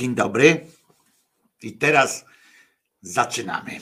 Dzień dobry. I teraz zaczynamy.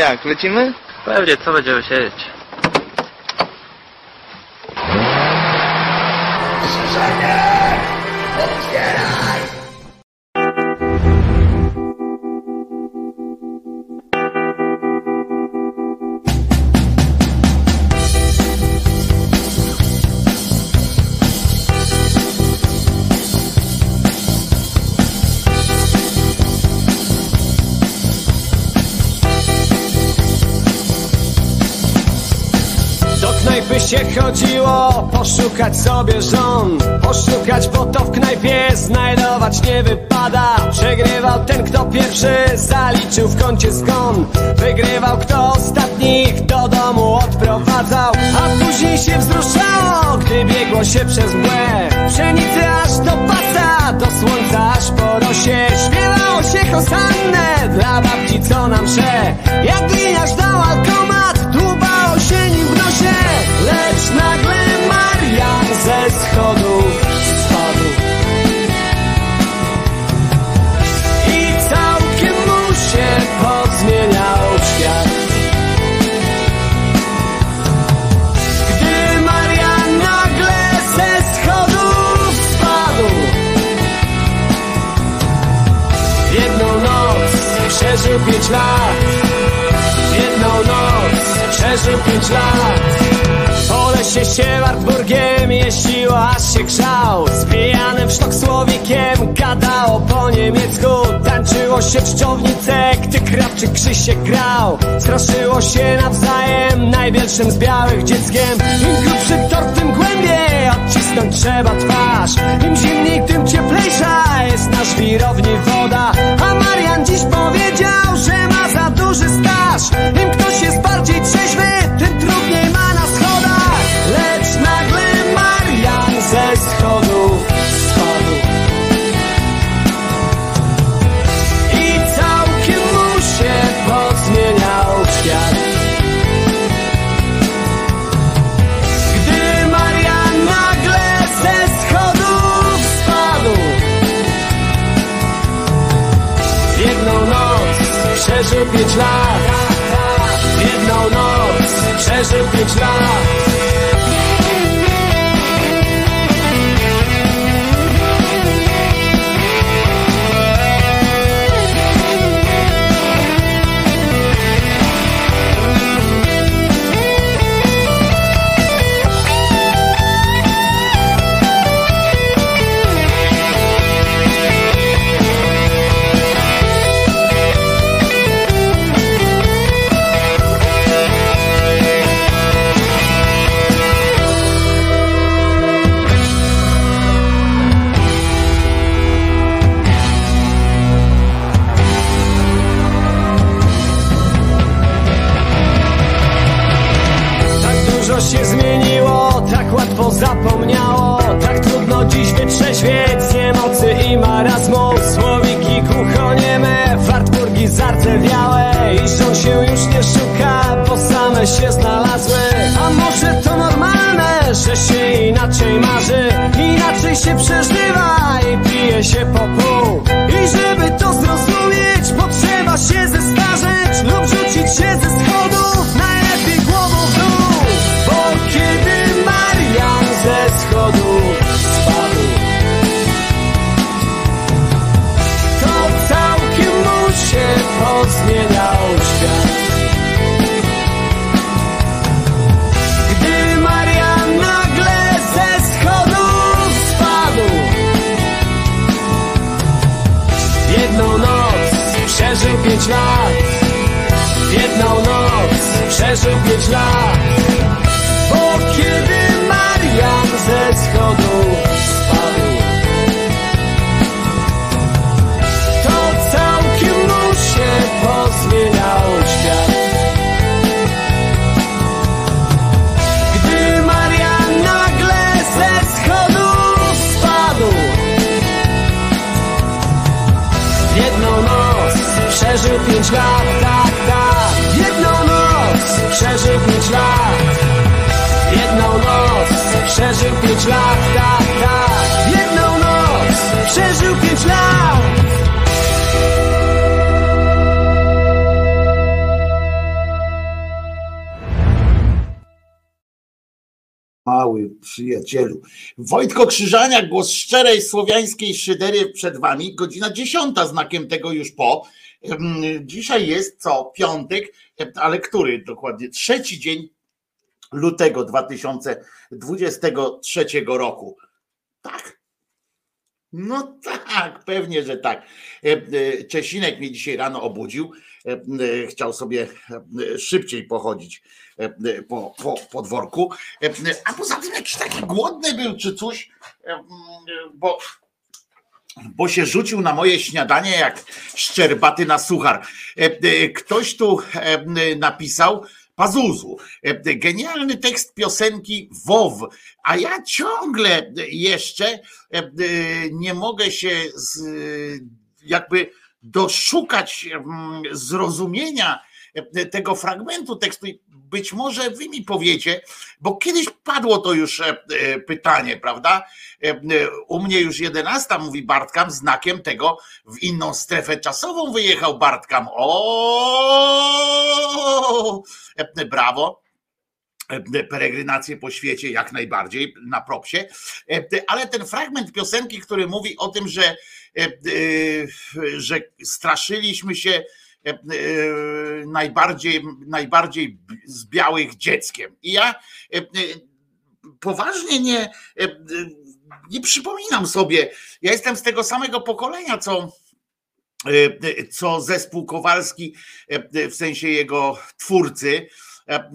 Jak, lecimy? Pewnie, co będziemy siedzieć? Poszukać sobie żon Poszukać, bo to w knajpie znajdować nie wypada. Przegrywał ten, kto pierwszy zaliczył w kącie zgon Wygrywał, kto ostatnich do domu odprowadzał. A później się wzruszało, gdy biegło się przez mgłę. Pszenicy aż do pasa, do słońca aż po rosie. Śpiewało się hosannę dla babci, co nam msze Jak gliniarz dał alkomat, dłubało się nim w nosie. Lecz nagle Marian ze schodów. Spadł I całkiem mu się pozmieniał świat. Gdy Marian nagle ze schodów spadł jedną noc przeżył pięć lat. Jedną noc przeżył pięć lat Po lesie się Wartburgiem jeździło, aż się grzał. Z pijanym sztok słowikiem gadało po niemiecku. Tańczyło się czczownice, gdy krawczyk Krzysiek grał. Straszyło się nawzajem największym z białych dzieckiem. Im grubszy tort, tym głębiej odcisnąć trzeba twarz. Im zimniej, tym cieplejsza jest na żwirowni woda. A Marian dziś powiedział, że ma za duży staż. Im ktoś jest bardziej trzeźwy, przeżył pięć lat. Jedną noc przeżył pięć lat przeżył pięć lat? Bo kiedy Marian ze schodu spadł To całkiem mu się pozmieniał świat. Gdy Marian nagle ze schodu spadł W jedną noc przeżył pięć lat, tak, tak przeżył pięć lat jedną noc przeżył pięć lat, tak, tak jedną noc przeżył pięć lat Mały przyjacielu. Wojtko Krzyżaniak, głos szczerej słowiańskiej szydery przed wami. Godzina dziesiąta, znakiem tego już po. Dzisiaj jest co? Piątek, ale który dokładnie? Trzeci dzień lutego 2023 roku. Tak. No tak, pewnie, że tak. E, e, Czesinek mnie dzisiaj rano obudził. E, Chciał sobie szybciej pochodzić po, po podworku. E, A poza tym jakiś taki głodny był czy coś, mm, bo, bo się rzucił na moje śniadanie jak szczerbaty na suchar. E, e, Ktoś tu e, napisał, Pazuzu. Genialny tekst piosenki WOW, a ja ciągle jeszcze nie mogę się z, jakby doszukać mm, zrozumienia tego fragmentu tekstu. Być może wy mi powiecie, bo kiedyś padło to już e, e, pytanie, prawda? E, U mnie już 11 mówi Bartkam, znakiem tego w inną strefę czasową wyjechał Bartkam. O, brawo. E, Peregrinację po świecie jak najbardziej na propsie, ale ten fragment piosenki, który mówi o tym, że, że straszyliśmy się najbardziej, najbardziej z białych dzieckiem. I ja e, e, poważnie nie, e, e, nie przypominam sobie, ja jestem z tego samego pokolenia, co e, co zespół Kowalski, e, w sensie jego twórcy, e,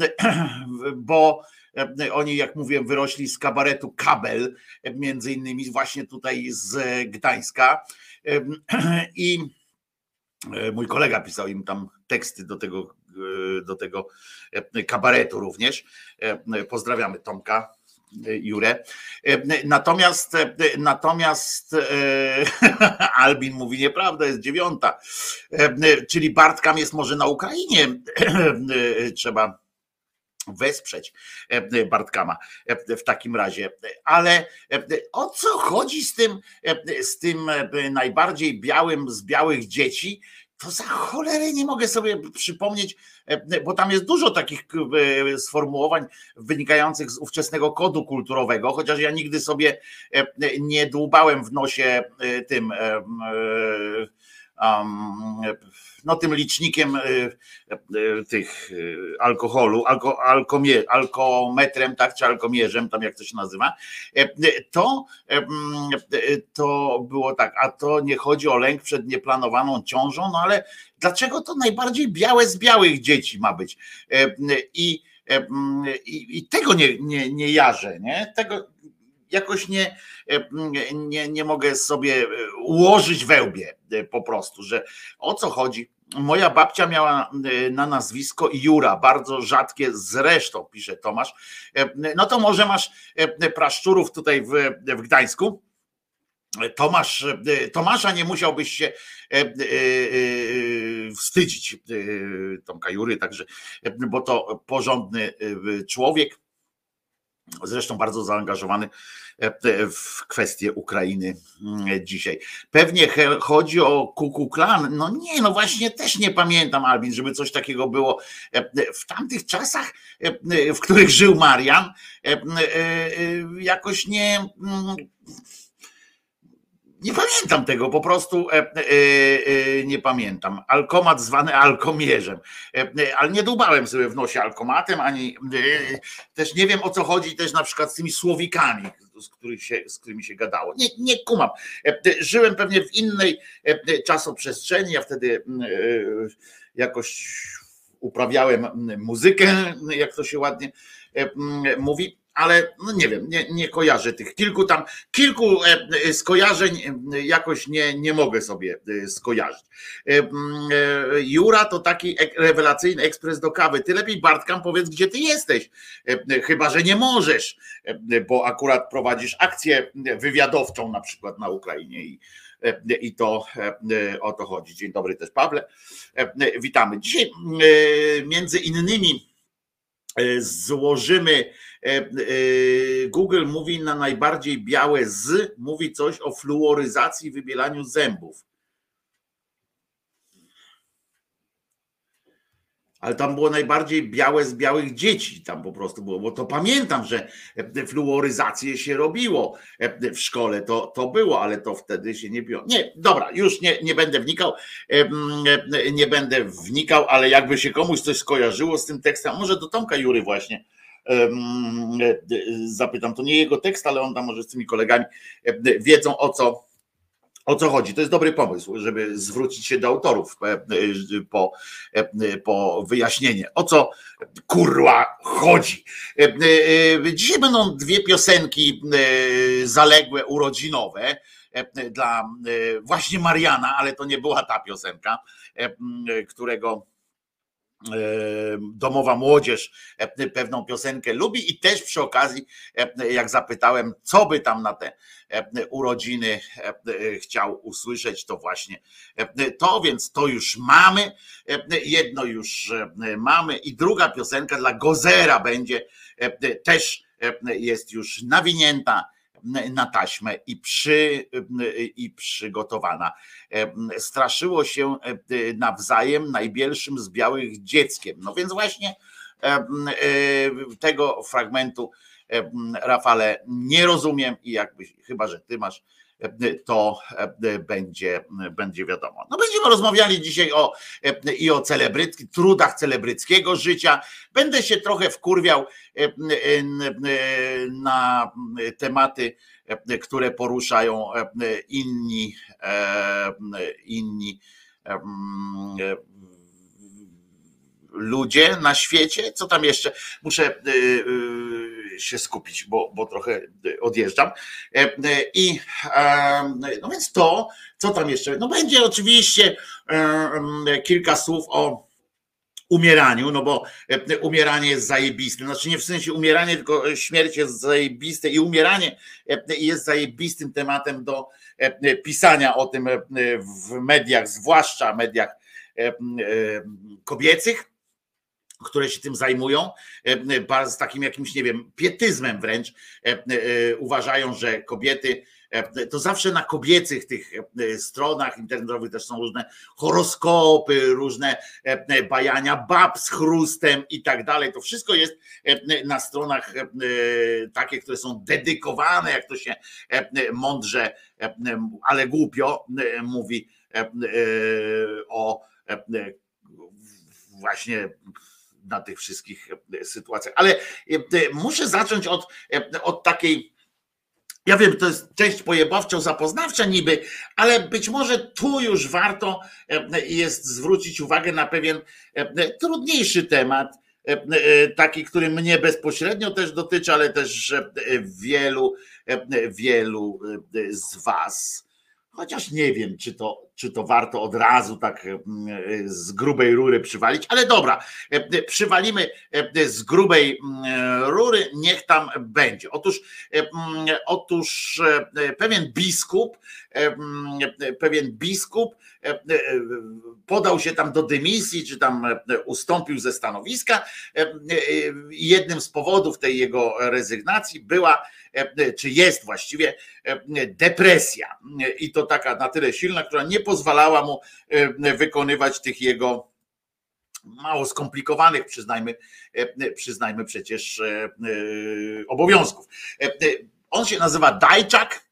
bo e, oni, jak mówiłem, wyrośli z kabaretu Kabel, e, między innymi właśnie tutaj z Gdańska. E, I e, mój kolega pisał im tam teksty do tego, e, do tego e, kabaretu również. E, Pozdrawiamy Tomka. e, Jurę. E, Natomiast, e, natomiast e, Albin mówi nieprawda, jest dziewiąta. E, Czyli Bartkam jest może na Ukrainie. E, Trzeba wesprzeć e, Bartkama e, w takim razie. Ale e, o co chodzi z tym, e, z tym e, najbardziej białym z białych dzieci? To za cholerę nie mogę sobie przypomnieć, e, bo tam jest dużo takich e, sformułowań wynikających z ówczesnego kodu kulturowego, chociaż ja nigdy sobie e, nie dłubałem w nosie e, tym e, e, no tym licznikiem e, e, tych e, alkoholu, alko, alkomie, alkometrem, tak, czy alkomierzem, tam jak to się nazywa, e, to, to było tak, a to nie chodzi o lęk przed nieplanowaną ciążą, no ale dlaczego to najbardziej białe z białych dzieci ma być? E, I, i, i tego nie, nie, nie jarzę, nie? Tego, jakoś nie, e, nie, nie mogę sobie e, ułożyć we łbie e, po prostu, że o co chodzi. Moja babcia miała na nazwisko Jura, bardzo rzadkie zresztą, pisze Tomasz. No to może masz praszczurów tutaj w, w Gdańsku. Tomasz, Tomasza nie musiałbyś się wstydzić, Tomka Jury, także, bo to porządny człowiek, zresztą bardzo zaangażowany e, w kwestię Ukrainy mm, dzisiaj. Pewnie chodzi o Kuku Klan. No nie, no właśnie też nie pamiętam, Albin, żeby coś takiego było e, w tamtych czasach, e, w których żył Marian, e, e, e, jakoś nie. Nie pamiętam tego, po prostu e, e, e, nie pamiętam. Alkomat zwany alkomierzem. E, e, Ale nie dłubałem sobie w nosie alkomatem, ani e, też nie wiem o co chodzi też na przykład z tymi słowikami. z, których się, z którymi się gadało. Nie, nie kumam. Żyłem pewnie w innej czasoprzestrzeni, ja wtedy jakoś uprawiałem muzykę, jak to się ładnie mówi ale no nie wiem, nie, nie kojarzę tych kilku tam, kilku e, skojarzeń e, jakoś nie, nie mogę sobie e, skojarzyć. Jura to taki rewelacyjny ekspres do kawy. Ty lepiej Bartkam powiedz, gdzie ty jesteś. Chyba, że nie możesz, bo akurat prowadzisz akcję wywiadowczą na przykład na Ukrainie i, i to o to chodzi. Dzień dobry też Pawle. Witamy. Dzisiaj między innymi złożymy E, e, Google mówi na najbardziej białe z, mówi coś o fluoryzacji, wybielaniu zębów. ale tam było najbardziej białe z białych dzieci, tam po prostu było, bo to pamiętam, że fluoryzację się robiło w szkole, to, to było, ale to wtedy się nie było. Nie, dobra, już nie, nie będę wnikał, nie będę wnikał, ale jakby się komuś coś skojarzyło z tym tekstem, może do Tomka Jury właśnie, zapytam. To nie jego tekst, ale on tam może z tymi kolegami wiedzą o co. O co chodzi? To jest dobry pomysł, żeby zwrócić się do autorów po, po wyjaśnienie, o co kurwa chodzi. Dzisiaj będą dwie piosenki zaległe, urodzinowe dla właśnie Mariana, ale to nie była ta piosenka, którego domowa młodzież e, pewną piosenkę lubi i też przy okazji, e, jak zapytałem, co by tam na te e, urodziny chciał usłyszeć, to właśnie to, więc to już mamy, jedno już mamy. I druga piosenka dla Gozera będzie też jest już nawinięta na taśmę i, przy, i przygotowana. Straszyło się nawzajem najbielszym z białych dzieckiem. No więc właśnie tego fragmentu Rafale nie rozumiem i jakby chyba, że ty masz to będzie, będzie wiadomo. No będziemy rozmawiali dzisiaj o, i o celebrycki, trudach celebryckiego życia. Będę się trochę wkurwiał na tematy, które poruszają inni, inni ludzie na świecie. Co tam jeszcze? Muszę się skupić, bo, bo trochę odjeżdżam. E, e, I no więc to, co tam jeszcze? No będzie oczywiście e, kilka słów o umieraniu, no bo umieranie jest zajebiste. Znaczy nie w sensie umieranie, tylko śmierć jest zajebiste i umieranie jest zajebistym tematem do pisania o tym w mediach, zwłaszcza mediach kobiecych które się tym zajmują, e, z takim jakimś, nie wiem, pietyzmem wręcz, e, e, uważają, że kobiety, to zawsze na kobiecych tych stronach internetowych też są różne horoskopy, różne bajania bab z chrustem i tak dalej. To wszystko jest na stronach takie, które są dedykowane, jak to się mądrze, ale głupio mówi o właśnie na tych wszystkich e, sytuacjach. Ale e, muszę zacząć od, e, od takiej. Ja wiem, to jest część pojebawczo zapoznawcza niby, ale być może tu już warto jest zwrócić uwagę na pewien trudniejszy temat, taki, który mnie bezpośrednio też dotyczy, ale też wielu, wielu z Was. Chociaż nie wiem, czy to, czy to warto od razu tak mm, z grubej rury przywalić, ale dobra, e, e, przywalimy e, z grubej mm, rury, niech tam będzie. Otóż, mm, otóż pewien biskup, pewien biskup podał się tam do dymisji, czy tam ustąpił ze stanowiska. Jednym z powodów tej jego rezygnacji była, czy jest właściwie depresja. I to taka na tyle silna, która nie pozwalała mu e, wykonywać tych jego mało skomplikowanych, przyznajmy, e, przyznajmy przecież e, obowiązków. On się nazywa Dajczak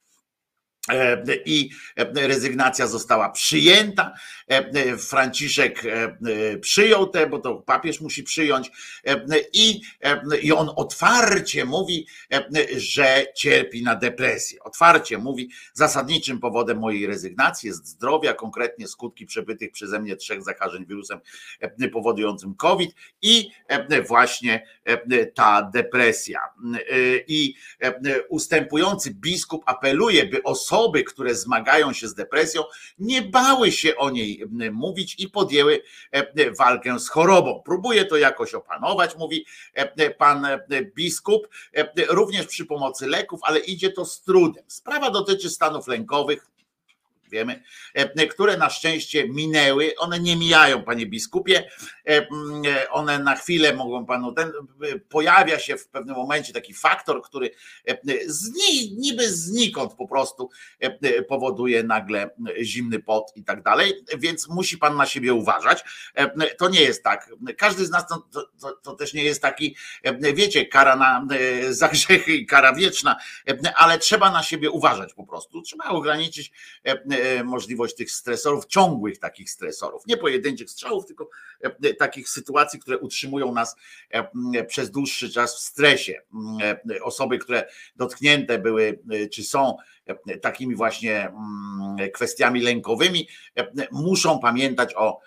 I e, rezygnacja została przyjęta. E, Franciszek przyjął te, bo to papież musi przyjąć, i, i on otwarcie mówi, że cierpi na depresję. Otwarcie mówi, zasadniczym powodem mojej rezygnacji jest zdrowia, konkretnie skutki przebytych przeze mnie trzech zakażeń wirusem powodującym COVID i właśnie ta depresja. I ustępujący biskup apeluje, by osoby, osoby, które zmagają się z depresją, nie bały się o niej mówić i podjęły walkę z chorobą. Próbuje to jakoś opanować, mówi pan biskup, również przy pomocy leków, ale idzie to z trudem. Sprawa dotyczy stanów lękowych, wiemy, e, które na szczęście minęły. One nie mijają, panie biskupie. E, e, one na chwilę mogą panu. Ten, pojawia się w pewnym momencie taki faktor, który zni, niby znikąd po prostu powoduje nagle zimny pot i tak dalej, więc musi pan na siebie uważać. To nie jest tak. Każdy z nas to, to, to też nie jest taki, wiecie, kara na, za grzechy i kara wieczna, ale trzeba na siebie uważać po prostu. Trzeba ograniczyć E, możliwość tych stresorów, ciągłych takich stresorów, nie pojedynczych strzałów, tylko e, takich sytuacji, które utrzymują nas e, przez dłuższy czas w stresie. Osoby, które dotknięte były, czy są takimi właśnie kwestiami lękowymi, muszą pamiętać o,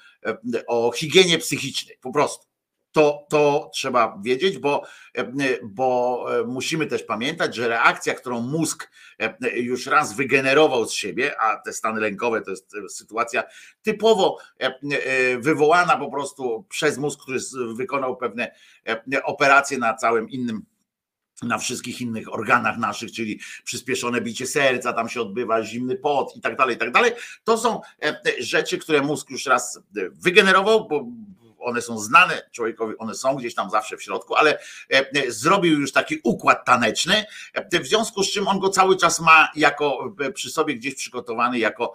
o higienie psychicznej, po prostu to, to trzeba wiedzieć, bo, bo musimy też pamiętać, że reakcja, którą mózg już raz wygenerował z siebie, a te stany lękowe to jest sytuacja typowo wywołana po prostu przez mózg, który wykonał pewne operacje na całym innym na wszystkich innych organach naszych, czyli przyspieszone bicie serca, tam się odbywa zimny pot i tak dalej, i tak dalej. To są rzeczy, które mózg już raz wygenerował, bo one są znane człowiekowi, one są gdzieś tam zawsze w środku, ale e, e, zrobił już taki układ taneczny, e, w związku z czym on go cały czas ma jako przy sobie gdzieś przygotowany jako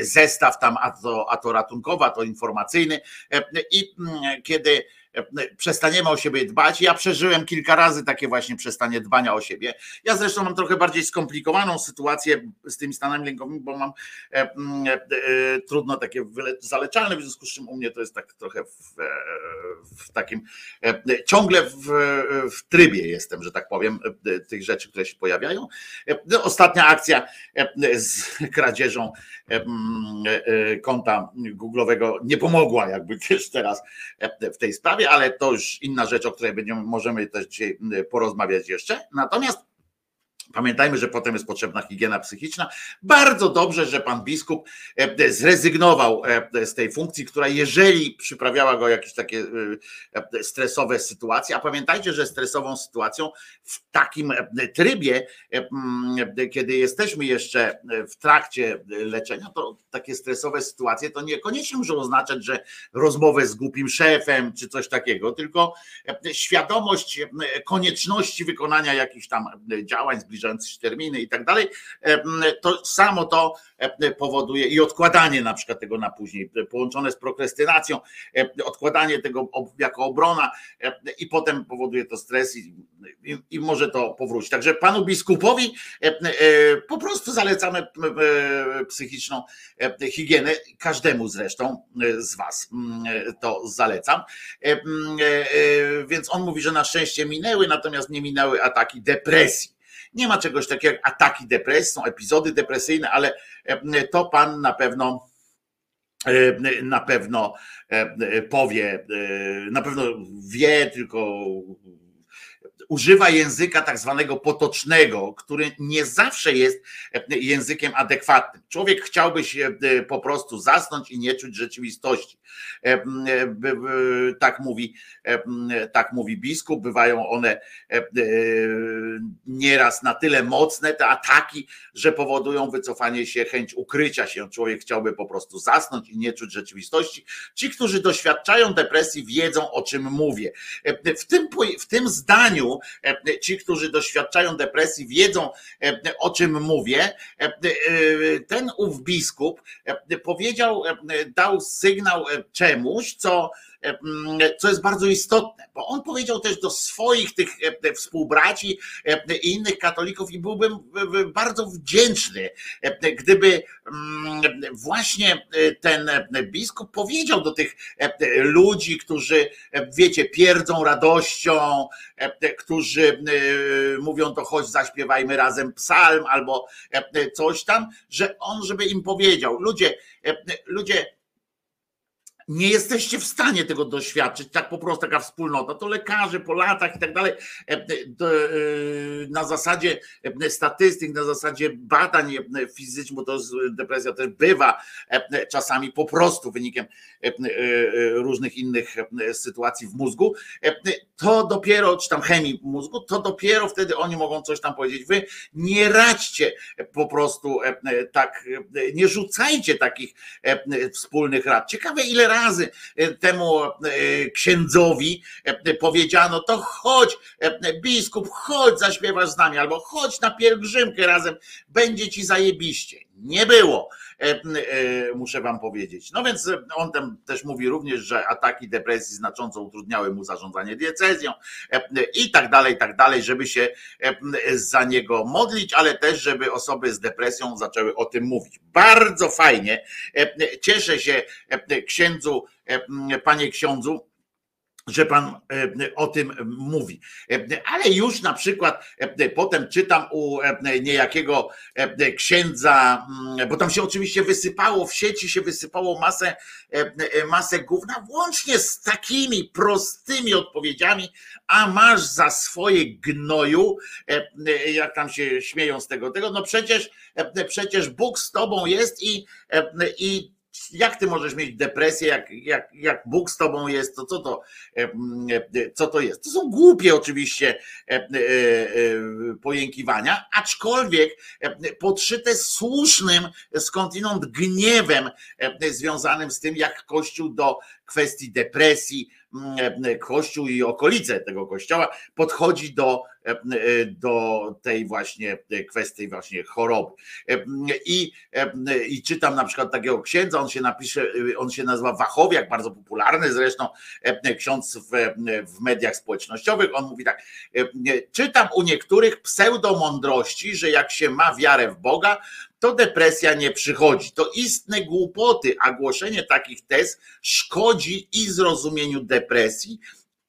zestaw tam, a to, a to ratunkowy, a to informacyjny. I mm, kiedy przestaniemy o siebie dbać. Ja przeżyłem kilka razy takie właśnie przestanie dbania o siebie. Ja zresztą mam trochę bardziej skomplikowaną sytuację z tymi stanami lękowymi, bo mam e, e, e, trudno takie zaleczalne, w związku z czym u mnie to jest tak trochę w, e, w takim e, ciągle w, w, trybie jestem, że tak powiem, e, tych rzeczy, które się pojawiają. No, ostatnia akcja z kradzieżą konta Google'owego nie pomogła jakby też teraz w tej sprawie sprawie, ale to już inna rzecz, o której będziemy, możemy też dzisiaj porozmawiać jeszcze. Natomiast Pamiętajmy, że potem jest potrzebna higiena psychiczna. Bardzo dobrze, że pan biskup e, zrezygnował e, z tej funkcji, która jeżeli przyprawiała go jakieś takie e, stresowe sytuacje, a pamiętajcie, że stresową sytuacją w takim trybie, kiedy jesteśmy jeszcze w trakcie leczenia, to takie stresowe sytuacje to niekoniecznie muszą oznaczać, że rozmowę z głupim szefem czy coś takiego, tylko świadomość konieczności wykonania jakichś tam działań zbliżonych zbliżające się terminy i tak dalej, to samo to powoduje i odkładanie na przykład tego na później, połączone z prokrastynacją, odkładanie tego jako obrona i potem powoduje to stres i, i, i może to powrócić. Także panu biskupowi po prostu zalecamy psychiczną higienę, każdemu zresztą z was to zalecam. Więc on mówi, że na szczęście minęły, natomiast nie minęły ataki depresji. Nie ma czegoś takiego jak ataki depresji, są epizody depresyjne, ale e, to pan na pewno e, na pewno e, powie, na pewno wie, tylko używa języka tak zwanego potocznego, który nie zawsze jest językiem adekwatnym. Człowiek chciałby się po prostu zasnąć i nie czuć rzeczywistości. Tak mówi, tak mówi biskup, bywają one nieraz na tyle mocne, te ataki, że powodują wycofanie się, chęć ukrycia się. Człowiek chciałby po prostu zasnąć i nie czuć rzeczywistości. Ci, którzy doświadczają depresji, wiedzą o czym mówię. W tym, w tym zdaniu ci, którzy doświadczają depresji, wiedzą o czym mówię. Ten ów biskup powiedział, dał sygnał czemuś, co co jest bardzo istotne, bo on powiedział też do swoich tych współbraci i innych katolików i byłbym bardzo wdzięczny, gdyby właśnie ten biskup powiedział do tych ludzi, którzy wiecie, pierdzą radością, którzy mówią to chodź zaśpiewajmy razem psalm albo coś tam, że on żeby im powiedział, ludzie, ludzie nie jesteście w stanie tego doświadczyć, tak po prostu taka wspólnota, to lekarze po latach i tak dalej, e, e, na zasadzie e, statystyk, na zasadzie badań fizycznych, bo to depresja też bywa czasami po prostu wynikiem różnych innych sytuacji w mózgu, to dopiero, czy tam chemii mózgu, to dopiero wtedy oni mogą coś tam powiedzieć. Wy nie radźcie po prostu tak, nie rzucajcie takich wspólnych rad. Ciekawe ile razy razy e, temu e, księdzowi e, powiedziano, to chodź, biskup, chodź, zaśpiewasz z nami, albo chodź na pielgrzymkę razem, będzie ci zajebiście. Nie było, muszę wam powiedzieć. No więc on tam też mówi również, że ataki depresji znacząco utrudniały mu zarządzanie diecezją i tak dalej, i tak dalej, żeby się za niego modlić, ale też, żeby osoby z depresją zaczęły o tym mówić. Bardzo fajnie. Cieszę się księdzu, panie ksiądzu, że pan e, o tym mówi. E, ale już na przykład e, potem czytam u niejakiego księdza, mm, bo tam się oczywiście wysypało, w sieci się wysypało masę, masę gówna, włącznie z takimi prostymi odpowiedziami, a masz za swoje gnoju, jak tam się śmieją z tego, tego, no przecież, przecież Bóg z tobą jest i, i jak ty możesz mieć depresję, jak, jak, jak Bóg z tobą jest, to co to, e, e, co to jest? To są głupie oczywiście e, pojękiwania, aczkolwiek podszyte słusznym skądinąd gniewem związanym z tym, jak Kościół do kwestii depresji, Kościół i okolice tego kościoła podchodzi do E, e, do tej właśnie kwestii właśnie choroby. E, I, I czytam na przykład takiego księdza, on się napisze, on się nazywa Wachowiak, bardzo popularny zresztą ksiądz w, w mediach społecznościowych. On mówi tak, czytam u niektórych pseudomądrości, że jak się ma wiarę w Boga, to depresja nie przychodzi. To istne głupoty, a głoszenie takich tez szkodzi i zrozumieniu depresji,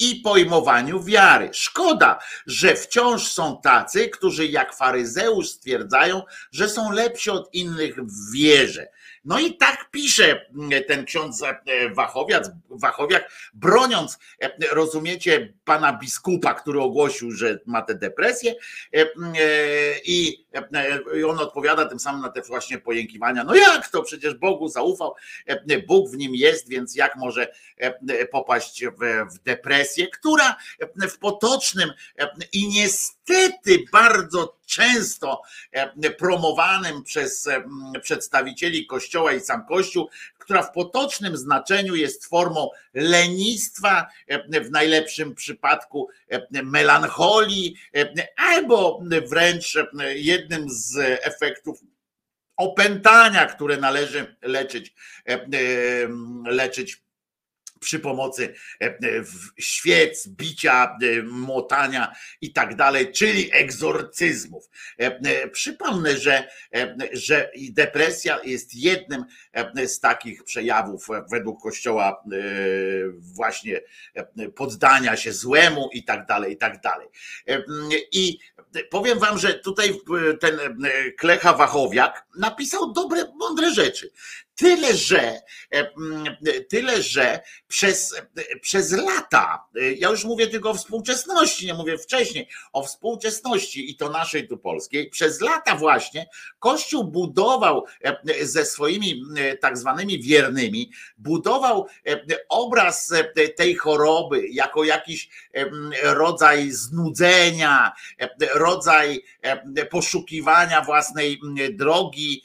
i pojmowaniu wiary. Szkoda, że wciąż są tacy, którzy jak faryzeusz stwierdzają, że są lepsi od innych w wierze. No i tak pisze mm, ten ksiądz e, Wachowiak, Wachowiak broniąc, e, rozumiecie, pana biskupa, który ogłosił, że ma tę depresję e, i on odpowiada tym samym na te właśnie pojękiwania. No jak to? Przecież Bogu zaufał, Bóg w nim jest, więc jak może popaść w depresję, która w potocznym i niestety bardzo często promowanym przez przedstawicieli Kościoła i sam Kościół, która w potocznym znaczeniu jest formą lenistwa, w najlepszym przypadku melancholii, albo wręcz jednym z efektów opętania, które należy leczyć, leczyć przy pomocy e, e, świec, bicia, e, młotania i tak dalej, czyli egzorcyzmów. Przypomnę, że, że depresja jest jednym z takich przejawów według Kościoła właśnie poddania się złemu i tak dalej, i tak dalej. I powiem wam, że tutaj ten Klecha Wachowiak napisał dobre, mądre rzeczy. Tyle, że, tyle, że przez, przez lata, ja już mówię tylko o współczesności, nie mówię wcześniej, o współczesności i to naszej tu polskiej, przez lata właśnie Kościół budował ze swoimi tak zwanymi wiernymi, budował obraz tej choroby jako jakiś rodzaj znudzenia, rodzaj poszukiwania własnej drogi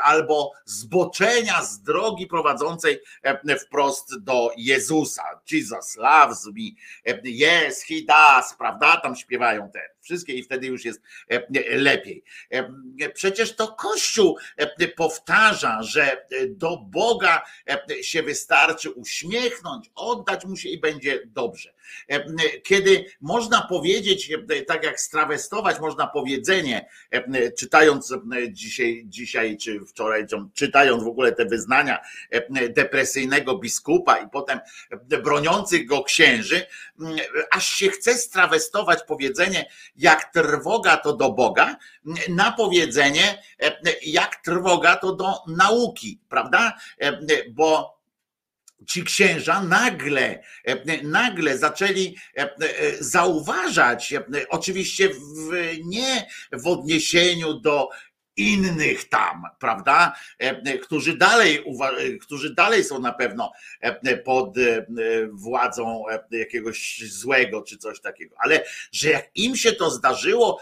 albo zboczenia z drogi prowadzącej wprost do Jezusa. Jesus loves me, yes, he does, prawda? Tam śpiewają te wszystkie i wtedy już jest lepiej. Przecież to Kościół powtarza, że do Boga się wystarczy uśmiechnąć, oddać mu się i będzie dobrze. Kiedy można powiedzieć, tak jak strawestować, można powiedzenie, czytając dzisiaj, dzisiaj czy wczoraj, czytając w ogóle te wyznania depresyjnego biskupa i potem broniących go księży, aż się chce strawestować powiedzenie, jak trwoga to do Boga, na powiedzenie, jak trwoga to do nauki, prawda? Bo ci księża nagle, nagle zaczęli zauważać, oczywiście w, nie w odniesieniu do innych tam, prawda, e, którzy dalej, którzy dalej są na pewno e, pod e, władzą jakiegoś złego czy coś takiego, ale że jak im się to zdarzyło,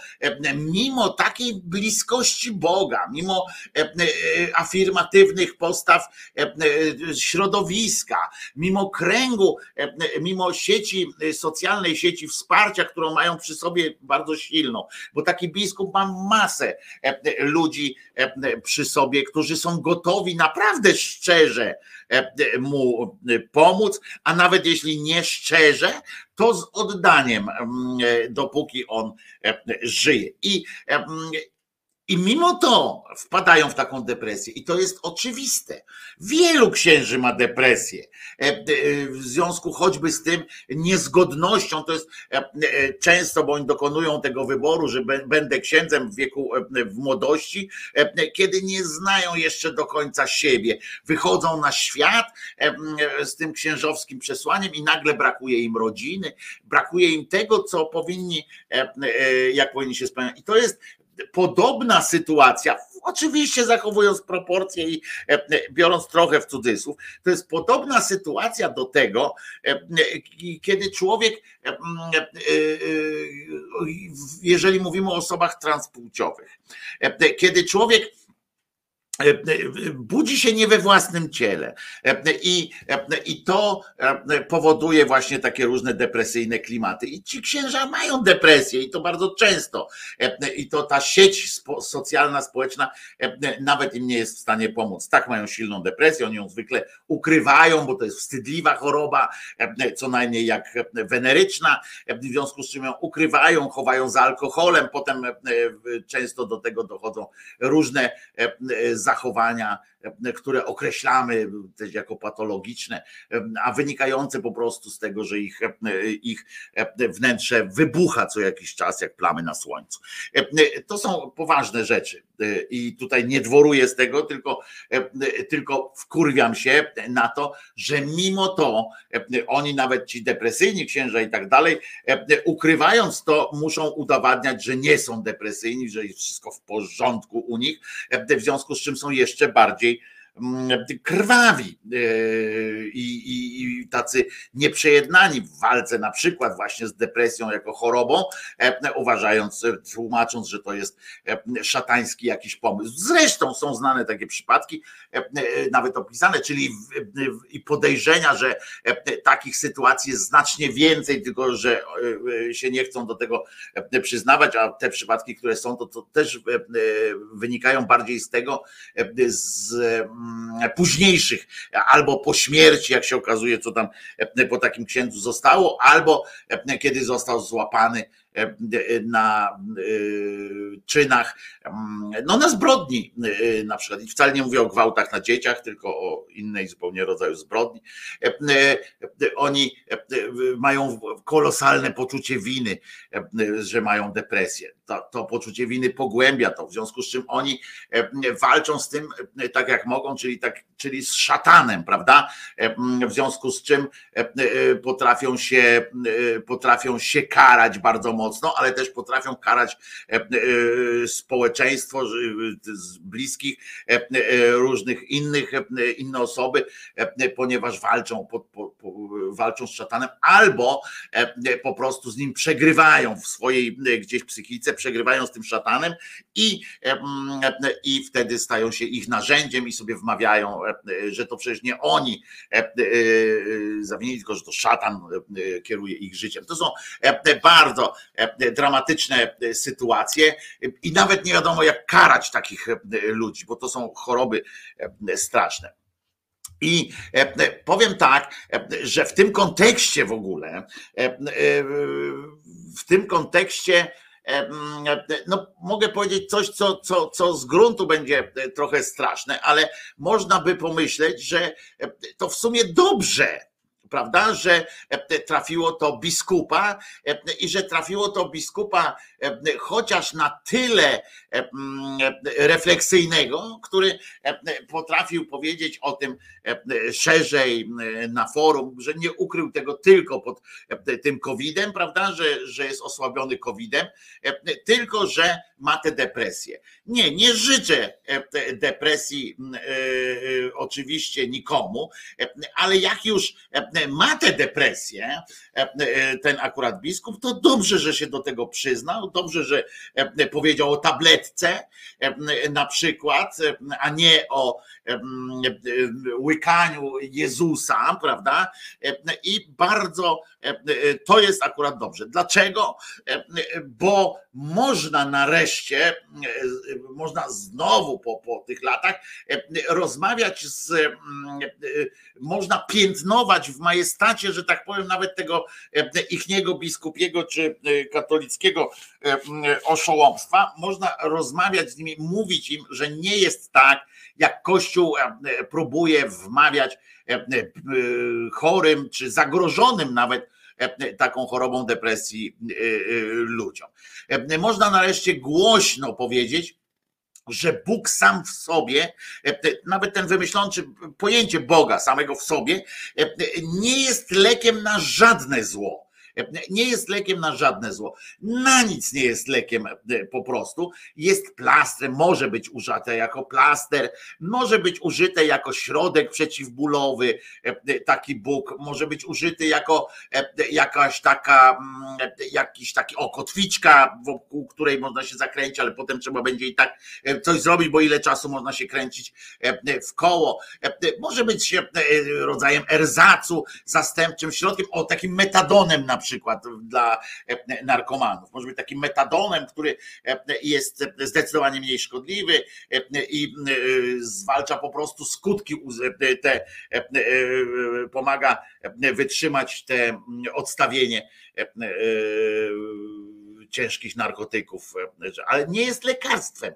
mimo takiej bliskości Boga, mimo afirmatywnych postaw środowiska, mimo kręgu, mimo sieci socjalnej, sieci wsparcia, którą mają przy sobie bardzo silną, bo taki biskup ma masę ludzi, ludzi e, przy sobie, którzy są gotowi naprawdę szczerze e, mu pomóc, a nawet jeśli nie szczerze, to z oddaniem, e, dopóki on żyje. I i mimo to wpadają w taką depresję. I to jest oczywiste. Wielu księży ma depresję. E, e, w związku choćby z tym niezgodnością, to jest e, często, bo oni dokonują tego wyboru, że będę księdzem w wieku, w młodości, kiedy nie znają jeszcze do końca siebie. Wychodzą na świat z tym księżowskim przesłaniem i nagle brakuje im rodziny, brakuje im tego, co powinni, jak powinni się spełniać. I to jest podobna sytuacja, oczywiście zachowując proporcje i e, biorąc trochę w cudzysłów, to jest podobna sytuacja do tego, e, kiedy człowiek, e, jeżeli mówimy o osobach transpłciowych, kiedy człowiek E, e, budzi się nie we własnym ciele. E, I, I to powoduje właśnie takie różne depresyjne klimaty. I ci księża mają depresję i to bardzo często. I to ta sieć socjalna, społeczna nawet im nie jest w stanie pomóc. Tak mają silną depresję, oni ją zwykle ukrywają, bo to jest wstydliwa choroba, co najmniej jak weneryczna, w związku z czym ją ukrywają, chowają za alkoholem, potem często do tego dochodzą różne zachowania, które określamy też jako patologiczne, a wynikające po prostu z tego, że ich, ich wnętrze wybucha co jakiś czas, jak plamy na słońcu. To są poważne rzeczy i tutaj nie dworuję z tego, tylko, tylko wkurwiam się na to, że mimo to oni nawet ci depresyjni księża i tak dalej, ukrywając to, muszą udowadniać, że nie są depresyjni, że jest wszystko w porządku u nich, w związku z czym są jeszcze bardziej krwawi e, i, i, i, tacy nieprzejednani w walce na przykład właśnie z depresją jako chorobą, e, uważając, tłumacząc, że to jest e, szatański jakiś pomysł. Zresztą są znane takie przypadki, nawet opisane, czyli podejrzenia, że takich sytuacji jest znacznie więcej, tylko że się nie chcą do tego przyznawać, a te przypadki, które są, to, to też wynikają bardziej z tego, z Mm, późniejszych, albo po śmierci, jak się okazuje, co tam e, po takim księdzu zostało, albo e, kiedy został złapany na e, czynach, mm, no na zbrodni e, na przykład. I wcale nie mówię o gwałtach na dzieciach, tylko o innej zupełnie rodzaju zbrodni. Oni mają kolosalne poczucie winy, że mają depresję. To, to poczucie winy pogłębia to, w związku z czym oni walczą z tym tak jak mogą, czyli, tak, czyli z szatanem, prawda? W związku z czym potrafią się, potrafią się karać bardzo mocno, ale też potrafią karać e, e, społeczeństwo bliskich, e, różnych innych, inne osoby, ponieważ walczą, po, po, walczą z szatanem, albo po prostu z nim przegrywają w swojej gdzieś psychice, przegrywają z tym szatanem i, i wtedy stają się ich narzędziem i sobie wmawiają, że to przecież nie oni zawinili, tylko że to szatan kieruje ich życiem. To są bardzo dramatyczne sytuacje i nawet nie wiadomo jak karać takich ludzi, bo to są choroby straszne. I powiem tak, że w tym kontekście w ogóle, w tym kontekście, no mogę powiedzieć coś, co, co, co z gruntu będzie trochę straszne, ale można by pomyśleć, że to w sumie dobrze, prawda, że trafiło to biskupa i że trafiło to biskupa chociaż na tyle refleksyjnego, który potrafił powiedzieć o tym szerzej na forum, że nie ukrył tego tylko pod tym COVID-em, prawda, że, że jest osłabiony COVID-em, tylko że ma tę depresję. Nie, nie życzę depresji oczywiście nikomu, ale jak już ma tę depresję, ten akurat biskup, to dobrze, że się do tego przyznał, dobrze, że powiedział o tabletce na przykład, a nie o łykaniu Jezusa, prawda? I bardzo to jest akurat dobrze. Dlaczego? Bo można nareszcie, można znowu po, po tych latach rozmawiać z, można piętnować w majestacie, że tak powiem, nawet tego ichniego biskupiego czy katolickiego oszołomstwa, można rozmawiać z nimi, mówić im, że nie jest tak, jak Kościół próbuje wmawiać chorym czy zagrożonym nawet taką chorobą depresji ludziom. Można nareszcie głośno powiedzieć, że Bóg sam w sobie, nawet ten wymyślony pojęcie Boga samego w sobie, nie jest lekiem na żadne zło nie jest lekiem na żadne zło. Na nic nie jest lekiem e, po prostu. Jest plastrem, może być użyte jako plaster, może być użyte jako środek przeciwbólowy, e, taki Bóg, może być użyty jako e, jakaś taka, mm, jakiś taki okotwiczka, wokół której można się zakręcić, ale potem trzeba będzie i tak coś zrobić, bo ile czasu można się kręcić w koło. Może być rodzajem erzacu, zastępczym środkiem, o takim metadonem na przykład przykład dla e, narkomanów. Może być takim metadonem, który e, jest zdecydowanie mniej szkodliwy e, i zwalcza po prostu skutki, te, pomaga wytrzymać te odstawienie ciężkich narkotyków, ale nie jest lekarstwem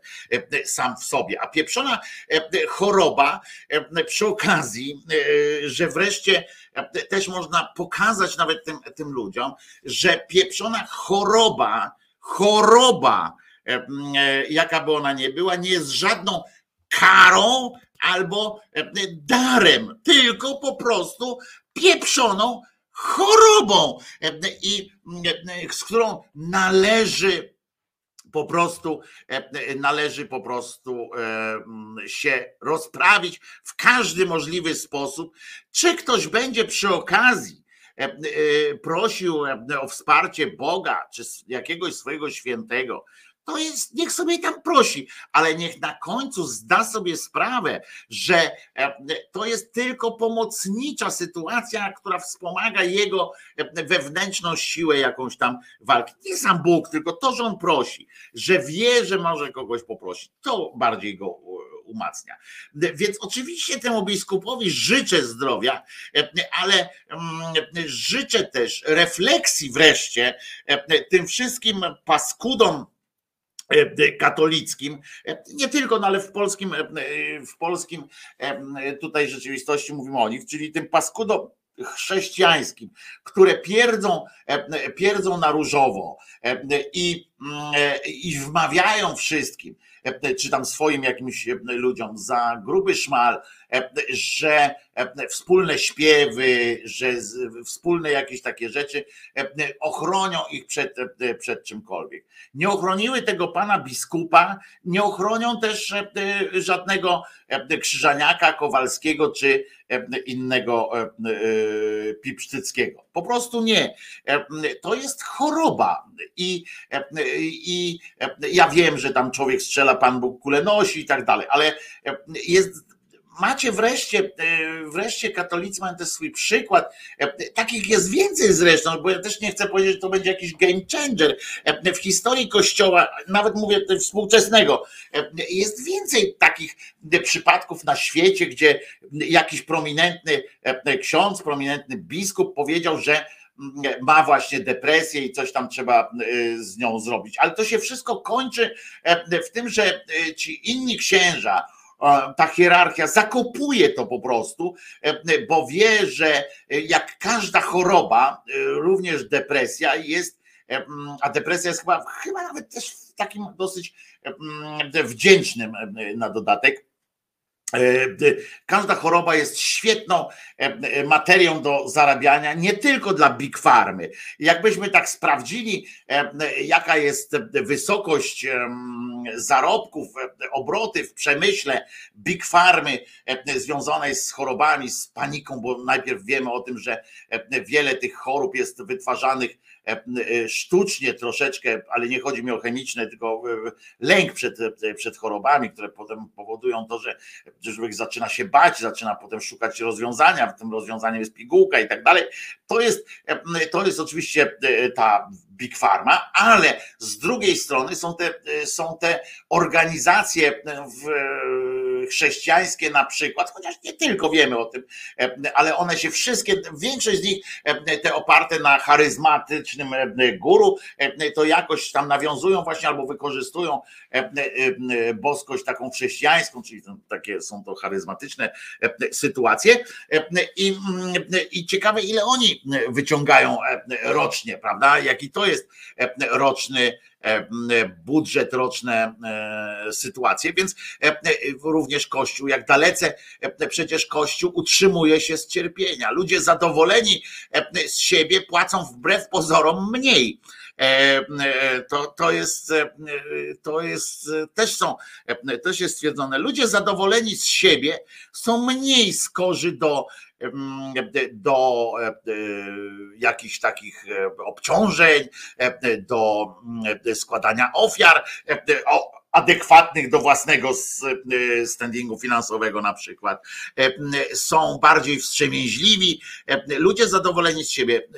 sam w sobie. A pieprzona choroba przy okazji, że wreszcie też można pokazać nawet tym, tym ludziom, że pieprzona choroba, choroba, jaka by ona nie była, nie jest żadną karą albo darem, tylko po prostu pieprzoną chorobą, i z którą należy po prostu należy po prostu się rozprawić w każdy możliwy sposób. Czy ktoś będzie przy okazji prosił o wsparcie Boga czy jakiegoś swojego świętego, to jest, niech sobie tam prosi, ale niech na końcu zda sobie sprawę, że e, to jest tylko pomocnicza sytuacja, która wspomaga jego e, wewnętrzną siłę jakąś tam walki. Nie sam Bóg, tylko to, że on prosi, że wie, że może kogoś poprosić, to bardziej go umacnia. Więc oczywiście temu biskupowi życzę zdrowia, e, ale mm, życzę też refleksji wreszcie tym wszystkim paskudom, katolickim, e, nie tylko, no ale w polskim, e, w polskim tutaj rzeczywistości mówimy o nich, czyli tym paskudo chrześcijańskim, które pierdzą, pierdzą na różowo i, i wmawiają wszystkim, czy tam swoim jakimś ludziom za gruby szmal, że wspólne śpiewy, że wspólne jakieś takie rzeczy ochronią ich przed, przed czymkolwiek. Nie ochroniły tego pana biskupa, nie ochronią też żadnego krzyżaniaka Kowalskiego czy innego Pipsztyckiego. Po prostu nie. To jest choroba i, i ja wiem, że tam człowiek strzela, Pan Bóg kule nosi i tak dalej, ale jest macie wreszcie, wreszcie katolicy mają też swój przykład. Takich jest więcej zresztą, bo ja też nie chcę powiedzieć, że to będzie jakiś game changer. W historii kościoła, nawet mówię współczesnego, jest więcej takich przypadków na świecie, gdzie jakiś prominentny ksiądz, prominentny biskup powiedział, że ma właśnie depresję i coś tam trzeba z nią zrobić. Ale to się wszystko kończy e, w tym, że ci inni księża, ta hierarchia zakopuje to po prostu, e, bo wie, że jak każda choroba, również depresja jest, e, a depresja jest chyba, chyba nawet też w takim dosyć wdzięcznym na dodatek E, każda choroba jest świetną e, materią do zarabiania, nie tylko dla big farmy. Jakbyśmy tak sprawdzili, e, jaka jest wysokość zarobków, obroty w przemyśle big farmy związanej z chorobami, z paniką, bo najpierw wiemy o tym, że wiele tych chorób jest wytwarzanych E, e, sztucznie troszeczkę, ale nie chodzi mi o chemiczne, tylko lęk przed, przed chorobami, które potem powodują to, że, człowiek zaczyna się bać, zaczyna potem szukać rozwiązania, w tym rozwiązaniem jest pigułka i tak dalej. To jest, e, to jest oczywiście ta Big Pharma, ale z drugiej strony są te, są te organizacje w chrześcijańskie na przykład, chociaż nie tylko wiemy o tym, e, ale one się wszystkie, większość z nich, e, te oparte na charyzmatycznym e, guru, to jakoś tam nawiązują właśnie albo wykorzystują boskość taką chrześcijańską, czyli takie są to charyzmatyczne sytuacje. I, i ciekawe ile oni wyciągają rocznie, prawda, jaki to jest roczny budżet, roczne e, sytuacje, więc e, również Kościół, jak dalece przecież Kościół utrzymuje się z cierpienia. Ludzie zadowoleni z siebie płacą wbrew pozorom mniej. To, to jest, to jest, też są, też jest stwierdzone. Ludzie zadowoleni z siebie są mniej skorzy do do e, e, jakichś takich e, obciążeń, do składania ofiar adekwatnych do własnego standingu finansowego na przykład. Są bardziej wstrzemięźliwi, ludzie zadowoleni z siebie.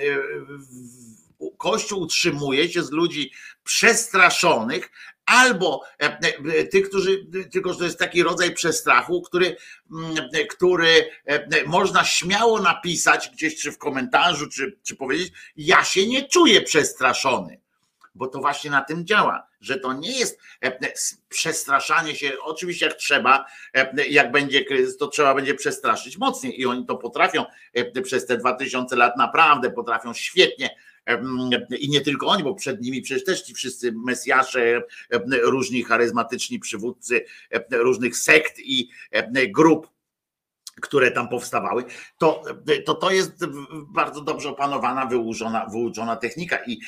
Kościół utrzymuje się z ludzi przestraszonych, albo e, e, tych, którzy, tylko że to jest taki rodzaj przestrachu, który, mm, który e, można śmiało napisać gdzieś, czy w komentarzu, czy, czy powiedzieć, ja się nie czuję przestraszony, bo to właśnie na tym działa, że to nie jest przestraszanie się, oczywiście jak trzeba, jak będzie kryzys, to trzeba będzie przestraszyć mocniej i oni to potrafią przez te dwa tysiące lat naprawdę potrafią świetnie i nie tylko oni, bo przed nimi przecież też ci wszyscy mesjasze, różni charyzmatyczni przywódcy różnych sekt i grup które tam powstawały, to, to to jest bardzo dobrze opanowana, wyuczona, wyuczona technika i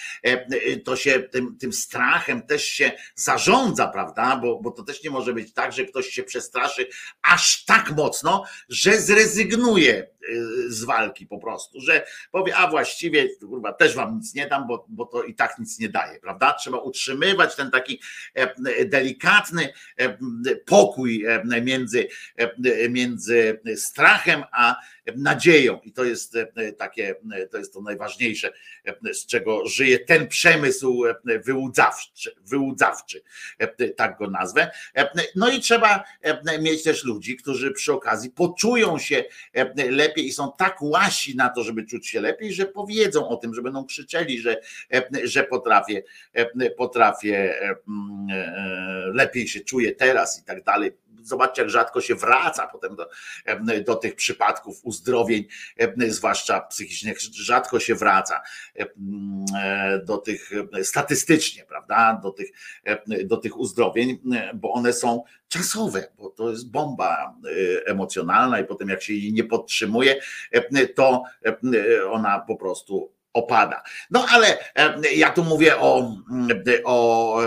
to się tym, tym strachem też się zarządza, prawda? Bo, bo to też nie może być tak, że ktoś się przestraszy aż tak mocno, że zrezygnuje Y, z walki po prostu, że powie, a właściwie kurwa, też wam nic nie dam, bo, bo to i tak nic nie daje, prawda? Trzeba utrzymywać ten taki e, delikatny e, pokój e, między, między strachem a nadzieją i to jest takie, to jest to najważniejsze, z czego żyje ten przemysł wyłudzawczy, wyłudzawczy tak go nazwę. No i trzeba mieć też ludzi, którzy przy okazji poczują się lepiej i są tak łasi na to, żeby czuć się lepiej, że powiedzą o tym, że będą krzyczeli, że, że potrafię, potrafię mm, e, lepiej się czuję teraz i tak dalej. Zobaczcie, jak rzadko się wraca potem do, do tych przypadków uzdrowień, zwłaszcza psychicznych, rzadko się wraca e, do tych statystycznie, prawda, do tych, do tych uzdrowień, bo one są czasowe, bo to jest bomba e, emocjonalna i potem jak się jej nie podtrzymuje, to ona po prostu opada. No ale ja tu mówię o, o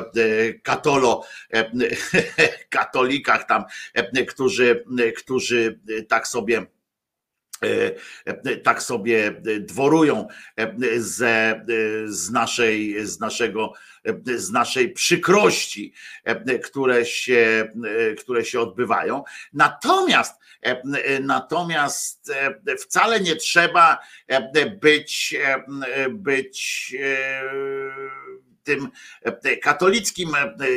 katolo, katolikach tam, którzy, którzy tak sobie tak sobie dworują ze, z, naszej, z, naszego, z naszej przykrości, które się, które się odbywają. Natomiast, natomiast wcale nie trzeba być, być tym katolickim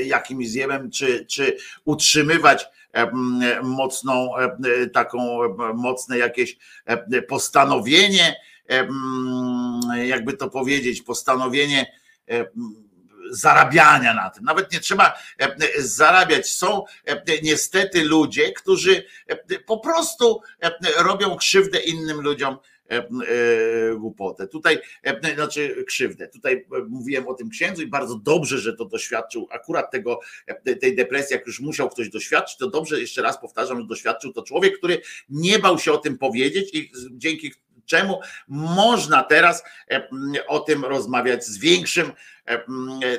jakimś zjemem, czy, czy utrzymywać mocną, taką mocne jakieś postanowienie, jakby to powiedzieć, postanowienie zarabiania na tym. Nawet nie trzeba zarabiać. Są niestety ludzie, którzy po prostu robią krzywdę innym ludziom głupotę. Tutaj, e, znaczy krzywdę. Tutaj mówiłem o tym księdzu i bardzo dobrze, że to doświadczył akurat tego, tej depresji, jak już musiał ktoś doświadczyć, to dobrze, jeszcze raz powtarzam, że doświadczył to człowiek, który nie bał się o tym powiedzieć i dzięki czemu można teraz o tym rozmawiać z większym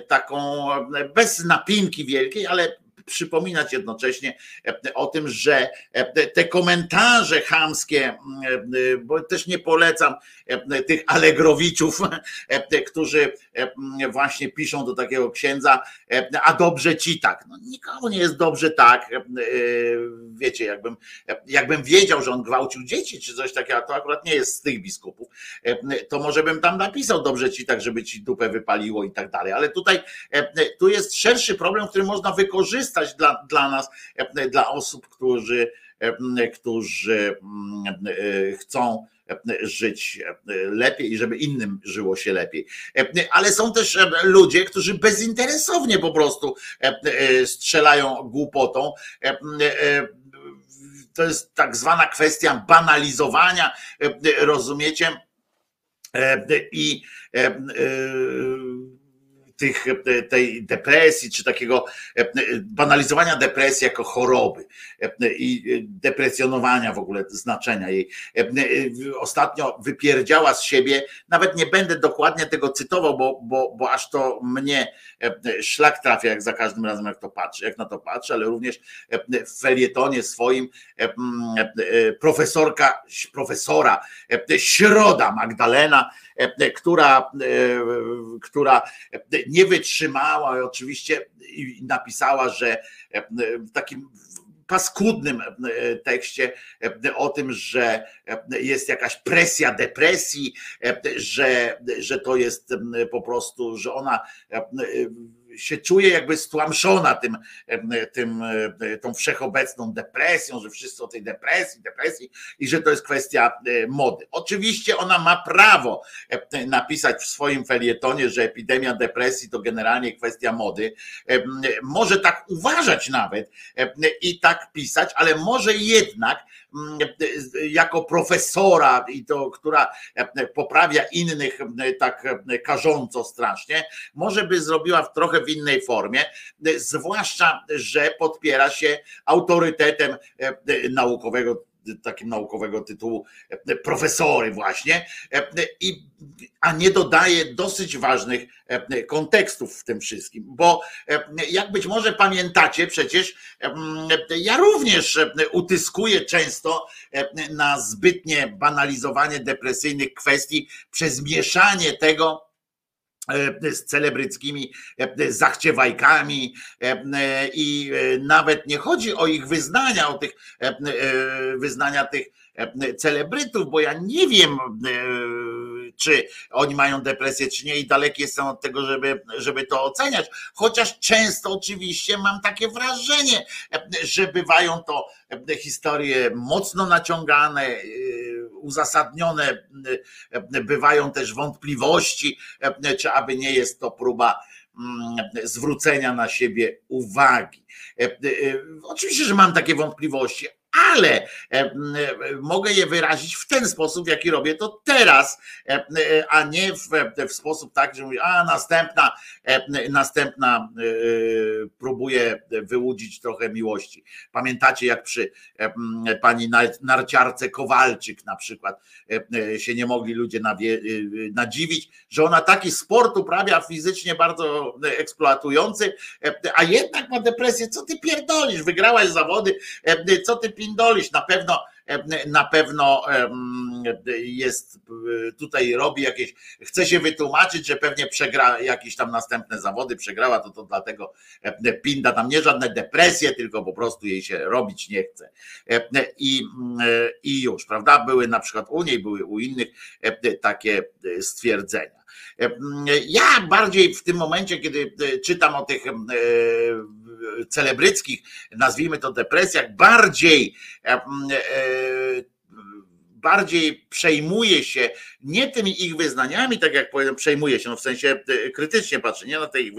taką, bez napinki wielkiej, ale przypominać jednocześnie e, o tym, że e, te komentarze chamskie, e, bo też nie polecam tych alegrowiczów, którzy właśnie piszą do takiego księdza, a dobrze ci tak. No, nikomu nie jest dobrze tak. Wiecie, jakbym, jakbym wiedział, że on gwałcił dzieci czy coś takiego, to akurat nie jest z tych biskupów, to może bym tam napisał dobrze ci tak, żeby ci dupę wypaliło i tak dalej. Ale tutaj tu jest szerszy problem, który można wykorzystać dla, dla nas, e, dla osób, którzy, e, którzy e, chcą żyć lepiej i żeby innym żyło się lepiej. Ale są też ludzie, którzy bezinteresownie po prostu strzelają głupotą. To jest tak zwana kwestia banalizowania, rozumiecie? I tych, e, tej depresji, czy takiego e, banalizowania depresji jako choroby e, i depresjonowania w ogóle znaczenia jej. Ostatnio wypierdziała z siebie, nawet nie będę dokładnie tego cytował, bo, bo, bo aż to mnie szlak trafia, jak za każdym razem, jak to patrzę, jak na to patrzę, ale również w felietonie swoim profesorka, profesora Środa Magdalena, która, która nie wytrzymała i oczywiście napisała, że w takim paskudnym tekście o tym, że jest jakaś presja depresji, że, że to jest po prostu, że ona się czuje jakby stłamszona tym, tym, tą wszechobecną depresją, że wszyscy o tej depresji, depresji i że to jest kwestia e, mody. Oczywiście ona ma prawo e, napisać w swoim felietonie, że epidemia depresji to generalnie kwestia mody. E, może tak uważać nawet i tak pisać, ale może jednak jako profesora i to, która poprawia innych tak karząco strasznie, może by zrobiła w trochę w innej formie, zwłaszcza, że podpiera się autorytetem naukowego takim naukowego tytułu e, profesory właśnie, e, i, a nie dodaje dosyć ważnych e, kontekstów w tym wszystkim, bo jak być może pamiętacie, przecież ja również utyskuję często na zbytnie banalizowanie depresyjnych kwestii przez mieszanie tego, z celebryckimi e, zachciewajkami e, i nawet nie chodzi o ich wyznania, o tych wyznania tych celebrytów, bo ja nie wiem, czy oni mają depresję, czy nie, i daleki jestem od tego, żeby, żeby to oceniać. Chociaż często oczywiście mam takie wrażenie, że bywają to historie mocno naciągane, uzasadnione, bywają też wątpliwości, czy aby nie jest to próba mm, zwrócenia na siebie uwagi. Oczywiście, że mam takie wątpliwości, ale e, mogę je wyrazić w ten sposób, jaki robię to teraz, e, e, a nie w, w sposób tak, że mówię, a następna, następna próbuje wyłudzić trochę miłości. Pamiętacie, jak przy pani narciarce Kowalczyk na przykład się nie mogli ludzie nadziwić, że ona taki sport uprawia fizycznie bardzo eksploatujący, a jednak ma depresję. Co ty pierdolisz? Wygrałaś zawody, co ty pindolisz. Na pewno na pewno jest tutaj robi jakieś, chce się wytłumaczyć, że pewnie przegra jakieś tam następne zawody, przegrała to to dlatego Pinda tam nie żadne depresje, tylko po prostu jej się robić nie chce. I, i już, prawda? Były na przykład u niej, były u innych takie stwierdzenia. Ja bardziej w tym momencie, kiedy czytam o tych celebryckich, nazwijmy to depresjach, bardziej bardziej przejmuje się nie tymi ich wyznaniami, tak jak powiem, przejmuje się, no w sensie krytycznie patrzy, nie na te ich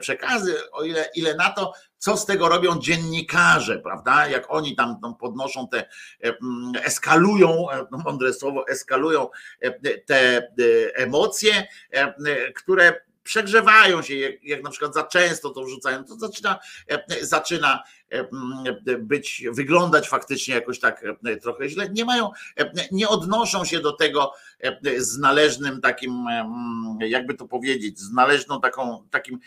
przekazy, o ile, ile na to, co z tego robią dziennikarze, prawda? Jak oni tam, tam podnoszą te, eskalują, no mądre słowo, eskalują te emocje, które przegrzewają się, jak, jak na przykład za często to wrzucają, to zaczyna, zaczyna być, wyglądać faktycznie jakoś tak trochę źle. Nie mają, nie odnoszą się do tego z należnym takim, jakby to powiedzieć, z należną taką, takim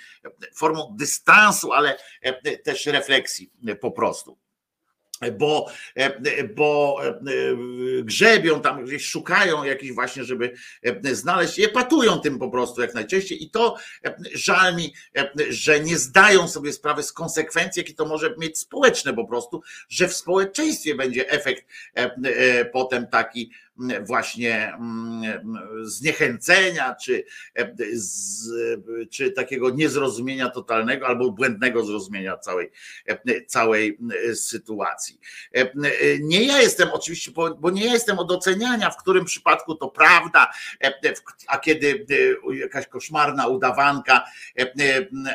formą dystansu, ale też refleksji po prostu bo, bo grzebią tam gdzieś, szukają jakichś właśnie, żeby znaleźć, je patują tym po prostu jak najczęściej. I to żal mi, że nie zdają sobie sprawy z konsekwencji, jakie to może mieć społeczne po prostu, że w społeczeństwie będzie efekt potem taki, właśnie mm, zniechęcenia, czy, czy takiego niezrozumienia totalnego albo błędnego zrozumienia całej, całej sytuacji. Nie ja jestem oczywiście, bo nie ja jestem od oceniania, w którym przypadku to prawda, a kiedy jakaś koszmarna udawanka,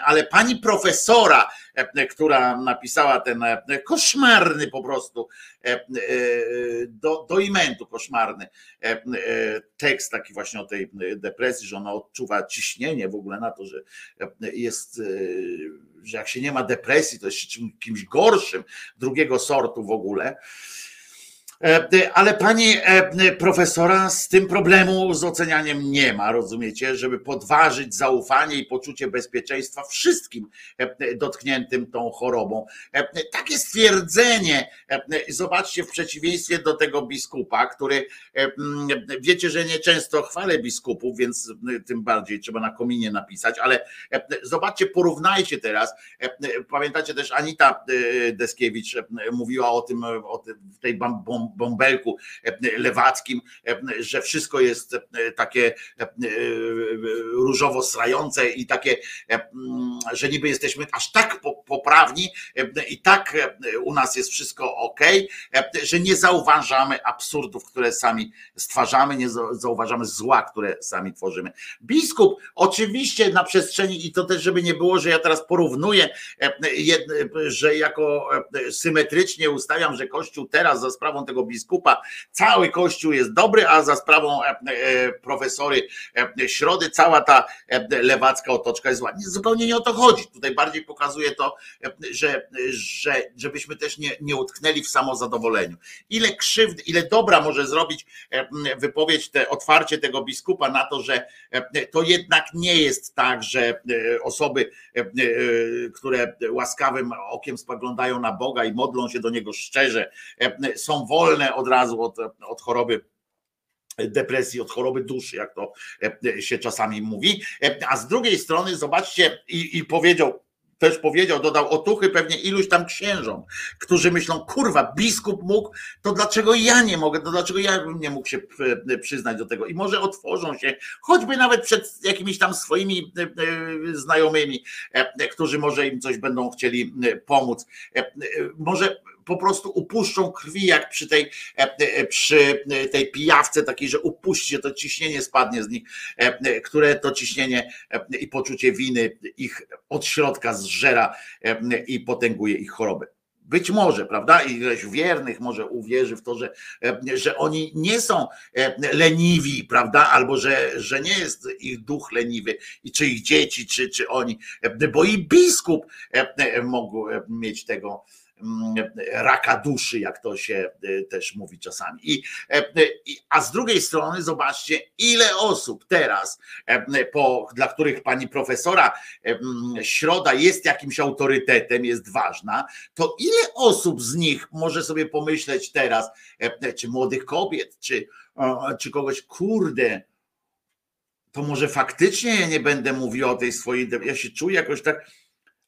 ale pani profesora, która napisała ten koszmarny po prostu do, do imentu koszmarny tekst taki właśnie o tej depresji, że ona odczuwa ciśnienie w ogóle na to, że jest, że jak się nie ma depresji, to jest kimś gorszym, drugiego sortu w ogóle. E, e, ale pani e, profesora z tym problemu z ocenianiem nie ma, rozumiecie, żeby podważyć zaufanie i poczucie bezpieczeństwa wszystkim dotkniętym tą chorobą. Takie stwierdzenie, zobaczcie, w przeciwieństwie do tego biskupa, który wiecie, że nie często chwalę biskupów, więc tym bardziej trzeba na kominie napisać, ale zobaczcie, porównajcie teraz. Pamiętacie też Anita Deskiewicz mówiła o tym, o tej bom bąbelku e, lewackim, e, że wszystko jest e, takie różowo srające i takie, że niby jesteśmy aż tak poprawni i tak u nas jest wszystko ok, że nie zauważamy absurdów, które sami stwarzamy, nie zauważamy zła, które sami tworzymy. Biskup oczywiście na przestrzeni i to też, żeby nie było, że ja teraz porównuję, że jako symetrycznie ustawiam, że Kościół teraz za sprawą tego biskupa. Cały kościół jest dobry, a za sprawą e, e, profesory e, Środy cała ta lewacka otoczka jest zła. Zupełnie nie o to chodzi. Tutaj bardziej pokazuje to, że, że żebyśmy też nie, nie utknęli w samozadowoleniu. Ile krzywd, ile dobra może zrobić wypowiedź, te otwarcie tego biskupa na to, że to jednak nie jest tak, że osoby, które łaskawym okiem spoglądają na Boga i modlą się do Niego szczerze, są wolne wolne od razu od, od choroby depresji, od choroby duszy, jak to się czasami mówi. A z drugiej strony, zobaczcie, i, i powiedział, też powiedział, dodał otuchy pewnie iluś tam księżom, którzy myślą, kurwa, biskup mógł, to dlaczego ja nie mogę, to dlaczego ja bym nie mógł się przyznać do tego i może otworzą się, choćby nawet przed jakimiś tam swoimi e, e, znajomymi, e, którzy może im coś będą chcieli pomóc. Może po prostu upuszczą krwi, jak przy tej, przy tej pijawce takiej, że upuśćcie, to ciśnienie spadnie z nich, które to ciśnienie i poczucie winy ich od środka zżera i potęguje ich choroby. Być może, prawda? Ileś wiernych może uwierzy w to, że, że oni nie są leniwi, prawda? Albo że, że nie jest ich duch leniwy, i czy ich dzieci, czy, czy oni, bo i biskup mógł mieć tego raka duszy, jak to się też mówi czasami. I, a z drugiej strony zobaczcie, ile osób teraz, po, dla których pani profesora Środa jest jakimś autorytetem, jest ważna, to ile osób z nich może sobie pomyśleć teraz, czy młodych kobiet, czy, czy kogoś, kurde, to może faktycznie ja nie będę mówił o tej swojej, ja się czuję jakoś tak,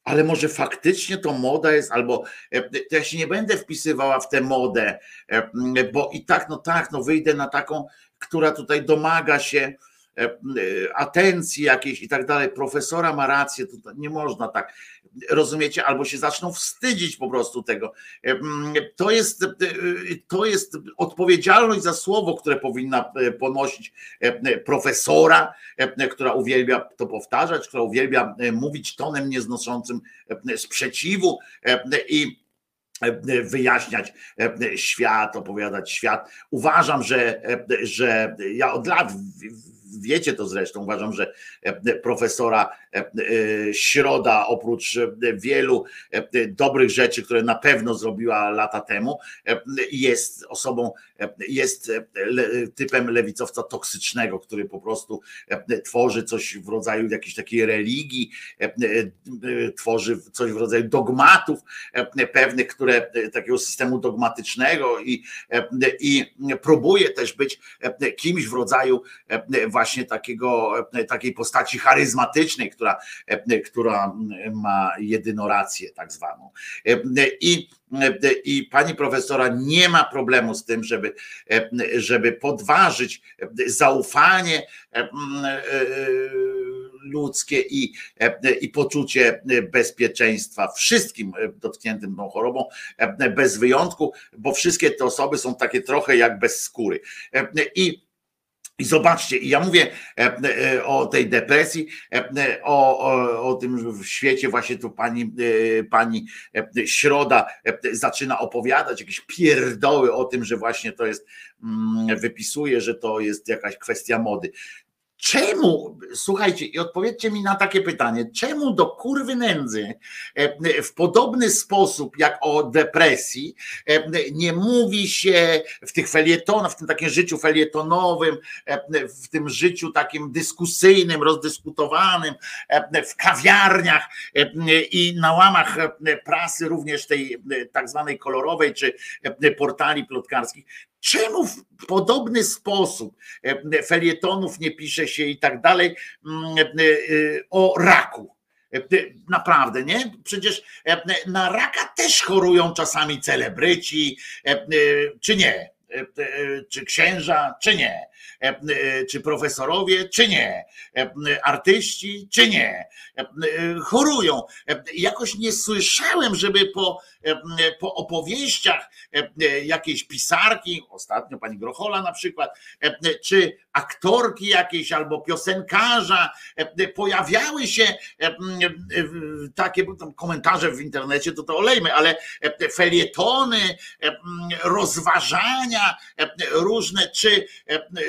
ale może faktycznie to moda jest, albo e, ja się nie będę wpisywała w tę modę, e, bo i tak, no tak, no wyjdę na taką, która tutaj domaga się atencji jakiejś i tak dalej. Profesora ma rację, to nie można tak rozumiecie, albo się zaczną wstydzić po prostu tego. To jest, to jest odpowiedzialność za słowo, które powinna e, ponosić e, profesora, e, która uwielbia to powtarzać, która uwielbia mówić tonem nieznoszącym sprzeciwu i wyjaśniać świat, opowiadać świat. Uważam, że, że ja od lat wiecie to zresztą, uważam, że profesora E, e, środa, oprócz e, wielu dobrych rzeczy, które na pewno zrobiła lata temu, jest osobą, jest typem lewicowca toksycznego, który po prostu tworzy coś w rodzaju jakiejś takiej religii, tworzy coś w rodzaju dogmatów pewnych, które takiego systemu dogmatycznego i, i próbuje też być kimś w rodzaju właśnie takiego, takiej postaci charyzmatycznej, która, e, która ma jedynorację tak zwaną. E, I, i pani profesora nie ma problemu z tym, żeby, e, żeby podważyć zaufanie ludzkie i, i poczucie bezpieczeństwa wszystkim dotkniętym tą chorobą, bez wyjątku, bo wszystkie te osoby są takie trochę jak bez skóry. I i zobaczcie, i ja mówię e, e, o tej depresji, e, o, o, o tym w świecie właśnie tu pani, pani Środa zaczyna opowiadać jakieś pierdoły o tym, że właśnie to jest, mm, wypisuje, że to jest jakaś kwestia mody. Czemu, słuchajcie, i odpowiedzcie mi na takie pytanie, czemu do kurwy nędzy e, w podobny sposób jak o depresji e, nie mówi się w tych felietonach, w tym takim życiu felietonowym, e, w tym życiu takim dyskusyjnym, rozdyskutowanym, w kawiarniach i na łamach prasy również tej tak zwanej kolorowej czy portali plotkarskich, Czemu w podobny sposób e, felietonów nie pisze się i tak dalej e, e, o raku? Naprawdę, nie? Przecież na raka też chorują czasami celebryci, czy nie? Czy księża, czy nie? Czy profesorowie, czy nie? Artyści, czy nie? Chorują. Jakoś nie słyszałem, żeby po po opowieściach jakiejś pisarki, ostatnio pani Grochola na przykład, czy aktorki jakiejś albo piosenkarza, pojawiały się takie komentarze w internecie, to to olejmy, ale felietony, rozważania różne, czy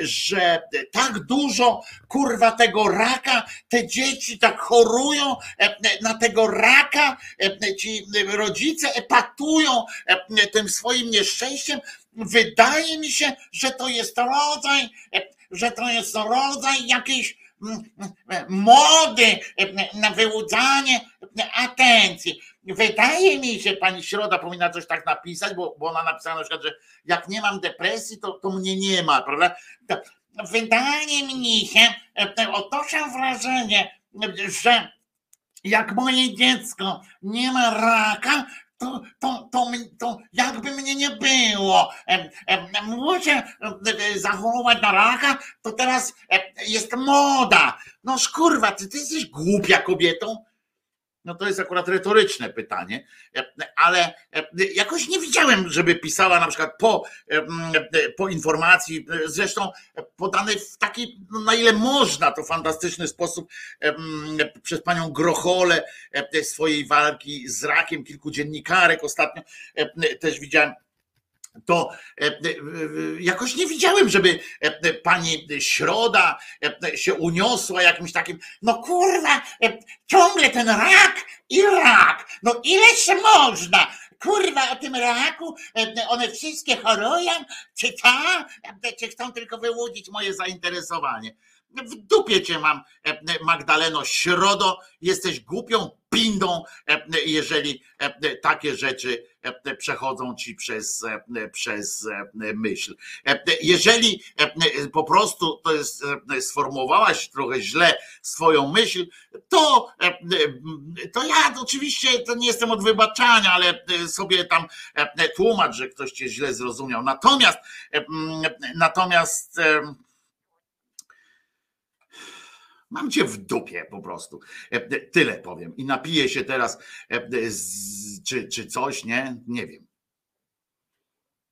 że tak dużo kurwa tego raka, te dzieci tak chorują na tego raka, ci rodzice epatują e, tym swoim nieszczęściem, wydaje mi się, że to jest rodzaj, e, że to jest rodzaj jakiejś mm, mm, mody e, na wyłudzanie atencji. Wydaje mi się, pani Środa powinna coś tak napisać, bo, bo ona napisała na przykład, że jak nie mam depresji, to, to mnie nie ma, prawda? Wydaje mi się, odnoszę wrażenie, że jak moje dziecko nie ma raka, to, to, to, to jakby mnie nie było. Muszę zachorować na raka, to teraz jest moda. No szkurwa, ty, ty jesteś głupia kobietą. No to jest akurat retoryczne pytanie, ale jakoś nie widziałem, żeby pisała na przykład po, po informacji, zresztą podanej w taki, no na ile można, to fantastyczny sposób przez panią Grocholę swojej walki z rakiem, kilku dziennikarek ostatnio też widziałem to e, e, jakoś nie widziałem, żeby e, pani Środa się uniosła jakimś takim, no kurwa, ciągle ten rak i rak, no ileż można, kurwa o tym raku, one wszystkie chorują, czy ta, czy chcą tylko wyłudzić moje zainteresowanie. W dupie cię mam, Magdaleno Środo, jesteś głupią pindą, jeżeli takie rzeczy przechodzą ci przez, przez myśl. Jeżeli po prostu to jest, sformułowałaś trochę źle swoją myśl, to, to ja oczywiście to nie jestem od wybaczania, ale sobie tam tłumacz, że ktoś cię źle zrozumiał. Natomiast natomiast Mam cię w dupie po prostu. Tyle powiem. I napiję się teraz, czy, czy coś, nie? Nie wiem.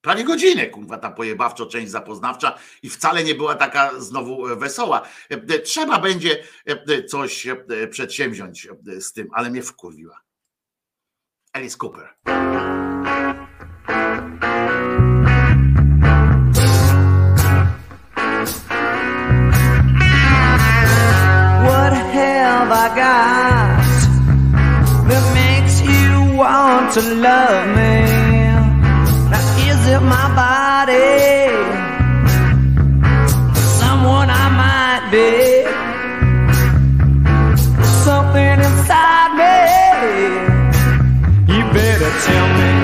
Prawie godzinę, kurwa, ta pojebawczo część zapoznawcza i wcale nie była taka znowu wesoła. Trzeba będzie coś przedsięwziąć z tym, ale mnie wkurwiła. Alice Cooper. Got that makes you want to love me? Now, is it my body? Someone I might be? Something inside me? You better tell me.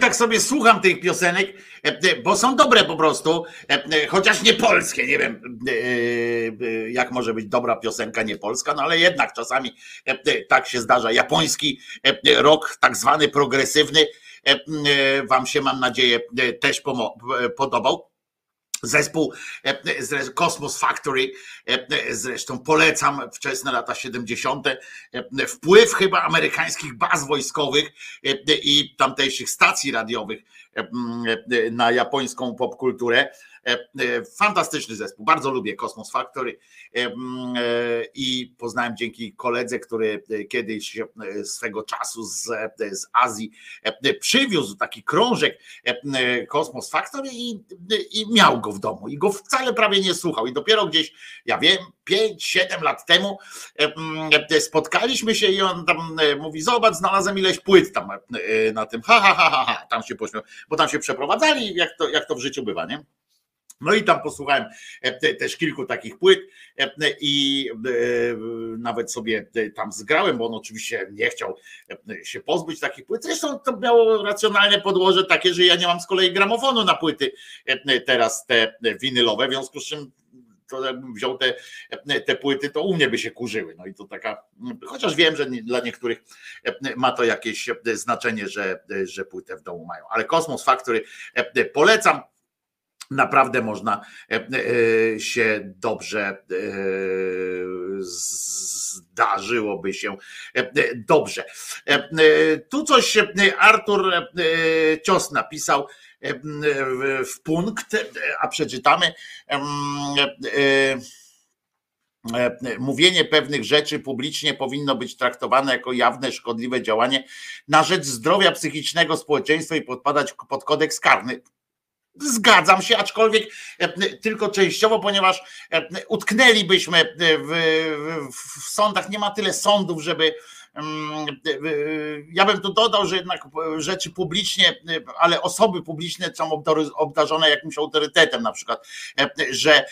Tak sobie słucham tych piosenek, e, e, bo są dobre po prostu, e, chociaż nie polskie. Nie wiem, jak może być dobra piosenka nie polska, no ale jednak czasami tak się zdarza. Japoński rok, tak zwany progresywny, wam się mam nadzieję też podobał. Zespół e, Cosmos Factory, e, e, zresztą polecam wczesne lata 70. e, Wpływ chyba amerykańskich baz wojskowych i tamtejszych stacji radiowych na japońską popkulturę. E, e, Fantastyczny zespół, bardzo lubię Cosmos Factory. E, i poznałem dzięki koledze, który kiedyś swego czasu z, z Azji przywiózł taki krążek Cosmos Factory i, i miał go w domu. I go wcale prawie nie słuchał. I dopiero gdzieś, ja wiem, 5-7 lat temu spotkaliśmy się i on tam mówi, zobacz, znalazłem ileś płyt tam na tym, ha, ha, ha, ha, ha. tam się pośmiał, bo tam się przeprowadzali, jak to, jak to w życiu bywa, nie? No i tam posłuchałem e, te- też kilku takich płyt e, i e, nawet sobie tam zgrałem, bo on oczywiście nie chciał się pozbyć takich płyt. Zresztą to miało racjonalne podłoże takie, że ja nie mam z kolei gramofonu na płyty teraz te winylowe, w związku z czym to jakbym wziął te, te płyty, to u mnie by się kurzyły. No i to taka, chociaż wiem, że dla niektórych ma to jakieś znaczenie, że, że płytę w domu mają. Ale Kosmos Factory polecam naprawdę można się dobrze zdarzyłoby się dobrze. Tu coś Artur Cios napisał w punkt, a przeczytamy mówienie pewnych rzeczy publicznie powinno być traktowane jako jawne, szkodliwe działanie na rzecz zdrowia psychicznego społeczeństwa i podpadać pod kodeks karny. Zgadzam się, aczkolwiek tylko częściowo, ponieważ utknęlibyśmy w, w, w sądach. Nie ma tyle sądów, żeby ja bym tu dodał, że jednak rzeczy publicznie, ale osoby publiczne są obdarzone jakimś autorytetem na przykład, że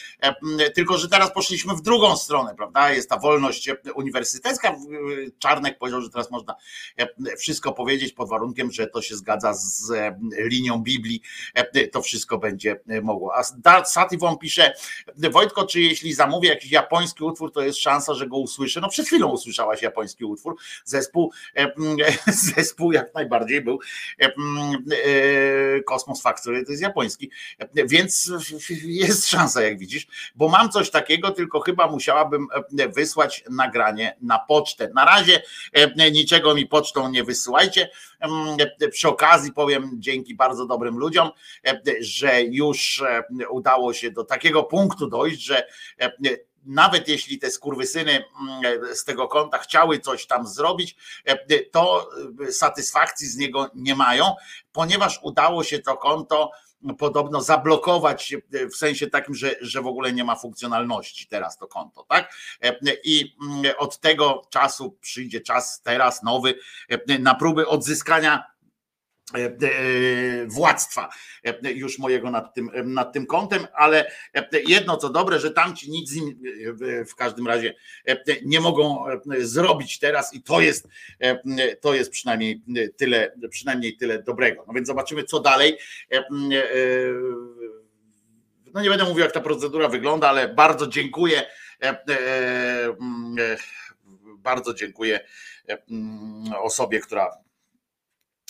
tylko, że teraz poszliśmy w drugą stronę, prawda? Jest ta wolność uniwersytecka. Czarnek powiedział, że teraz można wszystko powiedzieć pod warunkiem, że to się zgadza z linią Biblii, to wszystko będzie mogło. A Sativon pisze, Wojtko, czy jeśli zamówię jakiś japoński utwór, to jest szansa, że go usłyszę? No przed chwilą usłyszałaś japoński utwór, zespół, e, zespół jak najbardziej był Kosmos Factory, to jest japoński, więc jest szansa, jak widzisz, bo mam coś takiego, tylko chyba musiałabym wysłać nagranie na pocztę. Na razie niczego mi pocztą nie wysyłajcie. Przy okazji powiem dzięki bardzo dobrym ludziom, że już udało się do takiego punktu dojść, że nawet jeśli te skurwysyny mm, z tego konta chciały coś tam zrobić, e, to e, satysfakcji z niego nie mają, ponieważ udało się to konto podobno zablokować e, w sensie takim, że, że w ogóle nie ma funkcjonalności teraz to konto, tak? I mm, od tego czasu przyjdzie czas teraz nowy na próby odzyskania władztwa e, już mojego nad tym, nad tym kątem, ale jedno co dobre, że tamci nic w każdym razie nie mogą zrobić teraz i to jest, to jest przynajmniej tyle, przynajmniej tyle dobrego. No więc zobaczymy co dalej. No nie będę mówił jak ta procedura wygląda, ale bardzo dziękuję bardzo dziękuję osobie, która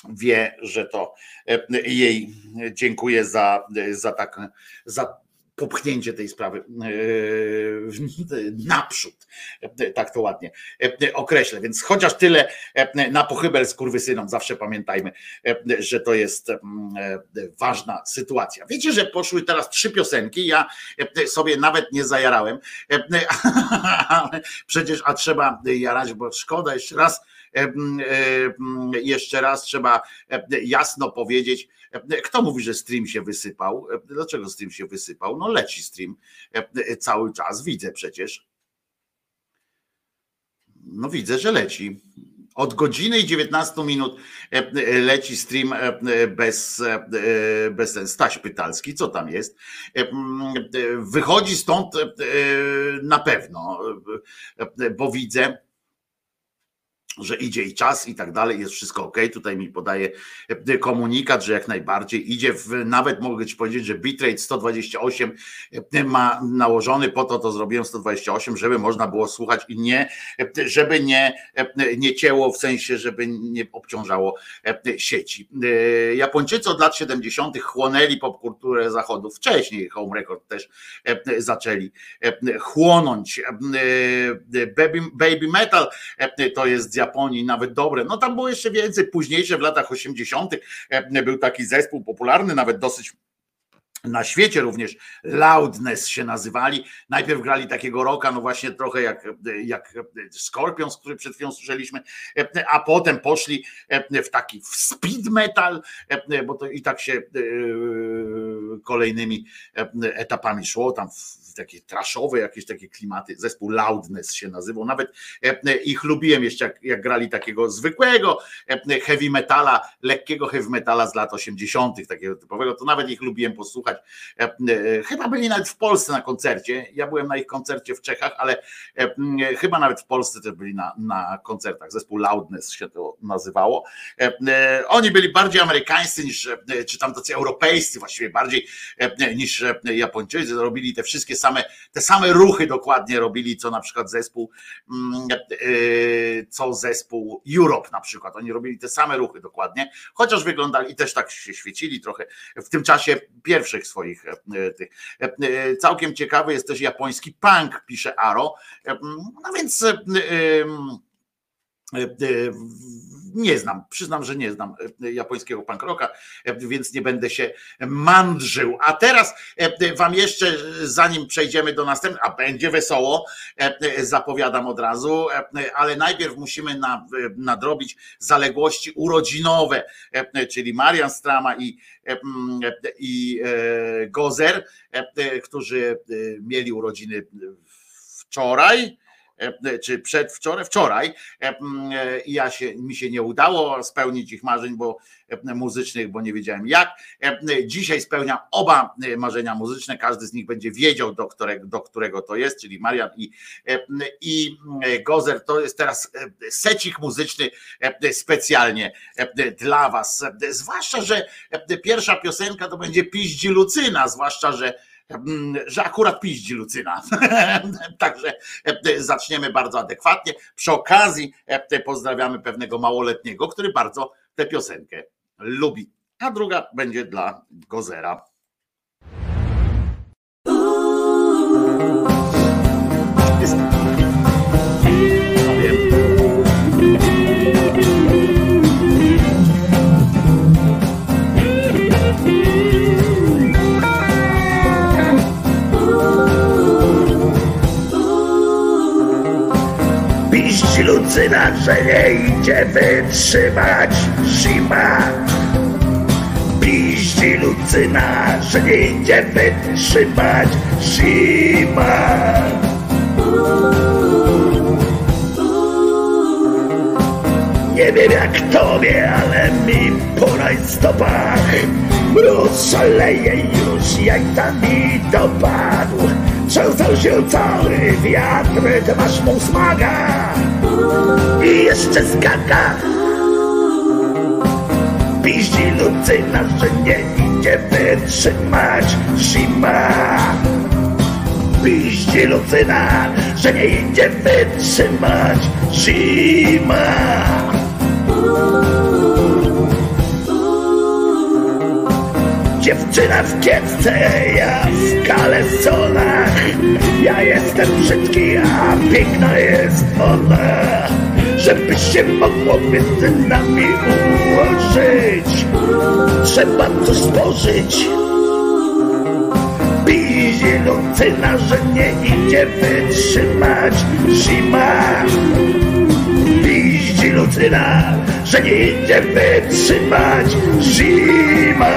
wie, że to e, jej dziękuję za, za tak, za popchnięcie tej sprawy e, naprzód, tak to ładnie określę. Więc chociaż tyle na pochybel z kurwysynom, zawsze pamiętajmy, że to jest ważna sytuacja. Wiecie, że poszły teraz trzy piosenki, ja sobie nawet nie zajarałem, przecież a trzeba jarać, bo szkoda jeszcze raz jeszcze raz trzeba jasno powiedzieć, kto mówi, że stream się wysypał? Dlaczego stream się wysypał? No leci stream cały czas, widzę przecież. No widzę, że leci. Od godziny i 19 minut leci stream bez, bez ten Staś Pytalski. Co tam jest? Wychodzi stąd na pewno, bo widzę że idzie i czas i tak dalej, jest wszystko ok. Tutaj mi podaje e, komunikat, że jak najbardziej idzie, w, nawet mogę ci powiedzieć, że bitrate 128 e, ma nałożony, po to to zrobiłem 128, żeby można było słuchać i nie, e, żeby nie, nie cięło, w sensie, żeby nie obciążało sieci. Japończycy od lat 70. chłonęli popkulturę zachodu, wcześniej Home Record też zaczęli chłonąć. Baby, baby Metal to jest z nawet dobre. No tam było jeszcze więcej. Późniejsze w latach 80. E, był taki zespół popularny, nawet dosyć na świecie również Loudness się nazywali. Najpierw grali takiego rocka, no właśnie trochę jak, jak Scorpions, który przed chwilą słyszeliśmy, a potem poszli w taki speed metal, bo to i tak się e, kolejnymi etapami szło, tam takie traszowe, jakieś takie klimaty. Zespół Loudness się nazywał. Nawet ich lubiłem jeszcze, jak, jak grali takiego zwykłego heavy metala, lekkiego heavy metala z lat 80., takiego typowego, to nawet ich lubiłem posłuchać. E, e, Chyba byli nawet w Polsce na koncercie. Ja byłem na ich koncercie w Czechach, ale e, chyba nawet w Polsce też byli na, na koncertach. Zespół Loudness się to nazywało. E, e, Oni byli bardziej amerykańscy niż, e, czy tam tacy europejscy, właściwie bardziej e, niż e, Japończycy. Robili te wszystkie same, te same ruchy dokładnie robili, co na przykład zespół, mm, e, co zespół Europe na przykład. Oni robili te same ruchy dokładnie, chociaż wyglądali i też tak się świecili trochę w tym czasie pierwszych swoich e, tych. E, Całkiem ciekawy jest też japoński punk, pisze Aro. E, No więc nie znam, przyznam, że nie znam e, japońskiego punk rocka, e, więc nie będę się mandrzył. A teraz e, wam jeszcze, zanim przejdziemy do następnego, a będzie wesoło, e, zapowiadam od razu, e, ale najpierw musimy na, nadrobić zaległości urodzinowe, e, czyli Marian Strama i, e, i e, Gozer, e, którzy e, mieli urodziny wczoraj e, czy przedwczoraj, wczoraj e, i ja się, mi się nie udało spełnić ich marzeń, bo e, muzycznych, bo nie wiedziałem jak. E, Dzisiaj spełnia oba e, marzenia muzyczne, każdy z nich będzie wiedział, do którego, do którego to jest, czyli Marian i, e, i e, Gozer. To jest teraz e, secik muzyczny e, specjalnie e, dla was. E, Zwłaszcza, że e, pierwsza piosenka to będzie Piździ Lucyna, zwłaszcza, że że akurat piździ Lucyna. Także e, zaczniemy bardzo adekwatnie. Przy okazji e, pozdrawiamy pewnego małoletniego, który bardzo tę piosenkę lubi. A druga będzie dla Gozera. Piść Lucyna, że nie idzie wytrzymać. Zima. Piść Lucyna, że nie idzie wytrzymać. Zima. Nie wiem jak tobie, ale mi po rajstopach Mróz szaleje już, jajca mi dopadł. Trzęsał się cały wiatr, ty masz mu smaga I jeszcze skaka Piździ Lucyna, że nie idzie wytrzymać. Zima Piździ Lucyna, że nie idzie wytrzymać. Zima Dziewczyna w kiepce, ja w kalesonach Ja jestem brzydki, a piękna jest ona. Żeby się mogło między nami ułożyć. Trzeba spożyć Pizie Lucyna, że nie idzie wytrzymać. Zima Lucyna, że nie idzie wytrzymać zima.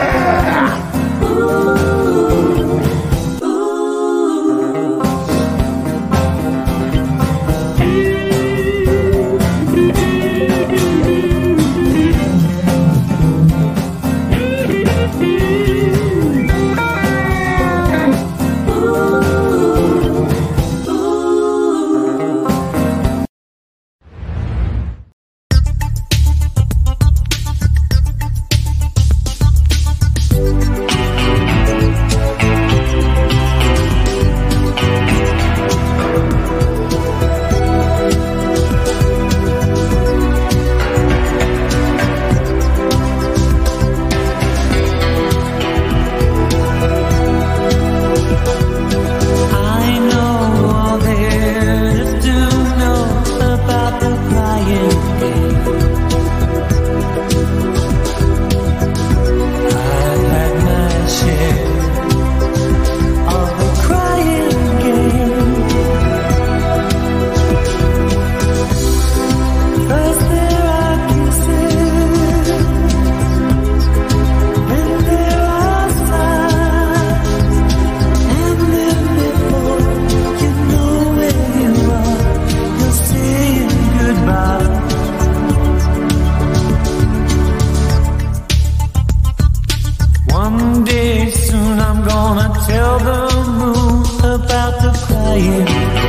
lying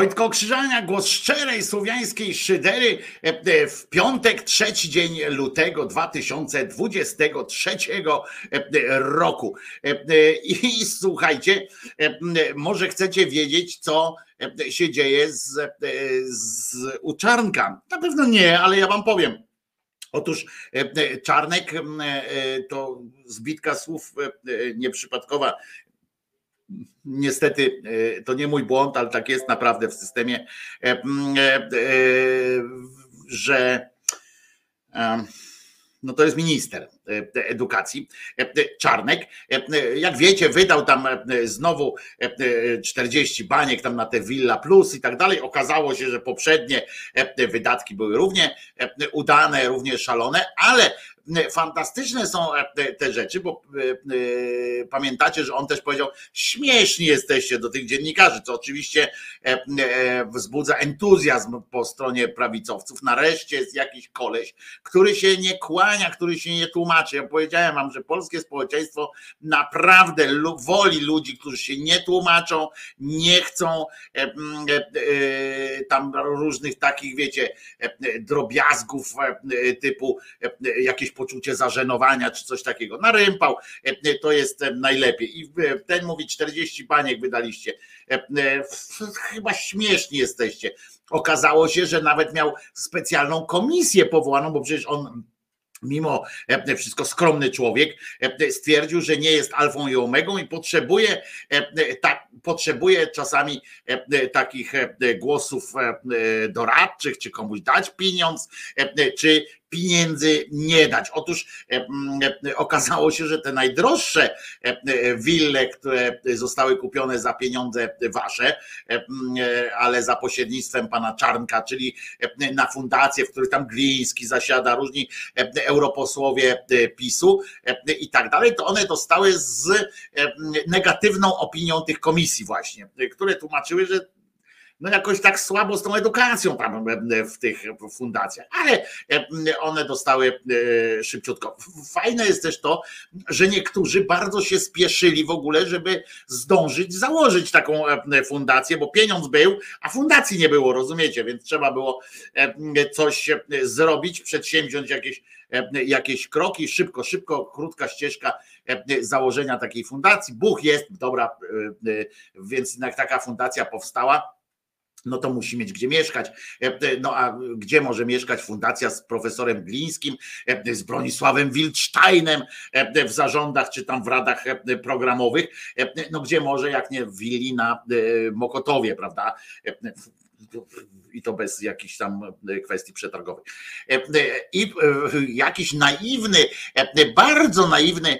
Wojtko Krzyżania, głos szczerej słowiańskiej szydery e, e, w piątek, trzeci dzień lutego 2023 e, roku. I słuchajcie, może chcecie wiedzieć, co się dzieje z, z u Czarnka. Na pewno nie, ale ja wam powiem. Otóż Czarnek to zbitka słów nieprzypadkowa Niestety e, to nie mój błąd, ale tak jest naprawdę w systemie, e, e, że no to jest minister edukacji Czarnek. Jak wiecie, wydał tam znowu 40 baniek tam na te Villa Plus i tak dalej. Okazało się, że poprzednie wydatki były równie udane, równie szalone, ale fantastyczne są e, te rzeczy, bo e, e, pamiętacie, że on też powiedział, śmieszni jesteście do tych dziennikarzy, co oczywiście wzbudza entuzjazm po stronie prawicowców. Nareszcie jest jakiś koleś, który się nie kłania, który się nie tłumaczy. Ja powiedziałem wam, że polskie społeczeństwo naprawdę woli ludzi, którzy się nie tłumaczą, nie chcą tam różnych takich, wiecie, drobiazgów typu jakieś poczucie zażenowania czy coś takiego. Narympał, e, to jest e, najlepiej. I e, ten mówi 40 baniek wydaliście. Chyba śmieszni jesteście. Okazało się, że nawet miał specjalną komisję powołaną, bo przecież on mimo wszystko skromny człowiek, stwierdził, że nie jest alfą i omegą i potrzebuje, tak, potrzebuje czasami takich głosów doradczych, czy komuś dać pieniądz, czy pieniędzy nie dać. Otóż e, e, okazało się, że te najdroższe e, wille, które zostały kupione za pieniądze wasze, ale za pośrednictwem pana Czarnka, czyli na fundacje, w których tam Gliński zasiada, różni europosłowie PiSu i tak dalej, to one dostały z negatywną opinią tych komisji właśnie, które tłumaczyły, że no jakoś tak słabo z tą edukacją tam e, w tych fundacjach, ale e, one dostały e, szybciutko. Fajne jest też to, że niektórzy bardzo się spieszyli w ogóle, żeby zdążyć założyć taką fundację, bo pieniądz był, a fundacji nie było, rozumiecie, więc trzeba było coś zrobić, przedsięwziąć jakieś jakieś kroki, szybko, szybko, krótka ścieżka założenia takiej fundacji. Buch jest, dobra, więc jednak taka fundacja powstała no to musi mieć gdzie mieszkać. E, e, no a gdzie może mieszkać fundacja z profesorem Glińskim, e, z Bronisławem Wildsteinem w zarządach czy tam w radach programowych? No gdzie może, jak nie w willi na Mokotowie, prawda? I to bez jakichś tam e, kwestii przetargowych. E, e, I jakiś naiwny, bardzo naiwny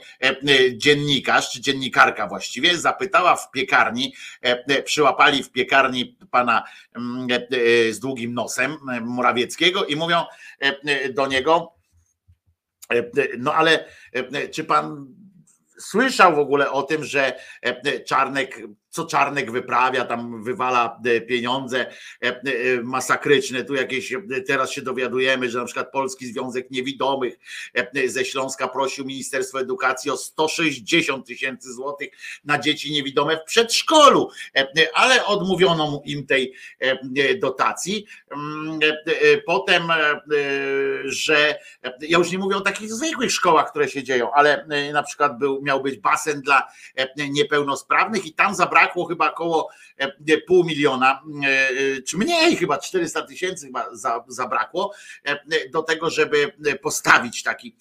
dziennikarz, czy dziennikarka właściwie, zapytała w piekarni, przyłapali w piekarni pana mm, z długim nosem Morawieckiego i mówią do niego, no ale czy pan słyszał w ogóle o tym, że Czarnek co Czarnek wyprawia, tam wywala e, pieniądze e, e, masakryczne. Tu jakieś, teraz się dowiadujemy, że na przykład Polski Związek Niewidomych ze Śląska prosił Ministerstwo Edukacji o 160 tysięcy złotych na dzieci niewidome w przedszkolu, ale odmówiono im tej dotacji. Mm, potem, że ja już nie mówię o takich zwykłych szkołach, które się dzieją, ale na przykład był, miał być basen dla niepełnosprawnych i tam zabrano zabrakło chyba około e, pół miliona, e, e, czy mniej, chyba 400 tysięcy chyba zabrakło do tego, żeby postawić taki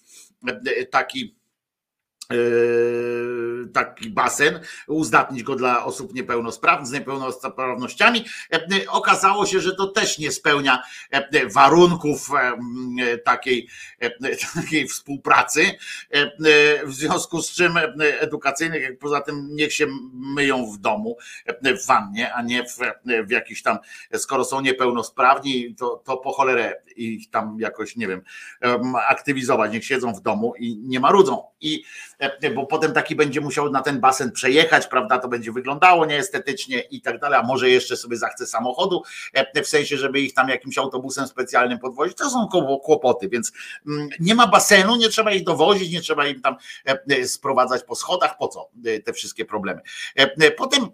taki taki basen, uzdatnić go dla osób niepełnosprawnych, z niepełnosprawnościami. Yy, okazało się, że to też nie spełnia yy, warunków takiej, takiej współpracy, w związku z czym edukacyjnych, poza tym niech się myją w domu, w wannie, a nie w, w jakiś tam, skoro są niepełnosprawni, to, to po cholerę ich tam jakoś, nie wiem, aktywizować, niech siedzą w domu i nie marudzą. I bo potem taki będzie musiał na ten basen przejechać, prawda? To będzie wyglądało nieestetycznie i tak dalej, a może jeszcze sobie zachce samochodu, e, w sensie, żeby ich tam jakimś autobusem specjalnym podwozić. To są kłopoty, więc mm, nie ma basenu, nie trzeba ich dowozić, nie trzeba im tam e, sprowadzać po schodach, po co te wszystkie problemy. Potem E,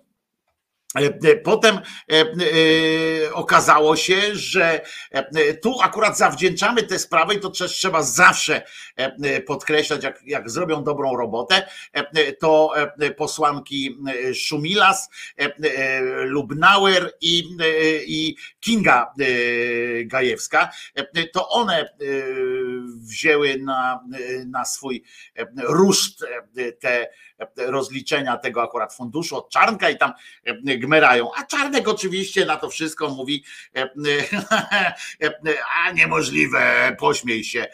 Potem e, e, okazało się, że e, tu akurat zawdzięczamy tę sprawę i to też trzeba zawsze e, podkreślać, jak, jak zrobią dobrą robotę, e, to e, posłanki e, Szumilas, e, e, Lubnauer i, e, i Kinga e, Gajewska, e, to one e, wzięły na, e, na swój e, ruszt e, te rozliczenia tego akurat funduszu od Czarnka i tam e, gmerają. A Czarnek oczywiście na to wszystko mówi, e, e, a niemożliwe, pośmiej się.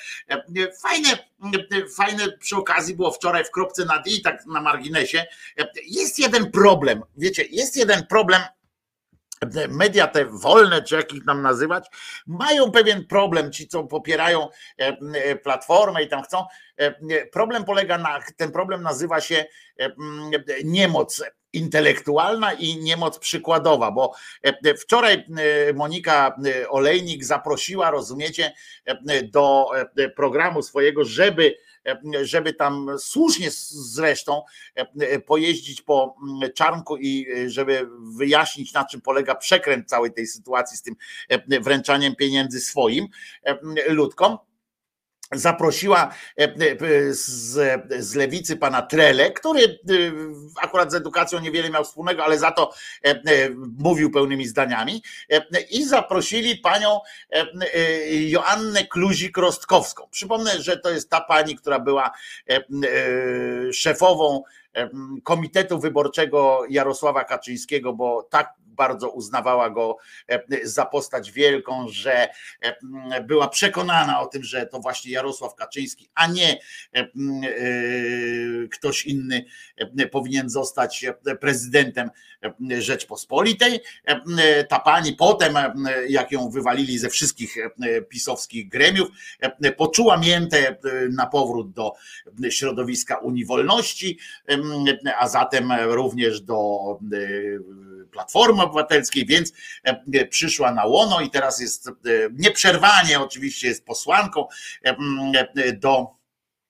Fajne, fajne przy okazji było wczoraj w kropce nad i tak na marginesie. Jest jeden problem, wiecie, jest jeden problem media te wolne, czy jak ich nam nazywać, mają pewien problem, ci co popierają e, e, platformę i tam chcą. E, Problem polega na, ten problem nazywa się niemoc intelektualna i niemoc przykładowa, bo wczoraj Monika Olejnik zaprosiła, rozumiecie, do programu swojego, żeby żeby tam słusznie zresztą e, pojeździć po mm, czarnku i e, żeby wyjaśnić, na czym polega przekręt całej tej sytuacji z tym e, wręczaniem pieniędzy swoim e, ludkom zaprosiła e, e, z, z lewicy pana Trele, który e, akurat z edukacją niewiele miał wspólnego, ale za to mówił pełnymi zdaniami i zaprosili panią Joannę Kluzik-Rostkowską. Przypomnę, że to jest ta pani, która była szefową Komitetu Wyborczego Jarosława Kaczyńskiego, bo tak bardzo uznawała go za postać wielką, że była przekonana o tym, że to właśnie Jarosław Kaczyński, a nie e, ktoś inny powinien zostać prezydentem Rzeczpospolitej. E, Ta pani potem, jak ją wywalili ze wszystkich pisowskich gremiów, poczuła miętę na powrót do środowiska Unii Wolności, a zatem również do e, Platformy Obywatelskiej, więc e, przyszła na łono i teraz jest e, nieprzerwanie, oczywiście jest posłanką do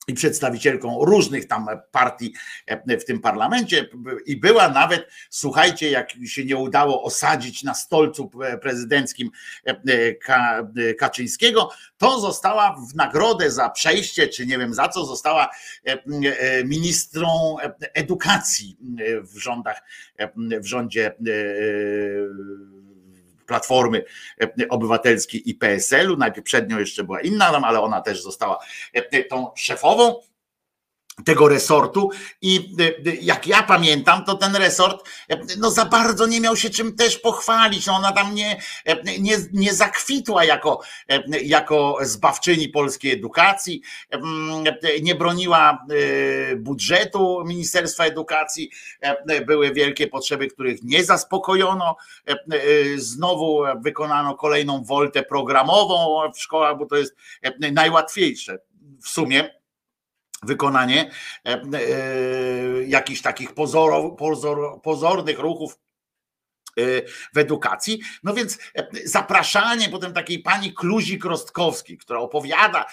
i przedstawicielką różnych tam partii e, w tym parlamencie. I była nawet, słuchajcie, jak się nie udało osadzić na stolcu prezydenckim e, Ka- Kaczyńskiego, to została w nagrodę za przejście, czy nie wiem za co, została e, e, ministrą edukacji w rządach, w rządzie e, Platformy Obywatelskiej i PSL-u. Najpierw przed nią jeszcze była inna, tam, ale ona też została e, tą szefową tego resortu i e, jak ja pamiętam, to ten resort e, no za bardzo nie miał się czym też pochwalić. No ona tam nie, nie, nie zakwitła jako, jako zbawczyni polskiej edukacji, nie broniła budżetu Ministerstwa Edukacji, były wielkie potrzeby, których nie zaspokojono. Znowu wykonano kolejną woltę programową w szkołach, bo to jest najłatwiejsze w sumie wykonanie e, e, jakichś takich pozoro, pozor, pozornych ruchów e, w edukacji. No więc zapraszanie potem takiej pani Kluzik-Rostkowskiej, która opowiada,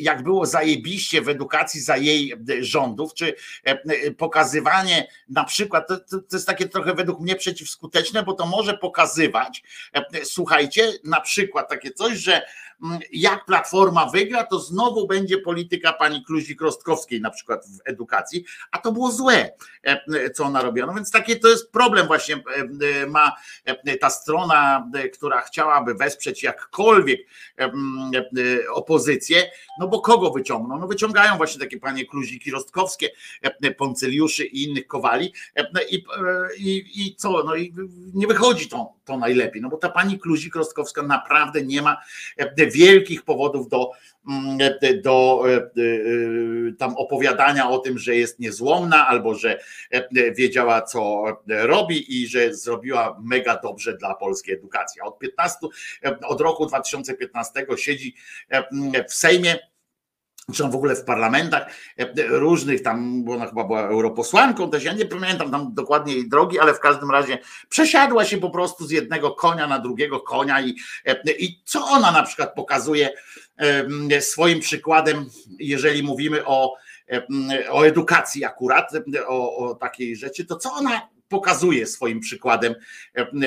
jak było zajebiście w edukacji za jej rządów, czy pokazywanie na przykład, to, to jest takie trochę według mnie przeciwskuteczne, bo to może pokazywać, słuchajcie, na przykład takie coś, że jak Platforma wygra, to znowu będzie polityka pani Kluzik-Rostkowskiej na przykład w edukacji, a to było złe, e, co ona robiła. No więc taki to jest problem właśnie e, e, ma e, ta strona, e, która chciałaby wesprzeć jakkolwiek e, e, opozycję, no bo kogo wyciągną? No wyciągają właśnie takie panie Kluziki Rostkowskie, e, Poncyliuszy i innych Kowali e, i, e, i, i co, no i nie wychodzi to, to najlepiej, no bo ta pani Kluzik Rostkowska naprawdę nie ma wielkich powodów do, mm, do e, e, tam opowiadania o tym, że jest niezłomna albo że e, wiedziała co robi i że zrobiła mega dobrze dla polskiej edukacji. Od 15, e, od roku 2015 siedzi w Sejmie czy tam w ogóle w parlamentach e, różnych tam, bo ona chyba była europosłanką też, ja nie pamiętam tam dokładnie jej drogi, ale w każdym razie przesiadła się po prostu z jednego konia na drugiego konia i, e, i co ona na przykład pokazuje e, swoim przykładem, jeżeli mówimy o, e, o edukacji akurat, o, o takiej rzeczy, to co ona pokazuje swoim przykładem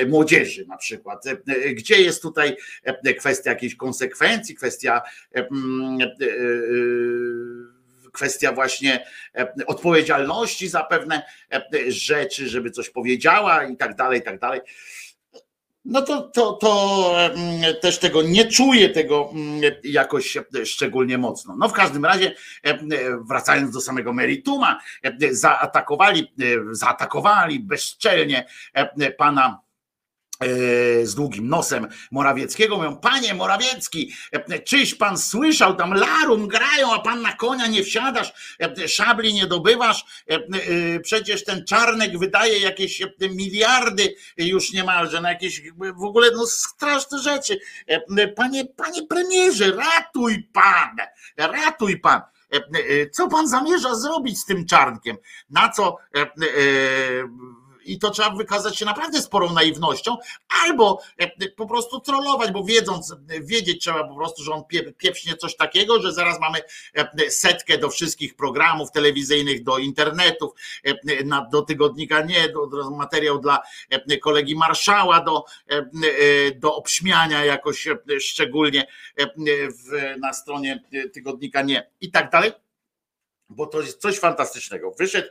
młodzieży na przykład. Gdzie jest tutaj kwestia jakiejś konsekwencji, kwestia kwestia właśnie odpowiedzialności za pewne rzeczy, żeby coś powiedziała i tak dalej, i tak dalej no to, to, to mm, też tego nie czuję tego mm, jakoś szczególnie mocno. No w każdym razie, wracając do samego merituma, zaatakowali, zaatakowali bezczelnie pana E, z długim nosem Morawieckiego. Mówią, panie Morawiecki, e, czyś pan słyszał, tam larum grają, a pan na konia nie wsiadasz, e, szabli nie dobywasz, przecież ten Czarnek wydaje jakieś miliardy już niemalże na jakieś w ogóle no straszne rzeczy. Panie, panie premierze, ratuj pan, ratuj pan. Co pan zamierza zrobić z tym czarnkiem? Na co i to trzeba wykazać się naprawdę sporą naiwnością, albo e, po prostu trollować, bo wiedząc, wiedzieć trzeba po prostu, że on pieprznie coś takiego, że zaraz mamy e, setkę do wszystkich programów telewizyjnych, do internetów, e, do tygodnika nie, do, materiał dla kolegi marszała, do, do obśmiania jakoś szczególnie na stronie tygodnika nie i tak dalej bo to jest coś fantastycznego. Wyszedł,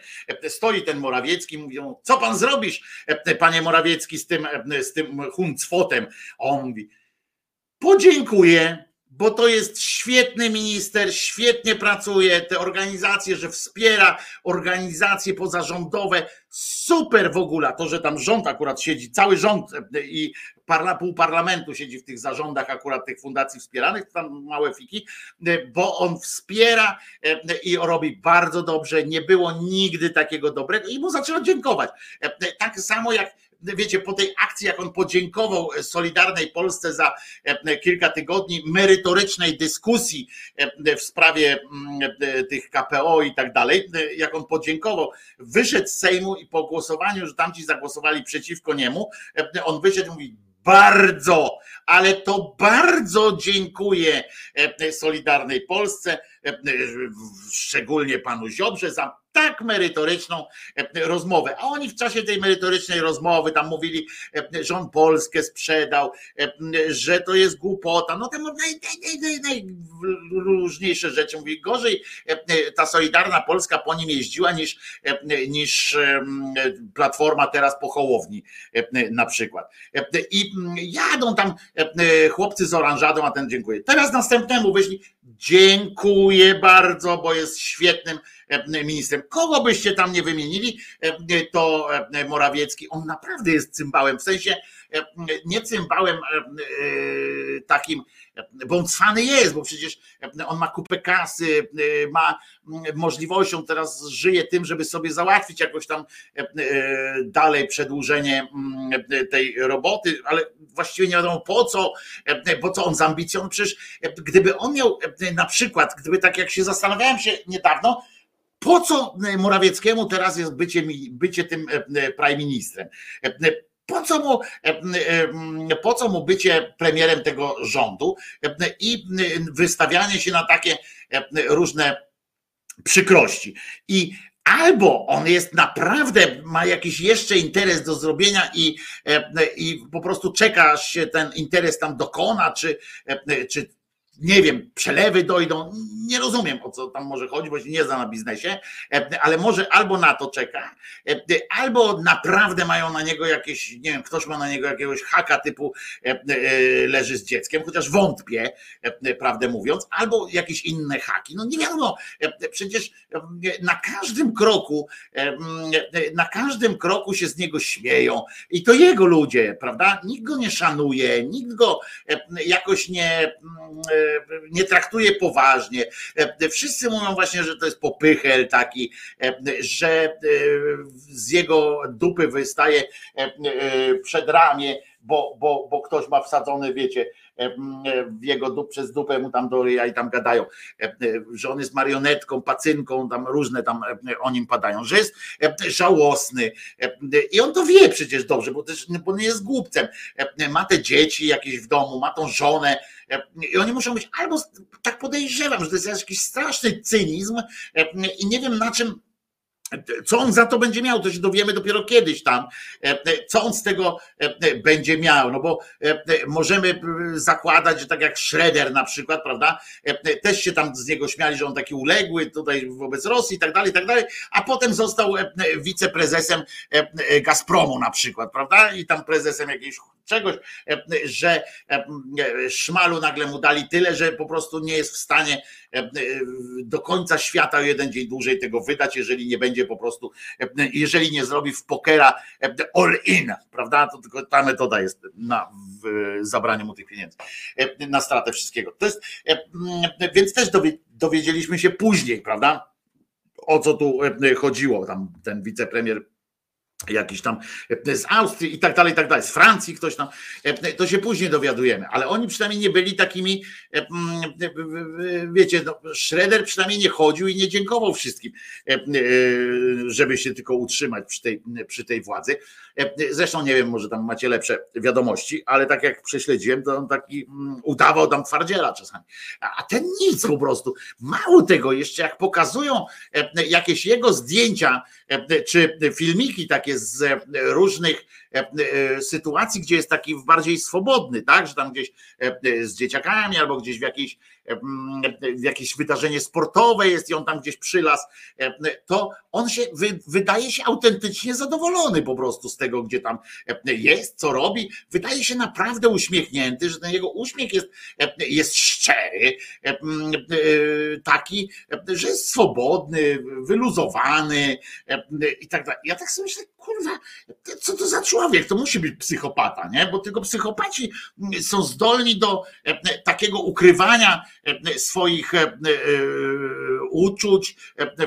stoi ten Morawiecki, mówią, co pan zrobisz, panie Morawiecki, z tym, z tym huncwotem? On mówi, podziękuję, bo to jest świetny minister, świetnie pracuje, te organizacje, że wspiera organizacje pozarządowe, super w ogóle, to, że tam rząd akurat siedzi, cały rząd i parla, pół parlamentu siedzi w tych zarządach akurat tych fundacji wspieranych, tam małe fiki, bo on wspiera i robi bardzo dobrze, nie było nigdy takiego dobrego i mu zaczęła dziękować. Tak samo jak wiecie, po tej akcji, jak on podziękował Solidarnej Polsce za e, kilka tygodni merytorycznej dyskusji e, w sprawie mm, e, tych KPO i tak dalej, jak on podziękował, wyszedł z Sejmu i po głosowaniu, że tamci zagłosowali przeciwko niemu, on wyszedł i mówi, bardzo, ale to bardzo dziękuję Solidarnej Polsce, szczególnie panu Ziobrze za tak merytoryczną e, rozmowę. A oni w czasie tej merytorycznej rozmowy tam mówili, e, że on Polskę sprzedał, e, że to jest głupota. No tam najróżniejsze rzeczy. Mówi, gorzej ta Solidarna Polska po nim jeździła niż, niż Platforma teraz po Hołowni na przykład. I jadą tam chłopcy z oranżadą, a ten dziękuję. Teraz następnemu wyślij, dziękuję bardzo, bo jest świetnym E, ministrem. Kogo byście tam nie wymienili, e, to e, Morawiecki, on naprawdę jest cymbałem, w sensie nie cymbałem takim, bo on cwany jest, bo przecież on ma kupę kasy, ma możliwość, on teraz żyje tym, żeby sobie załatwić jakoś tam dalej przedłużenie tej roboty, ale właściwie nie wiadomo po co, po co on z ambicją, przecież gdyby on miał na przykład, gdyby tak jak się zastanawiałem się niedawno, po co Morawieckiemu teraz jest bycie, bycie tym e, e, prime ministrem? E, po co, mu, po co mu bycie premierem tego rządu i wystawianie się na takie różne przykrości? I albo on jest naprawdę, ma jakiś jeszcze interes do zrobienia i, i po prostu czeka, aż się ten interes tam dokona, czy, czy nie wiem, przelewy dojdą, nie rozumiem o co tam może chodzić, bo się nie zna na biznesie, e, ale może albo na to czeka, e, albo naprawdę mają na niego jakieś, nie wiem, ktoś ma na niego jakiegoś haka typu e, leży z dzieckiem, chociaż wątpię, prawdę mówiąc, albo jakieś inne haki. No nie wiadomo, przecież na każdym kroku, na każdym kroku się z niego śmieją i to jego ludzie, prawda? Nikt go nie szanuje, nikt go jakoś nie nie traktuje poważnie. E, wszyscy mówią właśnie, że to jest popychel taki, e, że e, z jego dupy wystaje przed ramię, bo, bo, bo ktoś ma wsadzony, wiecie, w jego dup, przez dupę mu tam do i tam gadają, że on jest marionetką, pacynką, tam różne tam o nim padają, że jest żałosny i on to wie przecież dobrze, bo też bo nie jest głupcem. Ma te dzieci jakieś w domu, ma tą żonę, i oni muszą być albo tak podejrzewam, że to jest jakiś straszny cynizm i nie wiem na czym Co on za to będzie miał, to się dowiemy dopiero kiedyś tam, e, e, co on z tego e, będzie miał, no bo możemy zakładać, że tak jak Schroeder na przykład, prawda, też się tam z niego śmiali, że on taki uległy tutaj wobec Rosji i tak dalej, i tak dalej, a potem został wiceprezesem Gazpromu na przykład, prawda, i tam prezesem jakiejś czegoś, że szmalu nagle mu dali tyle, że po prostu nie jest w stanie do końca świata o jeden dzień dłużej tego wydać, jeżeli nie będzie po prostu, jeżeli nie zrobi w pokera all in, prawda? To tylko ta metoda jest na zabraniu mu tych pieniędzy, na stratę wszystkiego. To jest, więc też dowiedzieliśmy się później, prawda? O co tu chodziło, tam ten wicepremier jakiś tam e, z Austrii i tak dalej, i tak dalej, z Francji ktoś tam, e, to się później dowiadujemy, ale oni przynajmniej nie byli takimi, e, wiecie, no, Schroeder przynajmniej nie chodził i nie dziękował wszystkim, żeby się tylko utrzymać przy tej, przy tej władzy. Zresztą nie wiem, może tam macie lepsze wiadomości, ale tak jak prześledziłem, to on taki udawał tam twardziela czasami. A ten nic po prostu. Mało tego, jeszcze jak pokazują jakieś jego zdjęcia czy filmiki takie, takie z e, różnych e, e, sytuacji, gdzie jest taki bardziej swobodny, tak, że tam gdzieś z dzieciakami albo gdzieś w jakiejś jakieś wydarzenie sportowe jest i on tam gdzieś przylas, to on się wydaje się autentycznie zadowolony po prostu z tego, gdzie tam jest, co robi. Wydaje się naprawdę uśmiechnięty, że ten jego uśmiech jest, jest szczery, taki, że jest swobodny, wyluzowany i tak dalej. Ja tak sobie myślę, kurwa, co to za człowiek? To musi być psychopata, nie? Bo tylko psychopaci są zdolni do takiego ukrywania swoich e, e, uczuć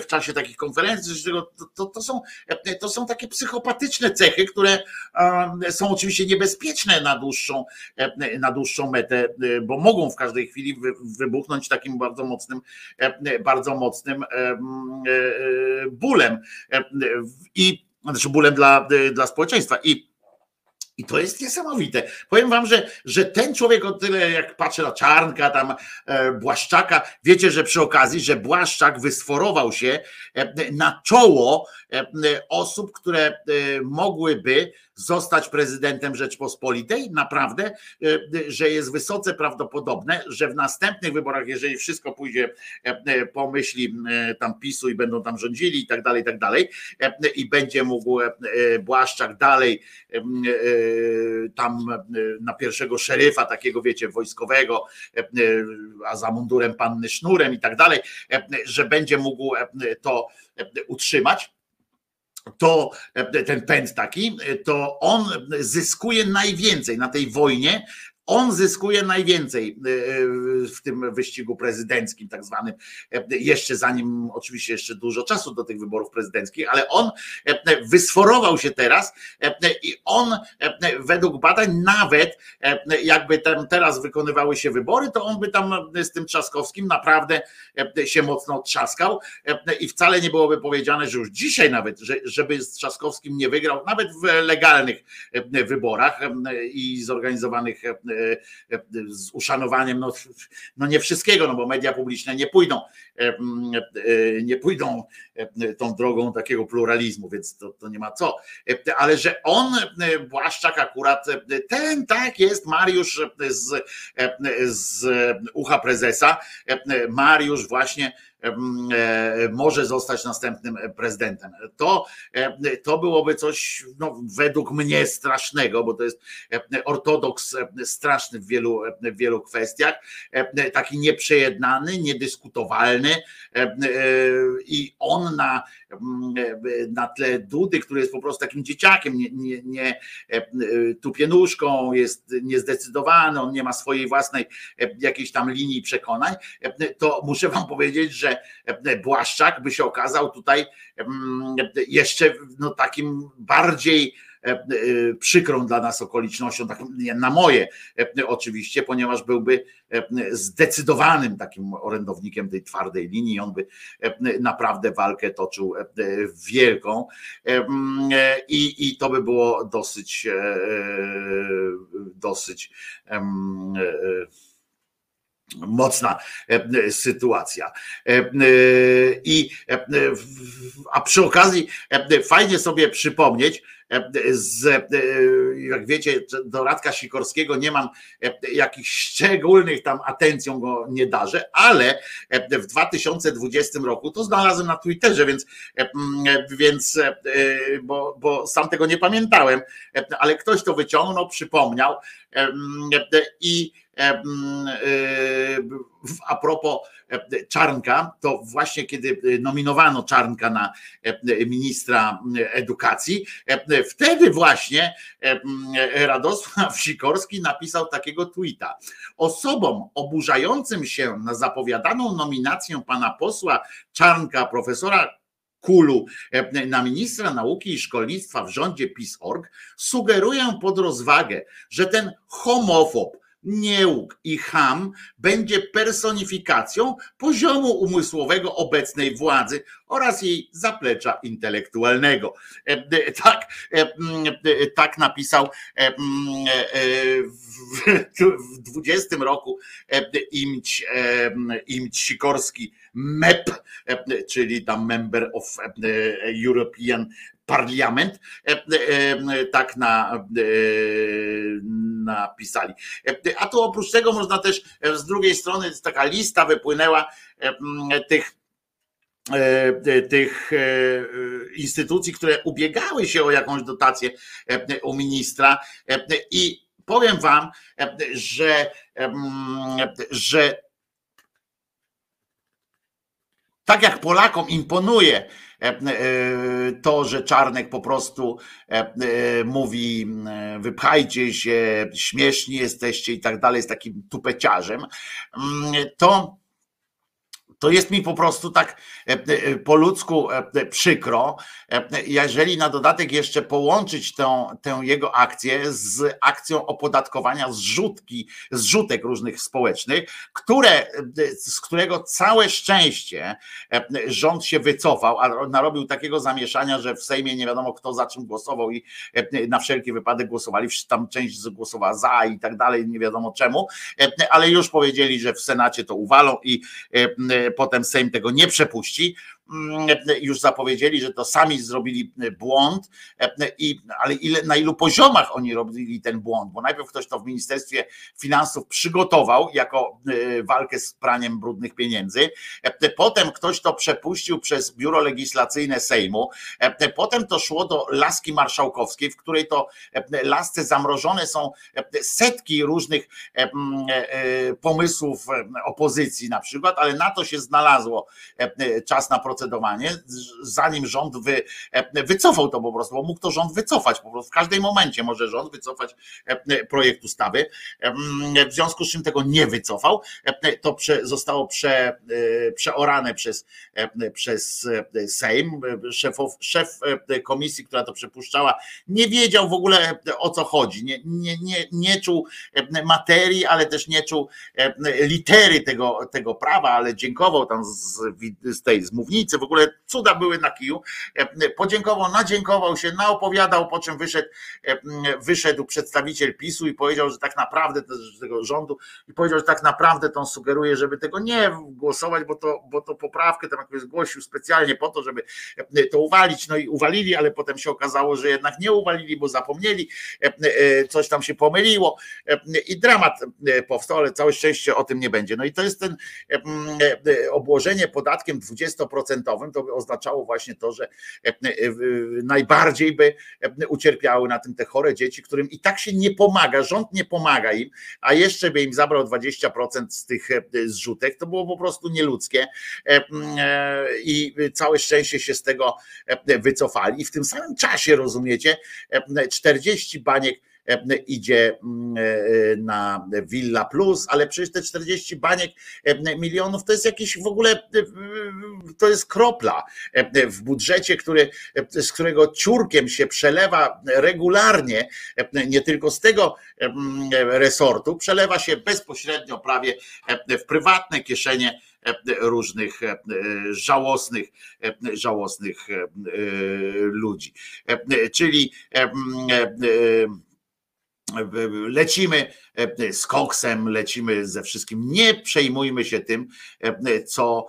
w czasie takich konferencji, to, to, to, są, to są takie psychopatyczne cechy, które są oczywiście niebezpieczne na dłuższą, na dłuższą metę, bo mogą w każdej chwili wybuchnąć takim bardzo mocnym, bardzo mocnym e, bólem i znaczy bólem dla, dla społeczeństwa. I i to jest niesamowite. Powiem wam, że, że ten człowiek o tyle, jak patrzę na Czarnka, tam e, Błaszczaka, wiecie, że przy okazji, że Błaszczak wysforował się e, na czoło e, osób, które mogłyby zostać prezydentem Rzeczpospolitej, naprawdę, że jest wysoce prawdopodobne, że w następnych wyborach, jeżeli wszystko pójdzie po myśli tam PiSu i będą tam rządzili i tak dalej, i tak dalej, i będzie mógł Błaszczak dalej tam na pierwszego szeryfa, takiego wiecie, wojskowego, a za mundurem panny sznurem i tak dalej, że będzie mógł to utrzymać to ten pęd taki, to on zyskuje najwięcej na tej wojnie on zyskuje najwięcej e, e, w tym wyścigu prezydenckim, tak zwanym, e, jeszcze zanim oczywiście jeszcze dużo czasu do tych wyborów prezydenckich, ale on wysforował się teraz i on według badań nawet jakby tam teraz wykonywały się wybory, to on by tam z tym Trzaskowskim naprawdę się mocno trzaskał i wcale nie byłoby powiedziane, że już dzisiaj nawet, że, żeby z Trzaskowskim nie wygrał, nawet w legalnych wyborach i zorganizowanych E, e, z uszanowaniem, no, no nie wszystkiego, no bo media publiczne nie pójdą, nie pójdą tą drogą takiego pluralizmu, więc to, to nie ma co. Ale że on, Błaszczak akurat, ten tak jest, Mariusz z, z ucha prezesa, Mariusz właśnie E, może zostać następnym prezydentem. To, e, to byłoby coś no, według mnie strasznego, bo to jest e, ortodoks straszny w wielu, w wielu kwestiach, taki nieprzejednany, niedyskutowalny i on na, na tle Dudy, który jest po prostu takim dzieciakiem, nie, nie, nie tupienuszką, jest niezdecydowany, on nie ma swojej własnej jakiejś tam linii przekonań, to muszę wam powiedzieć, że Błaszczak by się okazał tutaj mm, jeszcze no, takim bardziej e, e, przykrą dla nas okolicznością, tak, na moje e, oczywiście, ponieważ byłby zdecydowanym takim orędownikiem tej twardej linii. On by naprawdę walkę toczył wielką i, i to by było dosyć dosyć Mocna e, sytuacja. E, e, I, e, a przy okazji e, fajnie sobie przypomnieć, e, z, e, jak wiecie, do Radka Sikorskiego nie mam e, jakichś szczególnych tam atencją go nie darzę, ale e, w 2020 roku to znalazłem na Twitterze, więc, e, więc e, bo, bo sam tego nie pamiętałem, e, ale ktoś to wyciągnął, przypomniał e, e, i e, e, a propos e, Czarnka, to właśnie kiedy nominowano Czarnka na e, ministra edukacji, e, wtedy właśnie Radosław Sikorski napisał takiego tweeta. Osobom oburzającym się na zapowiadaną nominację pana posła Czarnka, profesora Kulu na ministra nauki i szkolnictwa w rządzie PiS.org sugeruję pod rozwagę, że ten homofob, niełk i ham będzie personifikacją poziomu umysłowego obecnej władzy oraz jej zaplecza intelektualnego. E, e, Tak, e, mm, tak napisał mm, w w 20 roku Imć, e, Imć Sikorski MEP, czyli tam Member of European Parliament, e, e, tak na, e, napisali. E, A tu oprócz tego można też e, z drugiej strony taka lista wypłynęła e, tych e, tych e, instytucji, które ubiegały się o jakąś dotację e, u ministra e, i powiem wam, e, że, że tak jak Polakom imponuje e, e, to, że Czarnek po prostu e, e, mówi e, wypchajcie się, śmieszni jesteście i tak dalej, jest takim tupeciarzem, mm, to to jest mi po prostu tak e, e, po ludzku e, przykro, jeżeli na dodatek jeszcze połączyć tę, tę jego akcję z akcją opodatkowania zrzutki, zrzutek różnych społecznych, które, z którego całe szczęście rząd się wycofał, a narobił takiego zamieszania, że w Sejmie nie wiadomo kto za czym głosował i na wszelki wypadek głosowali, tam część głosowała za i tak dalej, nie wiadomo czemu, ale już powiedzieli, że w Senacie to uwalą i potem Sejm tego nie przepuści. Mm, Już zapowiedzieli, że to sami zrobili błąd, e, ale ile, na ilu poziomach oni robili ten błąd? Bo najpierw ktoś to w Ministerstwie Finansów przygotował jako e, walkę z praniem brudnych pieniędzy, e, potem ktoś to przepuścił przez Biuro Legislacyjne Sejmu, e, potem to szło do laski marszałkowskiej, w której to e, lasce zamrożone są e, setki różnych e, e, pomysłów e, opozycji na przykład, ale na to się znalazło e, e, czas na procedowanie, zanim rząd wy, e, wycofał to po prostu, bo mógł to rząd wycofać po prostu. W każdym momencie może rząd wycofać e, projekt ustawy. W związku z czym tego nie wycofał, e, to zostało prze, przeorane przez, przez Sejm. Szefow, szef komisji, która to przepuszczała, nie wiedział w ogóle o co chodzi. Nie, nie, nie, nie czuł materii, ale też nie czuł litery tego, tego prawa, ale dziękował tam z, z tej z mównicy, w ogóle cuda były na kiju. E, Podziękował, nadziękował się, naopowiadał, po czym wyszedł, e, wyszedł przedstawiciel PiSu i powiedział, że tak naprawdę tego rządu i powiedział, że tak naprawdę to on sugeruje, żeby tego nie głosować, bo to, bo to poprawkę tam jakoś zgłosił specjalnie po to, żeby e, to uwalić. No i uwalili, ale potem się okazało, że jednak nie uwalili, bo zapomnieli, coś tam się pomyliło i dramat powstał, ale całe szczęście o tym nie będzie. No i to jest ten obłożenie podatkiem 20% to by oznaczało właśnie to, że e, e, najbardziej by e, ucierpiały na tym te chore dzieci, którym i tak się nie pomaga, rząd nie pomaga im, a jeszcze by im zabrał 20% z tych zrzutek, to było po prostu nieludzkie i całe szczęście się z tego wycofali. I w tym samym czasie, rozumiecie, e, 40 baniek idzie mm, e, na Villa Plus, ale przecież te 40 baniek e, milionów to jest jakiś w ogóle, e, to jest kropla e, w budżecie, który, e, z którego ciurkiem się przelewa regularnie, e, nie tylko z tego e, mm, resortu, przelewa się bezpośrednio prawie e, w prywatne kieszenie e, różnych e, żałosnych, e, żałosnych e, ludzi. E, Czyli e, e, lecimy e, z koksem, lecimy ze wszystkim. Nie przejmujmy się tym, e, co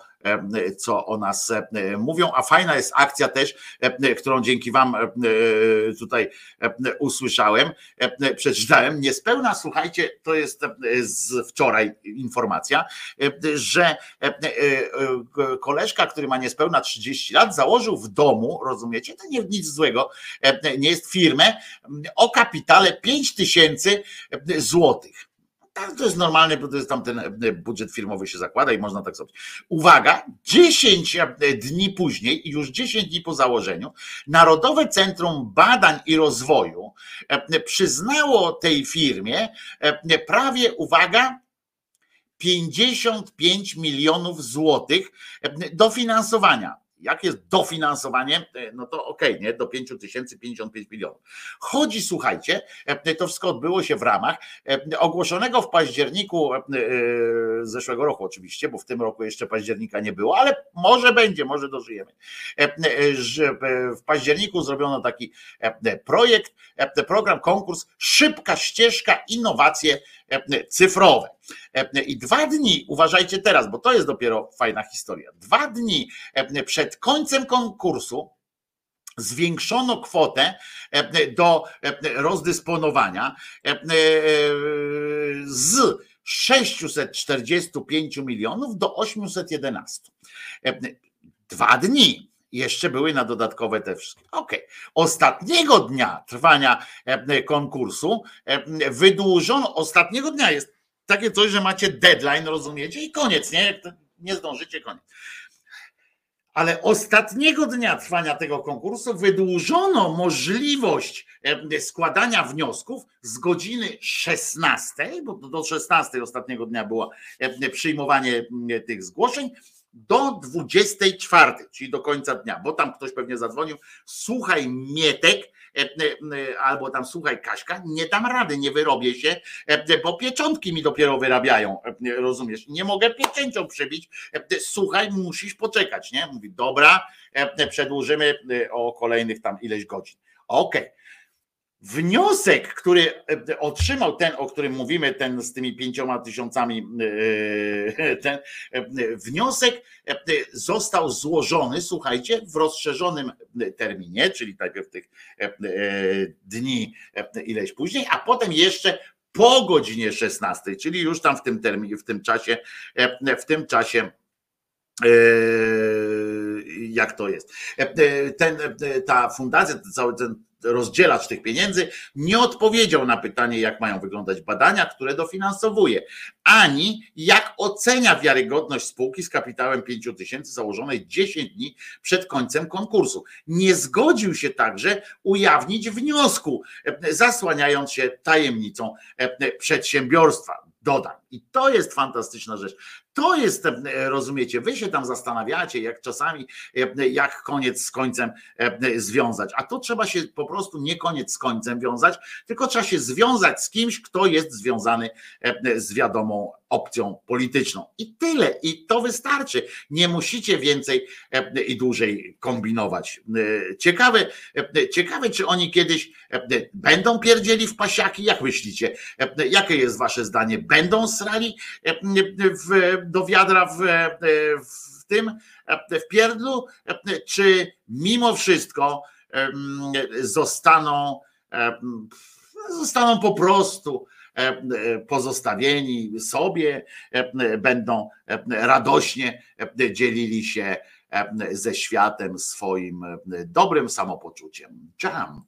co o nas e, mówią, a fajna jest akcja też, e, którą dzięki Wam tutaj usłyszałem, przeczytałem. Niespełna, słuchajcie, to jest z wczoraj informacja, że koleżka, który ma niespełna 30 lat, założył w domu, rozumiecie, to nie nic złego, nie jest firmę o kapitale 5 tysięcy złotych. Tak, to jest normalne, bo to jest tam ten e, budżet firmowy się zakłada i można tak sobie. Uwaga, 10 e, dni później, już 10 dni po założeniu, Narodowe Centrum Badań i Rozwoju e, przyznało tej firmie prawie, uwaga, 55 milionów złotych dofinansowania jak jest dofinansowanie, e, no to okej, okay, nie, do 5 tysięcy 55 milionów. Chodzi, słuchajcie, e, to wszystko odbyło się w ramach e, ogłoszonego w październiku zeszłego roku oczywiście, bo w tym roku jeszcze października nie było, ale może będzie, może dożyjemy. W październiku zrobiono taki projekt, program, konkurs Szybka ścieżka innowacje cyfrowe. I dwa dni, uważajcie teraz, bo to jest dopiero fajna historia. Dwa dni przed końcem konkursu zwiększono kwotę do rozdysponowania z 645 milionów do 811. Dwa dni jeszcze były na dodatkowe te wszystkie. Okej. Okay. Ostatniego dnia trwania konkursu wydłużono, ostatniego dnia jest takie coś, że macie deadline, rozumiecie? I koniec, nie? Nie zdążycie, koniec. Ale ostatniego dnia trwania tego konkursu wydłużono możliwość składania wniosków z godziny 16, bo do 16 ostatniego dnia było przyjmowanie tych zgłoszeń, do 24, czyli do końca dnia, bo tam ktoś pewnie zadzwonił. Słuchaj, Mietek, E, e, e, albo tam słuchaj Kaśka, nie dam rady, nie wyrobię się, bo pieczątki mi dopiero wyrabiają, rozumiesz? Nie mogę pieczęcią przebić, słuchaj, musisz poczekać, nie? Mówi, dobra, przedłużymy o kolejnych tam ileś godzin. Okej. Okay. Wniosek, który e, otrzymał ten, o którym mówimy, ten z tymi pięcioma tysiącami, e, ten e, wniosek został złożony, słuchajcie, w rozszerzonym terminie, czyli najpierw tych dni ileś później, a potem jeszcze po godzinie 16, czyli już tam w tym terminie, w tym czasie, w tym czasie jak to jest. Ten, ta fundacja, cały ten rozdzielacz tych pieniędzy, nie odpowiedział na pytanie, jak mają wyglądać badania, które dofinansowuje, ani jak ocenia wiarygodność spółki z kapitałem 5 tysięcy założonej 10 dni przed końcem konkursu. Nie zgodził się także ujawnić wniosku, zasłaniając się tajemnicą przedsiębiorstwa. Dodam. I to jest fantastyczna rzecz. To jest, e, rozumiecie, wy się tam zastanawiacie, jak czasami, e, jak koniec z końcem e, związać. A to trzeba się po prostu nie koniec z końcem wiązać, tylko trzeba się związać z kimś, kto jest związany z wiadomą opcją polityczną. I tyle. I to wystarczy. Nie musicie więcej i dłużej kombinować. Ciekawe, ciekawe czy oni kiedyś będą pierdzieli w pasiaki? Jak myślicie? Jakie jest wasze zdanie? Będą srali w do wiadra w, w tym, w pierdlu, czy mimo wszystko zostaną, zostaną po prostu pozostawieni sobie, będą radośnie dzielili się ze światem swoim dobrym samopoczuciem. Jump.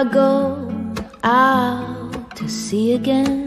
I go out to sea again.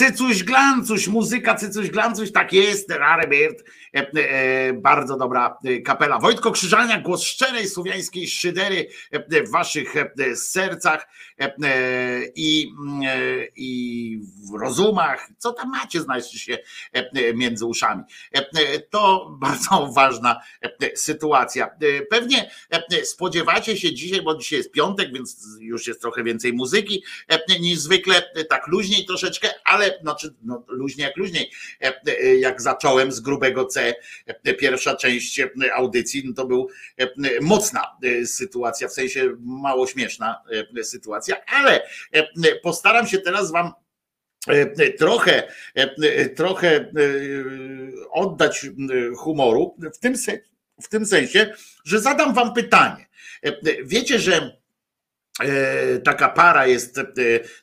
Cycuś glancuś, muzyka cycuś glancuś, tak jest, Rare e, bardzo dobra e, kapela. Wojtko Krzyżania, głos szczerej słowiańskiej szydery e, w waszych e, sercach i, mm, rozumach, co tam macie, znajdzie się e, e, między uszami. E, To bardzo ważna sytuacja. Pewnie spodziewacie się dzisiaj, bo dzisiaj jest piątek, więc już jest trochę więcej muzyki niż zwykle, tak luźniej troszeczkę, ale znaczy no, luźniej jak luźniej. Jak zacząłem z grubego C, pierwsza część audycji, no to był mocna sytuacja, w sensie mało śmieszna sytuacja, ale postaram się teraz wam trochę, e, trochę e, oddać e, humoru w tym, w tym sensie, że zadam wam pytanie. E, Wiecie, że e, taka para jest, e,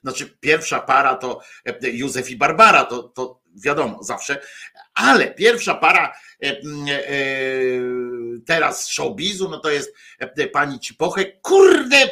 znaczy pierwsza para to e, Józef i Barbara, to, to wiadomo zawsze, ale pierwsza para e, e, teraz showbizu, no to jest e, pani Cipochek. Kurde,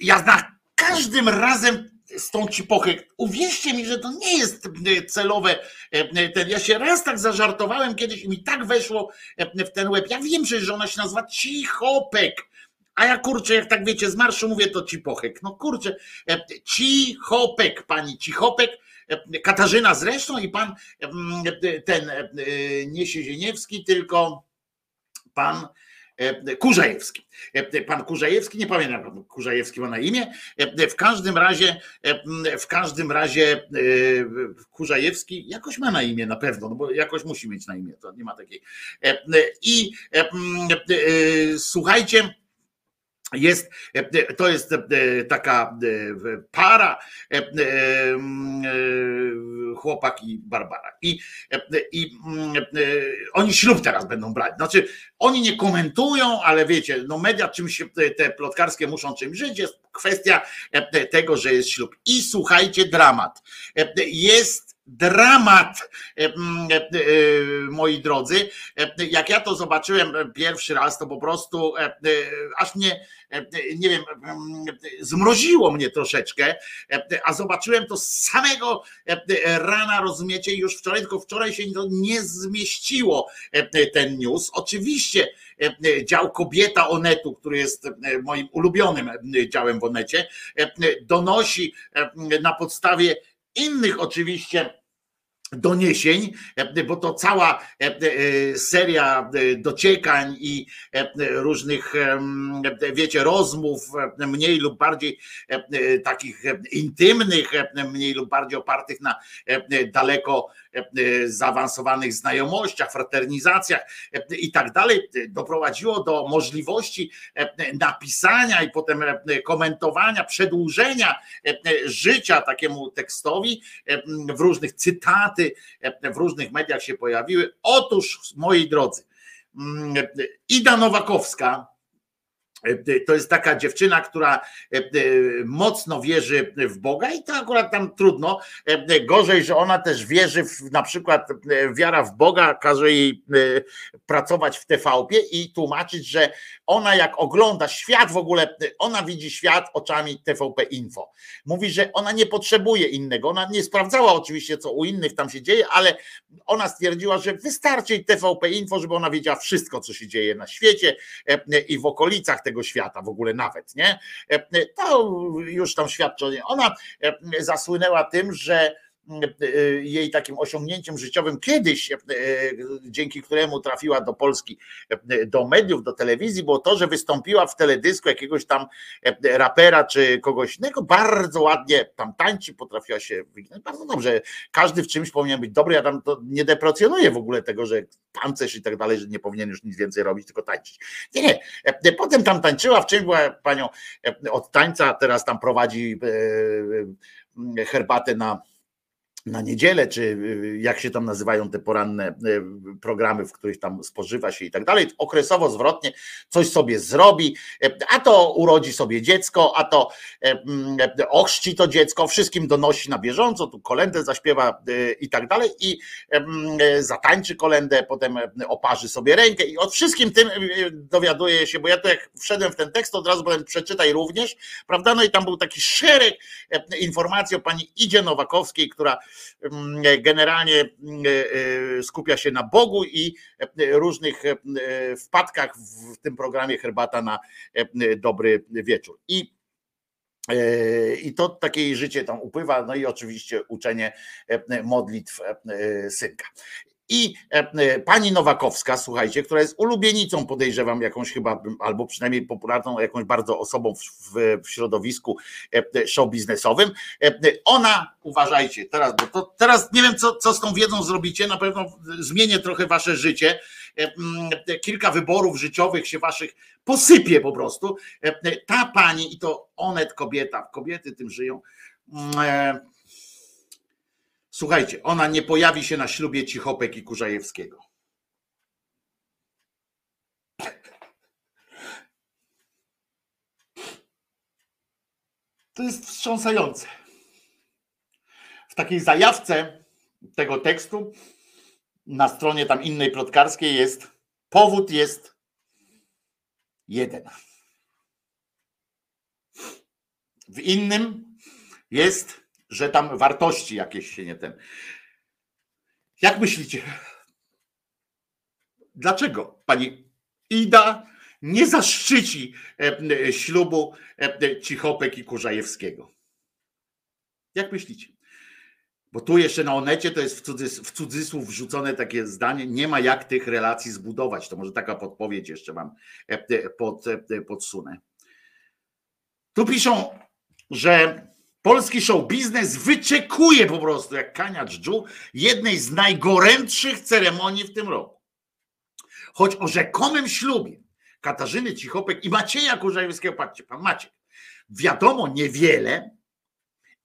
ja za każdym razem z tą cipochę. Uwierzcie mi, że to nie jest e, celowe. e, Ten, ja się raz tak zażartowałem kiedyś i mi tak weszło e, w ten łeb. Ja wiem, że ona się nazywa Cichopek. A ja kurczę, jak tak wiecie, z marszu mówię to Cipochek. No kurczę, e, Cichopek, pani Cichopek, e, Katarzyna zresztą i pan e, ten e, nie Siezieniewski, tylko pan e, Kurzajewski. E, Pan Kurzajewski, nie pamiętam, jak Kurzajewski ma na imię. E, W każdym razie, e, w każdym razie e, Kurzajewski jakoś ma na imię na pewno, no bo jakoś musi mieć na imię, to nie ma takiej. E, I e, e, słuchajcie, jest, e, to jest e, taka e, para, e, e, e, chłopak i Barbara. I, e, i e, oni ślub teraz będą brać. Znaczy, oni nie komentują, ale wiecie, no media czymś te, plotkarskie muszą czymś żyć. Jest kwestia e, tego, że jest ślub. I słuchajcie, dramat. E, Jest dramat, e, e, e, moi drodzy. Jak ja to zobaczyłem pierwszy raz, to po prostu aż mnie, nie wiem, zmroziło mnie troszeczkę, a zobaczyłem to z samego rana, rozumiecie, już wczoraj, tylko wczoraj się to nie zmieściło ten news. Oczywiście dział kobieta Onetu, który jest moim ulubionym działem w Onecie, donosi na podstawie innych oczywiście doniesień, e, bo to cała e, e, seria dociekań i różnych, wiecie, rozmów, mniej lub bardziej takich intymnych, mniej lub bardziej opartych na daleko zaawansowanych znajomościach, fraternizacjach e, i tak dalej, e, doprowadziło do możliwości e, napisania i potem e, komentowania, przedłużenia e, e, życia takiemu tekstowi e, w różnych cytaty, e, w różnych mediach się pojawiły. Otóż, moi drodzy, Ida Nowakowska, e, to jest taka dziewczyna, która e, e, mocno wierzy w Boga i to akurat tam trudno. E, Gorzej, że ona też wierzy w na przykład e, wiara w Boga każe jej e, pracować w TVP i tłumaczyć, że ona jak ogląda świat w ogóle, ona widzi świat oczami TVP Info. Mówi, że ona nie potrzebuje innego. Ona nie sprawdzała oczywiście, co u innych tam się dzieje, ale ona stwierdziła, że wystarczy TVP Info, żeby ona wiedziała wszystko, co się dzieje na świecie e, i w okolicach tego świata w ogóle nawet, nie? E, To już tam świadczy. Ona e, zasłynęła tym, że jej takim osiągnięciem życiowym kiedyś, e, dzięki któremu trafiła do Polski, e, do mediów, do telewizji, było to, że wystąpiła w teledysku jakiegoś tam e, rapera czy kogoś innego, bardzo ładnie tam tańczy, potrafiła się wyginać, bardzo dobrze. Każdy w czymś powinien być dobry, ja tam to nie deprecjonuję w ogóle tego, że tancerz i tak dalej, że nie powinien już nic więcej robić, tylko tańczyć. Nie, nie. Potem tam tańczyła, w czymś była panią od tańca, teraz tam prowadzi herbatę na na niedzielę, czy y, jak się tam nazywają te poranne y, programy, w których tam spożywa się i tak dalej, okresowo zwrotnie coś sobie zrobi, e, a to urodzi sobie dziecko, a to mm, ochrzci to dziecko, wszystkim donosi na bieżąco, tu kolendę zaśpiewa i tak dalej i zatańczy kolendę, potem oparzy sobie rękę i od wszystkim tym dowiaduje się, bo ja to jak wszedłem w ten tekst, od razu powiem przeczytaj również, prawda, no i tam był taki szereg informacji o pani Idzie Nowakowskiej, która generalnie mm, e, skupia się na Bogu i e, różnych e, wpadkach w tym programie Herbata na e, dobry wieczór. I e, i to takie życie tam upływa, no i oczywiście uczenie e, modlitw e, synka. I e, e, pani Nowakowska, słuchajcie, która jest ulubienicą, podejrzewam, jakąś chyba, albo przynajmniej popularną, jakąś bardzo osobą w, w, środowisku e, show biznesowym. Ona, uważajcie, teraz, bo to, teraz nie wiem, co, co z tą wiedzą zrobicie, na pewno zmienię trochę wasze życie. Mm, Kilka wyborów życiowych się waszych posypie po prostu. Ta pani, i to onet kobieta, kobiety tym żyją. Słuchajcie, ona nie pojawi się na ślubie Cichopek i Kurzajewskiego. To jest wstrząsające. W takiej zajawce tego tekstu na stronie tam innej plotkarskiej jest powód jest jeden. W innym jest, że tam wartości jakieś się nie ten. Jak myślicie? Dlaczego pani Ida nie zaszczyci e, ślubu e, Cichopek i Kurzajewskiego? Jak myślicie? Bo tu jeszcze na Onecie to jest w, cudzys- w cudzysłów wrzucone takie zdanie, nie ma jak tych relacji zbudować. To może taka podpowiedź jeszcze wam e, pod, podsunę. Tu piszą, że polski show biznes wyczekuje po prostu jak kaniacz dżu jednej z najgorętszych ceremonii w tym roku. Choć o rzekomym ślubie Katarzyny Cichopek i Macieja Kurzajewskiego. Patrzcie, pan Maciek. Wiadomo niewiele.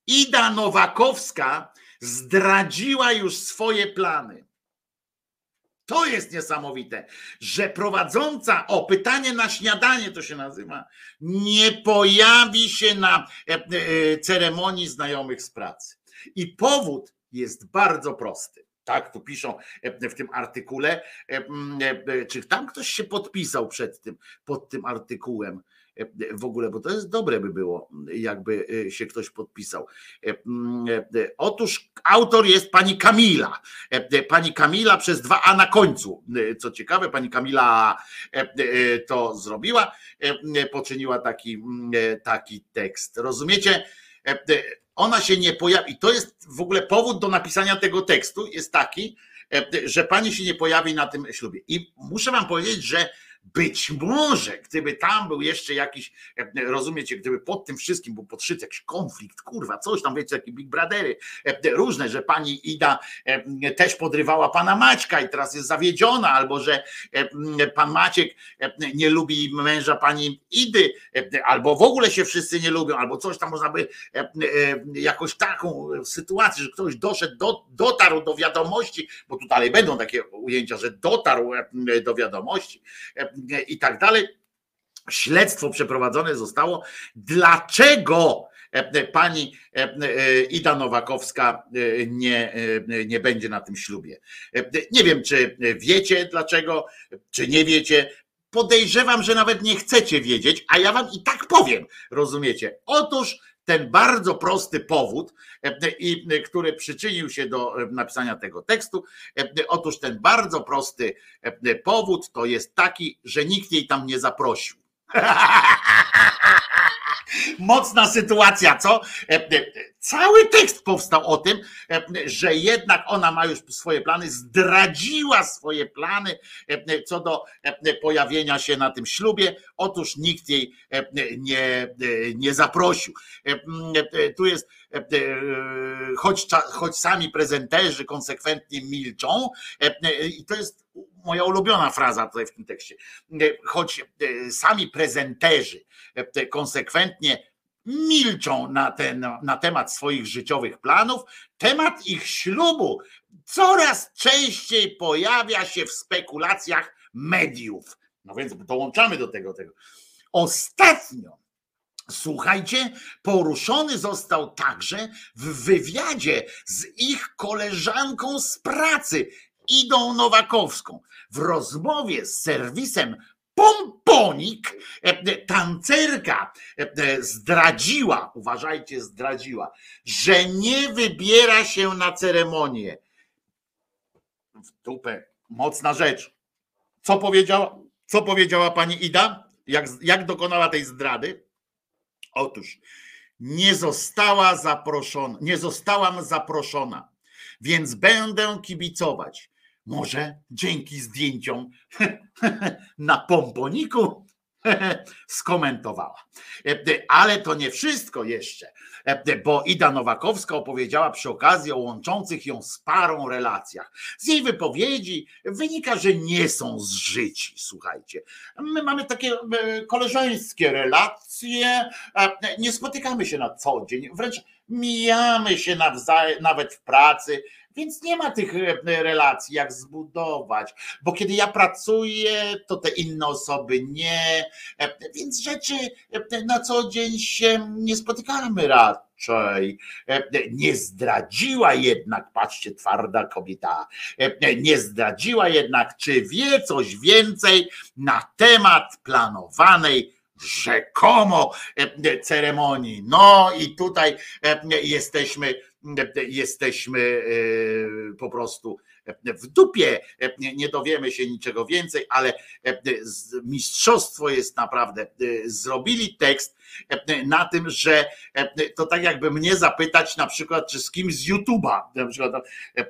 Ida Nowakowska zdradziła już swoje plany. To jest niesamowite, że prowadząca, o pytanie na śniadanie to się nazywa, nie pojawi się na e, e, ceremonii znajomych z pracy. I powód jest bardzo prosty. Tak, tu piszą e, w tym artykule, czy tam ktoś się podpisał przed tym, pod tym artykułem w ogóle, bo to jest dobre by było, jakby e, się ktoś podpisał. E, m, e, Otóż autor jest pani Kamila. E, Pani Kamila przez dwa A na końcu. E, Co ciekawe, pani Kamila e, e, to zrobiła, e, e, poczyniła taki, m, e, taki tekst. Rozumiecie? E, e, Ona się nie pojawi. I to jest w ogóle powód do napisania tego tekstu, jest taki, e, że pani się nie pojawi na tym ślubie. I muszę wam powiedzieć, że być może, gdyby tam był jeszcze jakiś, e, rozumiecie, gdyby pod tym wszystkim był podszyty jakiś konflikt, kurwa, coś tam, wiecie, takie Big Brothery, e, różne, że pani Ida e, też podrywała pana Maćka i teraz jest zawiedziona, albo że pan Maciek nie lubi męża pani Idy, albo w ogóle się wszyscy nie lubią, albo coś tam można by jakoś taką sytuację, że ktoś doszedł, do, dotarł do wiadomości, bo tu dalej będą takie ujęcia, że dotarł do wiadomości i tak dalej. Śledztwo przeprowadzone zostało. Dlaczego e, pani e, e, Ida Nowakowska e, nie, e, nie będzie na tym ślubie? E, Nie wiem, czy wiecie dlaczego, czy nie wiecie. Podejrzewam, że nawet nie chcecie wiedzieć, a ja wam i tak powiem, rozumiecie? Otóż ten bardzo prosty powód, e, i który przyczynił się do e, napisania tego tekstu. e, Otóż ten bardzo prosty e, powód to jest taki, że nikt jej tam nie zaprosił. Mocna sytuacja, co? E, e, Cały tekst powstał o tym, e, że jednak ona ma już swoje plany, zdradziła swoje plany co do pojawienia się na tym ślubie. Otóż nikt jej nie, nie zaprosił. Tu jest, choć, choć sami prezenterzy konsekwentnie milczą, i to jest moja ulubiona fraza tutaj w tym tekście, E, choć e, sami prezenterzy e, konsekwentnie milczą na, ten, na temat swoich życiowych planów, temat ich ślubu coraz częściej pojawia się w spekulacjach mediów. No więc dołączamy do tego tego. Ostatnio Słuchajcie, poruszony został także w wywiadzie z ich koleżanką z pracy, Idą Nowakowską. W rozmowie z serwisem Pomponik e, tancerka e, zdradziła, uważajcie, zdradziła, że nie wybiera się na ceremonię. W dupę, mocna rzecz. Co powiedziała, co powiedziała pani Ida? Jak, jak dokonała tej zdrady? Otóż nie została zaproszona, nie zostałam zaproszona, więc będę kibicować. Może dzięki zdjęciom na pomponiku skomentowała. Ale to nie wszystko jeszcze, bo Ida Nowakowska opowiedziała przy okazji o łączących ją z parą relacjach. Z jej wypowiedzi wynika, że nie są zżyci, słuchajcie. My mamy takie e, koleżeńskie relacje, e, nie spotykamy się na co dzień, wręcz mijamy się nawzajem, nawet w pracy, więc nie ma tych e, relacji, jak zbudować, bo kiedy ja pracuję, to te inne osoby nie, e, więc rzeczy e, na co dzień się nie spotykamy raczej. Nie zdradziła jednak, patrzcie, twarda kobieta, nie zdradziła jednak, czy wie coś więcej na temat planowanej rzekomo e, ceremonii. No i tutaj e, jesteśmy, e, jesteśmy e, po prostu w dupie, E, nie- dowiemy się niczego więcej, ale e, mistrzostwo jest naprawdę. e, Zrobili tekst e, na tym, że e, to tak jakby mnie zapytać na przykład, czy z kimś z YouTube'a, na przykład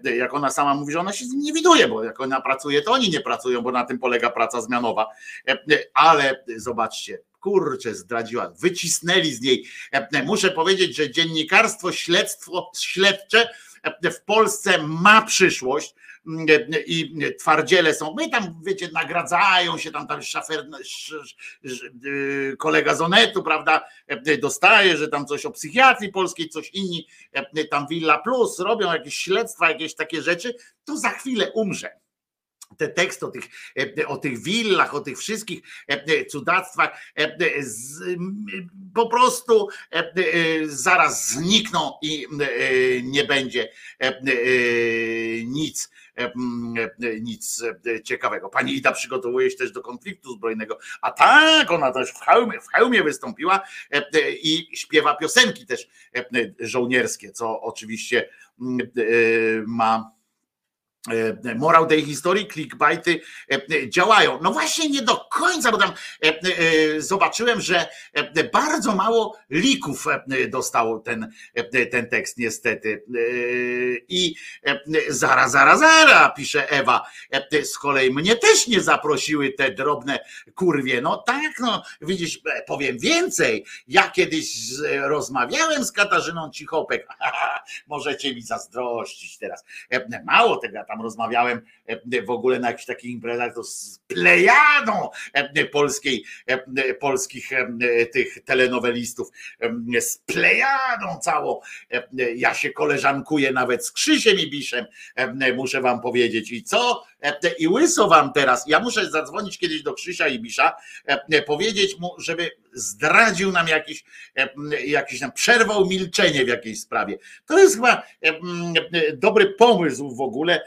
e, jak ona sama mówi, że ona się z nim nie widuje, bo jak ona pracuje, to oni nie pracują, bo na tym polega praca zmianowa. E, Ale zobaczcie, kurczę, zdradziła, wycisnęli z niej. E, Muszę powiedzieć, że dziennikarstwo, śledztwo, śledcze e, w Polsce ma przyszłość mm, e, i twardziele są. My tam, wiecie, nagradzają się, tam tam szafer, sz, sz, y, kolega z Onetu, prawda, e, dostaje, że tam coś o psychiatrii polskiej, coś inni, e, tam Villa Plus, robią jakieś śledztwa, jakieś takie rzeczy, to za chwilę umrze te teksty o tych, e, o tych willach, o tych wszystkich e, cudactwach e, m, po prostu zaraz znikną i nie będzie nic. Nic ciekawego. Pani Ida przygotowuje się też do konfliktu zbrojnego. A tak, ona też w hełmie, w hełmie wystąpiła i śpiewa piosenki też żołnierskie, co oczywiście ma morał tej historii, clickbaity e, e, działają. No właśnie nie do końca, bo tam e, e, zobaczyłem, że e, bardzo mało lików e, dostał ten, e, ten tekst niestety. E, I e, zara, zara, zara, pisze Ewa. E, Z kolei mnie też nie zaprosiły te drobne kurwie. No tak, no widzisz, e, powiem więcej. Ja kiedyś rozmawiałem z Katarzyną Cichopek. Możecie mi zazdrościć teraz. E, Mało tego, ja tam rozmawiałem e, w ogóle na jakichś takich imprezach to z plejadą e, polskiej, e, polskich tych telenowelistów, z plejadą całą. Ja się koleżankuję nawet z Krzysiem Ibiszem, muszę wam powiedzieć. I co? E, I łyso wam teraz. Ja muszę zadzwonić kiedyś do Krzysia Ibisza, e, powiedzieć mu, żeby zdradził nam jakiś, e, jakiś nam przerwał milczenie w jakiejś sprawie. To jest chyba dobry pomysł w ogóle,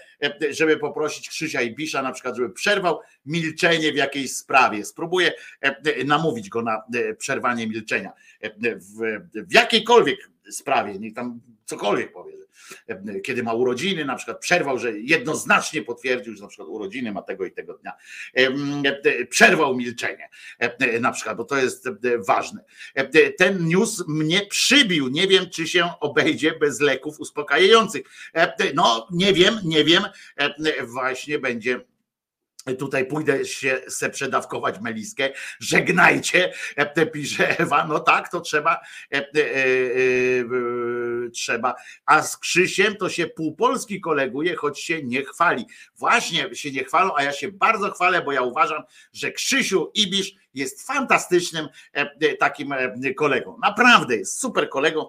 żeby poprosić Krzysia Ibisza na przykład, żeby przerwał milczenie w jakiejś sprawie. Spróbuję namówić go na przerwanie milczenia w, w jakiejkolwiek sprawie, niech tam cokolwiek powie. e, Kiedy ma urodziny, na przykład przerwał, że jednoznacznie potwierdził, że na przykład urodziny ma tego i tego dnia. E, e, Przerwał milczenie na przykład, bo to jest ważne. Ten news mnie przybił. Nie wiem, czy się obejdzie bez leków uspokajających. No, nie wiem, nie wiem. Właśnie będzie. Tutaj pójdę się se przedawkować meliskę. Żegnajcie, e, pisze Ewa. No tak, to trzeba. e, e, e, e, Trzeba. A z Krzysiem to się pół Polski koleguje, choć się nie chwali. Właśnie się nie chwalą, a ja się bardzo chwalę, bo ja uważam, że Krzysiu Ibisz jest fantastycznym e, e, takim e, kolegą. Naprawdę jest super kolegą e,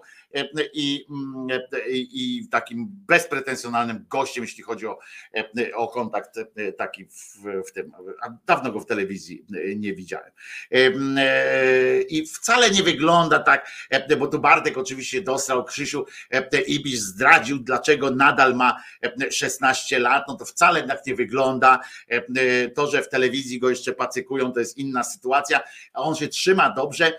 i, mm, e, i takim bezpretensjonalnym gościem, jeśli chodzi o, e, o kontakt e, taki w, w tym. A dawno go w telewizji e, nie widziałem. E, e, I wcale nie wygląda tak, e, bo tu Bartek oczywiście dostał Krzysiu e, Ibisz zdradził, dlaczego nadal ma e, 16 lat, no to wcale tak nie wygląda. E, e, To, że w telewizji go jeszcze pacykują, to jest inna sytuacja, a on się trzyma dobrze,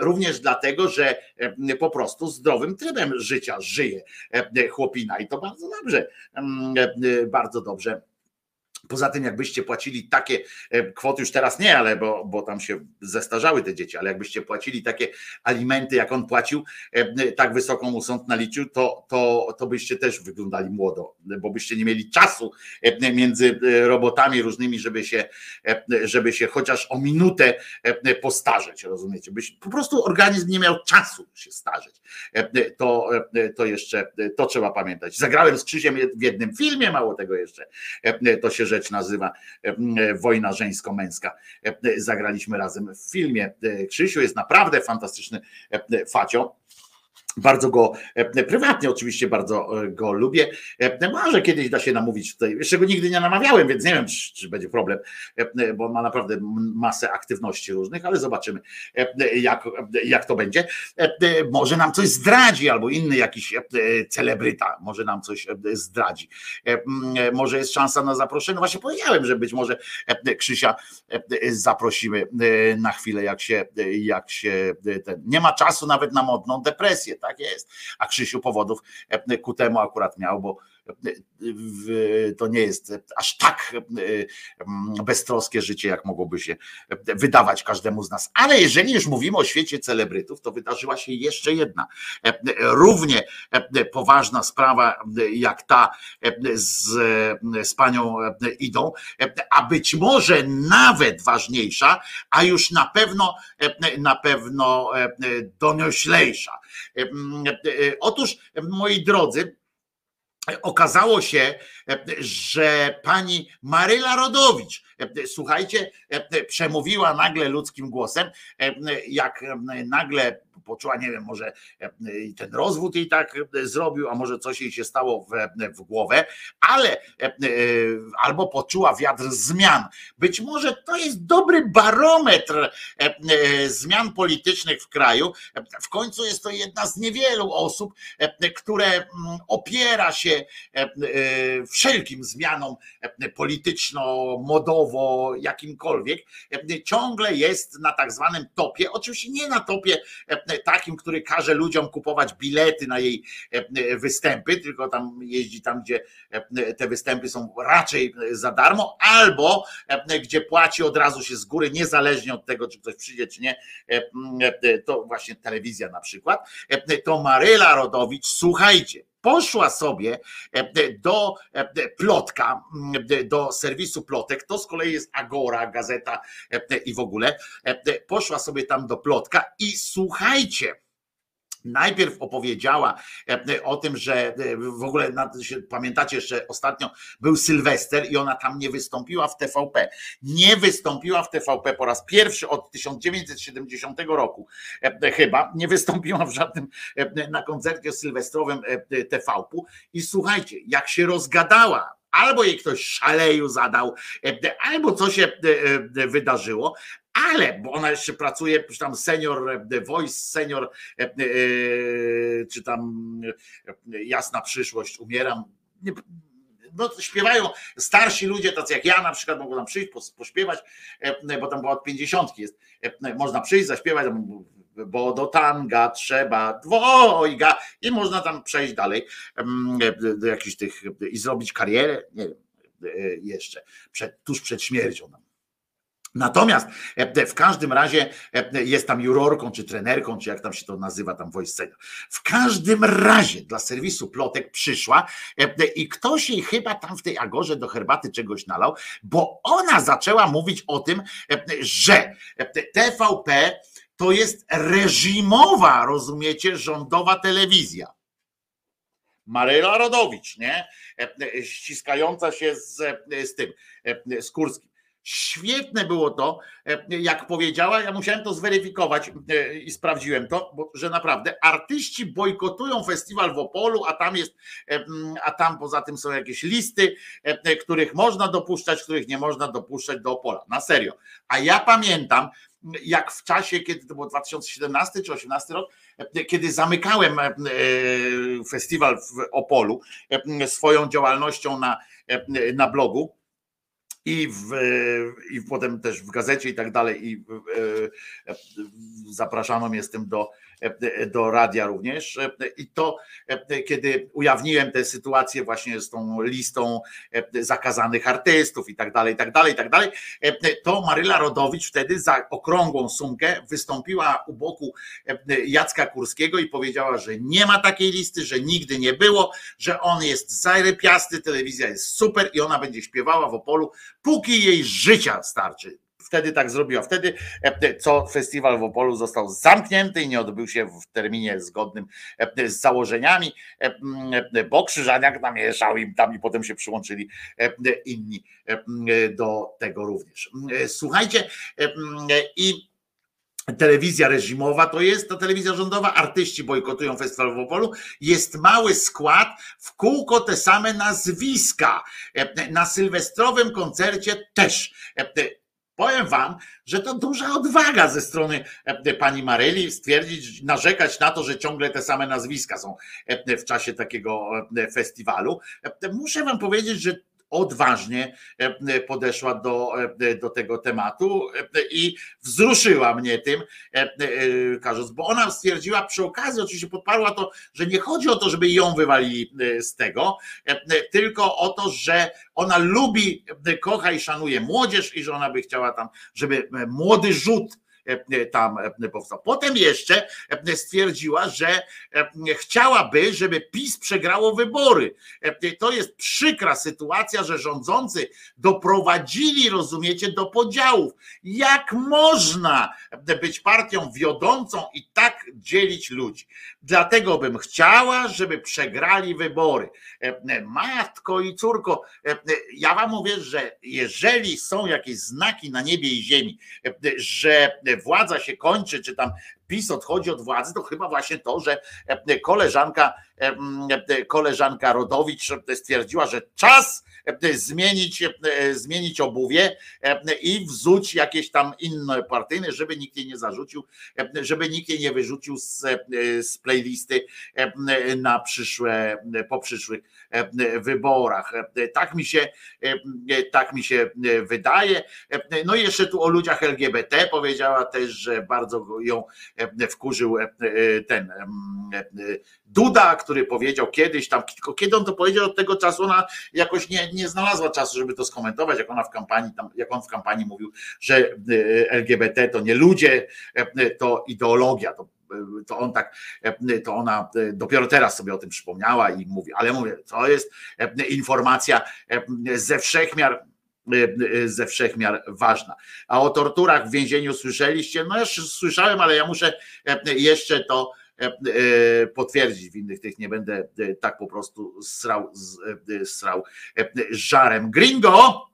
również dlatego, że e, po prostu zdrowym trybem życia żyje e, chłopina i to bardzo dobrze, mm, e, bardzo dobrze. Poza tym, jakbyście płacili takie e, kwoty, już teraz nie, ale bo, bo tam się zestarzały te dzieci, ale jakbyście płacili takie alimenty, jak on płacił, e, tak wysoką mu sąd naliczył, to, to, to byście też wyglądali młodo, bo byście nie mieli czasu e, między robotami różnymi, żeby się, żeby się chociaż o minutę postarzeć, rozumiecie? Byś, po prostu organizm nie miał czasu się starzeć. To, to jeszcze, to trzeba pamiętać. Zagrałem z Krzysiem w jednym filmie, mało tego jeszcze, to się rzecz nazywa e, Wojna żeńsko-męska. E, Zagraliśmy razem w filmie. E, Krzysiu jest naprawdę fantastyczny e, facio. Bardzo go e, prywatnie oczywiście bardzo e, go lubię. E, Może kiedyś da się namówić tutaj. Jeszcze go nigdy nie namawiałem, więc nie wiem, czy, czy będzie problem, bo ma naprawdę masę aktywności różnych, ale zobaczymy, jak, jak to będzie. Może nam coś zdradzi, albo inny jakiś celebryta może nam coś zdradzi. Może jest szansa na zaproszenie. No Właśnie powiedziałem, że być może Krzysia zaprosimy na chwilę, jak się, jak się ten. Nie ma czasu nawet na modną depresję, tak jest. A Krzysiu powodów e, ku temu akurat miał, bo to nie jest aż tak mm, beztroskie życie, jak mogłoby się wydawać każdemu z nas. Ale jeżeli już mówimy o świecie celebrytów, to wydarzyła się jeszcze jedna równie poważna sprawa jak ta z, z panią Idą, a być może nawet ważniejsza, a już na pewno na pewno donioślejsza. Otóż, moi drodzy, okazało się, że pani Maryla Rodowicz, słuchajcie, przemówiła nagle ludzkim głosem, jak nagle poczuła, nie wiem, może ten rozwód jej tak zrobił, a może coś jej się stało w, w głowę, ale albo poczuła wiatr zmian. Być może to jest dobry barometr zmian politycznych w kraju. W końcu jest to jedna z niewielu osób, które mm, opiera się wszelkim zmianom polityczno-modowo, jakimkolwiek, ciągle jest na tak zwanym topie. Oczywiście nie na topie takim, który każe ludziom kupować bilety na jej występy, tylko tam jeździ tam, gdzie te występy są raczej za darmo, albo gdzie płaci od razu się z góry, niezależnie od tego, czy ktoś przyjdzie, czy nie. To właśnie telewizja na przykład. To Maryla Rodowicz, słuchajcie, poszła sobie do plotka, do serwisu plotek, to z kolei jest Agora, gazeta i w ogóle, poszła sobie tam do plotka i słuchajcie, Najpierw opowiedziała o tym, że w ogóle pamiętacie jeszcze ostatnio był Sylwester i ona tam nie wystąpiła w TVP. Nie wystąpiła w TVP po raz pierwszy od 1970 roku chyba. Nie wystąpiła w żadnym na koncercie sylwestrowym TVP. I słuchajcie, jak się rozgadała albo jej ktoś szaleju zadał, albo co się wydarzyło, ale, bo ona jeszcze pracuje, czy tam senior voice, senior, czy tam jasna przyszłość, umieram. No, śpiewają starsi ludzie, tacy jak ja na przykład, mogą tam przyjść, pośpiewać, bo tam było od pięćdziesiątki jest. Można przyjść, zaśpiewać, bo do tanga trzeba dwojga i można tam przejść dalej do jakichś tych i zrobić karierę, nie wiem, jeszcze przed, tuż przed śmiercią. Natomiast w każdym razie jest tam jurorką, czy trenerką, czy jak tam się to nazywa, tam senior. W każdym razie dla serwisu plotek przyszła i ktoś jej chyba tam w tej agorze do herbaty czegoś nalał, bo ona zaczęła mówić o tym, że TVP to jest reżimowa, rozumiecie, rządowa telewizja. Maryla Rodowicz, nie? Ściskająca się z, z tym, z Kurskim. Świetne było to, jak powiedziała, ja musiałem to zweryfikować i sprawdziłem to, bo, że naprawdę artyści bojkotują festiwal w Opolu, a tam jest, a tam poza tym są jakieś listy, których można dopuszczać, których nie można dopuszczać do Opola. Na serio. A ja pamiętam, jak w czasie, kiedy to było 2017 czy 2018 rok, kiedy zamykałem festiwal w Opolu swoją działalnością na, na blogu, i, w, i potem też w gazecie i tak dalej. I zapraszano mnie z tym do, do radia również. I to, kiedy ujawniłem tę sytuację właśnie z tą listą zakazanych artystów i tak dalej, i tak dalej, i tak dalej, to Maryla Rodowicz wtedy za okrągłą sumkę wystąpiła u boku Jacka Kurskiego i powiedziała, że nie ma takiej listy, że nigdy nie było, że on jest zajrepiasty, telewizja jest super i ona będzie śpiewała w Opolu, póki jej życia starczy wtedy tak zrobiła. Wtedy co festiwal w Opolu został zamknięty i nie odbył się w terminie zgodnym z założeniami, bo Krzyżaniak namieszał im tam i potem się przyłączyli inni do tego również. Słuchajcie i telewizja reżimowa to jest, to telewizja rządowa, artyści bojkotują festiwal w Opolu, jest mały skład, w kółko te same nazwiska. Na sylwestrowym koncercie też. Powiem wam, że to duża odwaga ze strony pani Maryli stwierdzić, narzekać na to, że ciągle te same nazwiska są w czasie takiego festiwalu. Muszę wam powiedzieć, że odważnie e, podeszła do, e, do tego tematu e, i wzruszyła mnie tym, e, e, Karzus, bo ona stwierdziła przy okazji, oczywiście podparła to, że nie chodzi o to, żeby ją wywalili e, z tego, e, e, tylko o to, że ona lubi, e, kocha i szanuje młodzież i że ona by chciała tam, żeby e, młody rzut e, e, tam e, powstał. Potem jeszcze e, stwierdziła, że e, chciałaby, żeby PiS przegrało wybory. E, To jest przykra sytuacja, że rządzący doprowadzili, rozumiecie, do podziałów. Jak można być partią wiodącą i tak dzielić ludzi? Dlatego bym chciała, żeby przegrali wybory. E, Matko i córko, e, ja wam mówię, że jeżeli są jakieś znaki na niebie i ziemi, e, że władza się kończy, czy tam PiS odchodzi od władzy, to chyba właśnie to, że e, koleżanka, e, e, koleżanka Rodowicz stwierdziła, że czas e, zmienić, e, zmienić obuwie e, i wzuć jakieś tam inne partyjne, żeby nikt jej nie zarzucił, e, żeby nikt jej nie wyrzucił z, e, z playlisty e, na przyszłe, po przyszłych e, wyborach. E, Tak mi się, e, tak mi się e, wydaje. E, No i jeszcze tu o ludziach LGBT powiedziała też, że bardzo ją e, wkurzył e, e, ten e, Duda, który powiedział kiedyś tam, tylko kiedy on to powiedział, od tego czasu ona jakoś nie, nie znalazła czasu, żeby to skomentować, jak ona w kampanii, tam, jak on w kampanii mówił, że e, LGBT to nie ludzie, e, to ideologia, to e, to on tak, to ona dopiero teraz sobie o tym przypomniała i mówi, ale mówię, to jest informacja ze wszechmiar ze wszechmiar ważna. A o torturach w więzieniu słyszeliście? No już słyszałem, ale ja muszę jeszcze to potwierdzić. W innych tych nie będę e, tak po prostu srał, e, srał e, żarem. Gringo!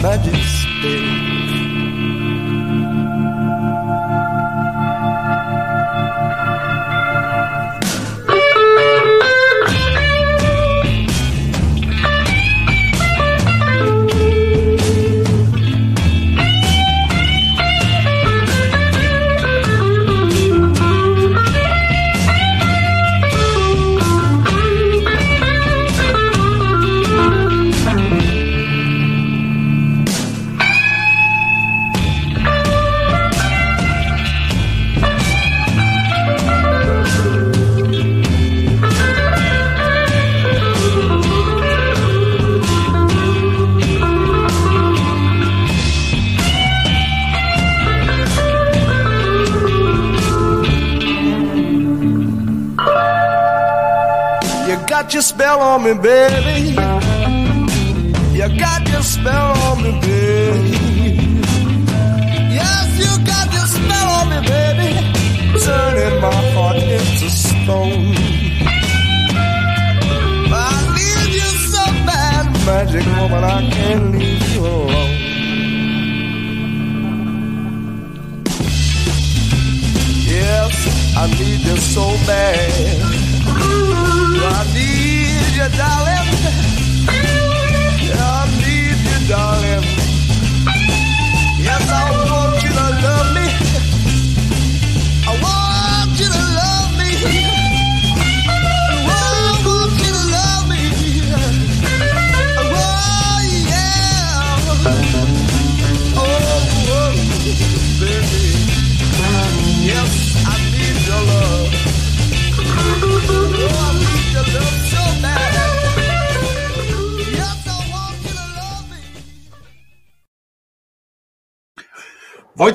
saudade. Me, baby.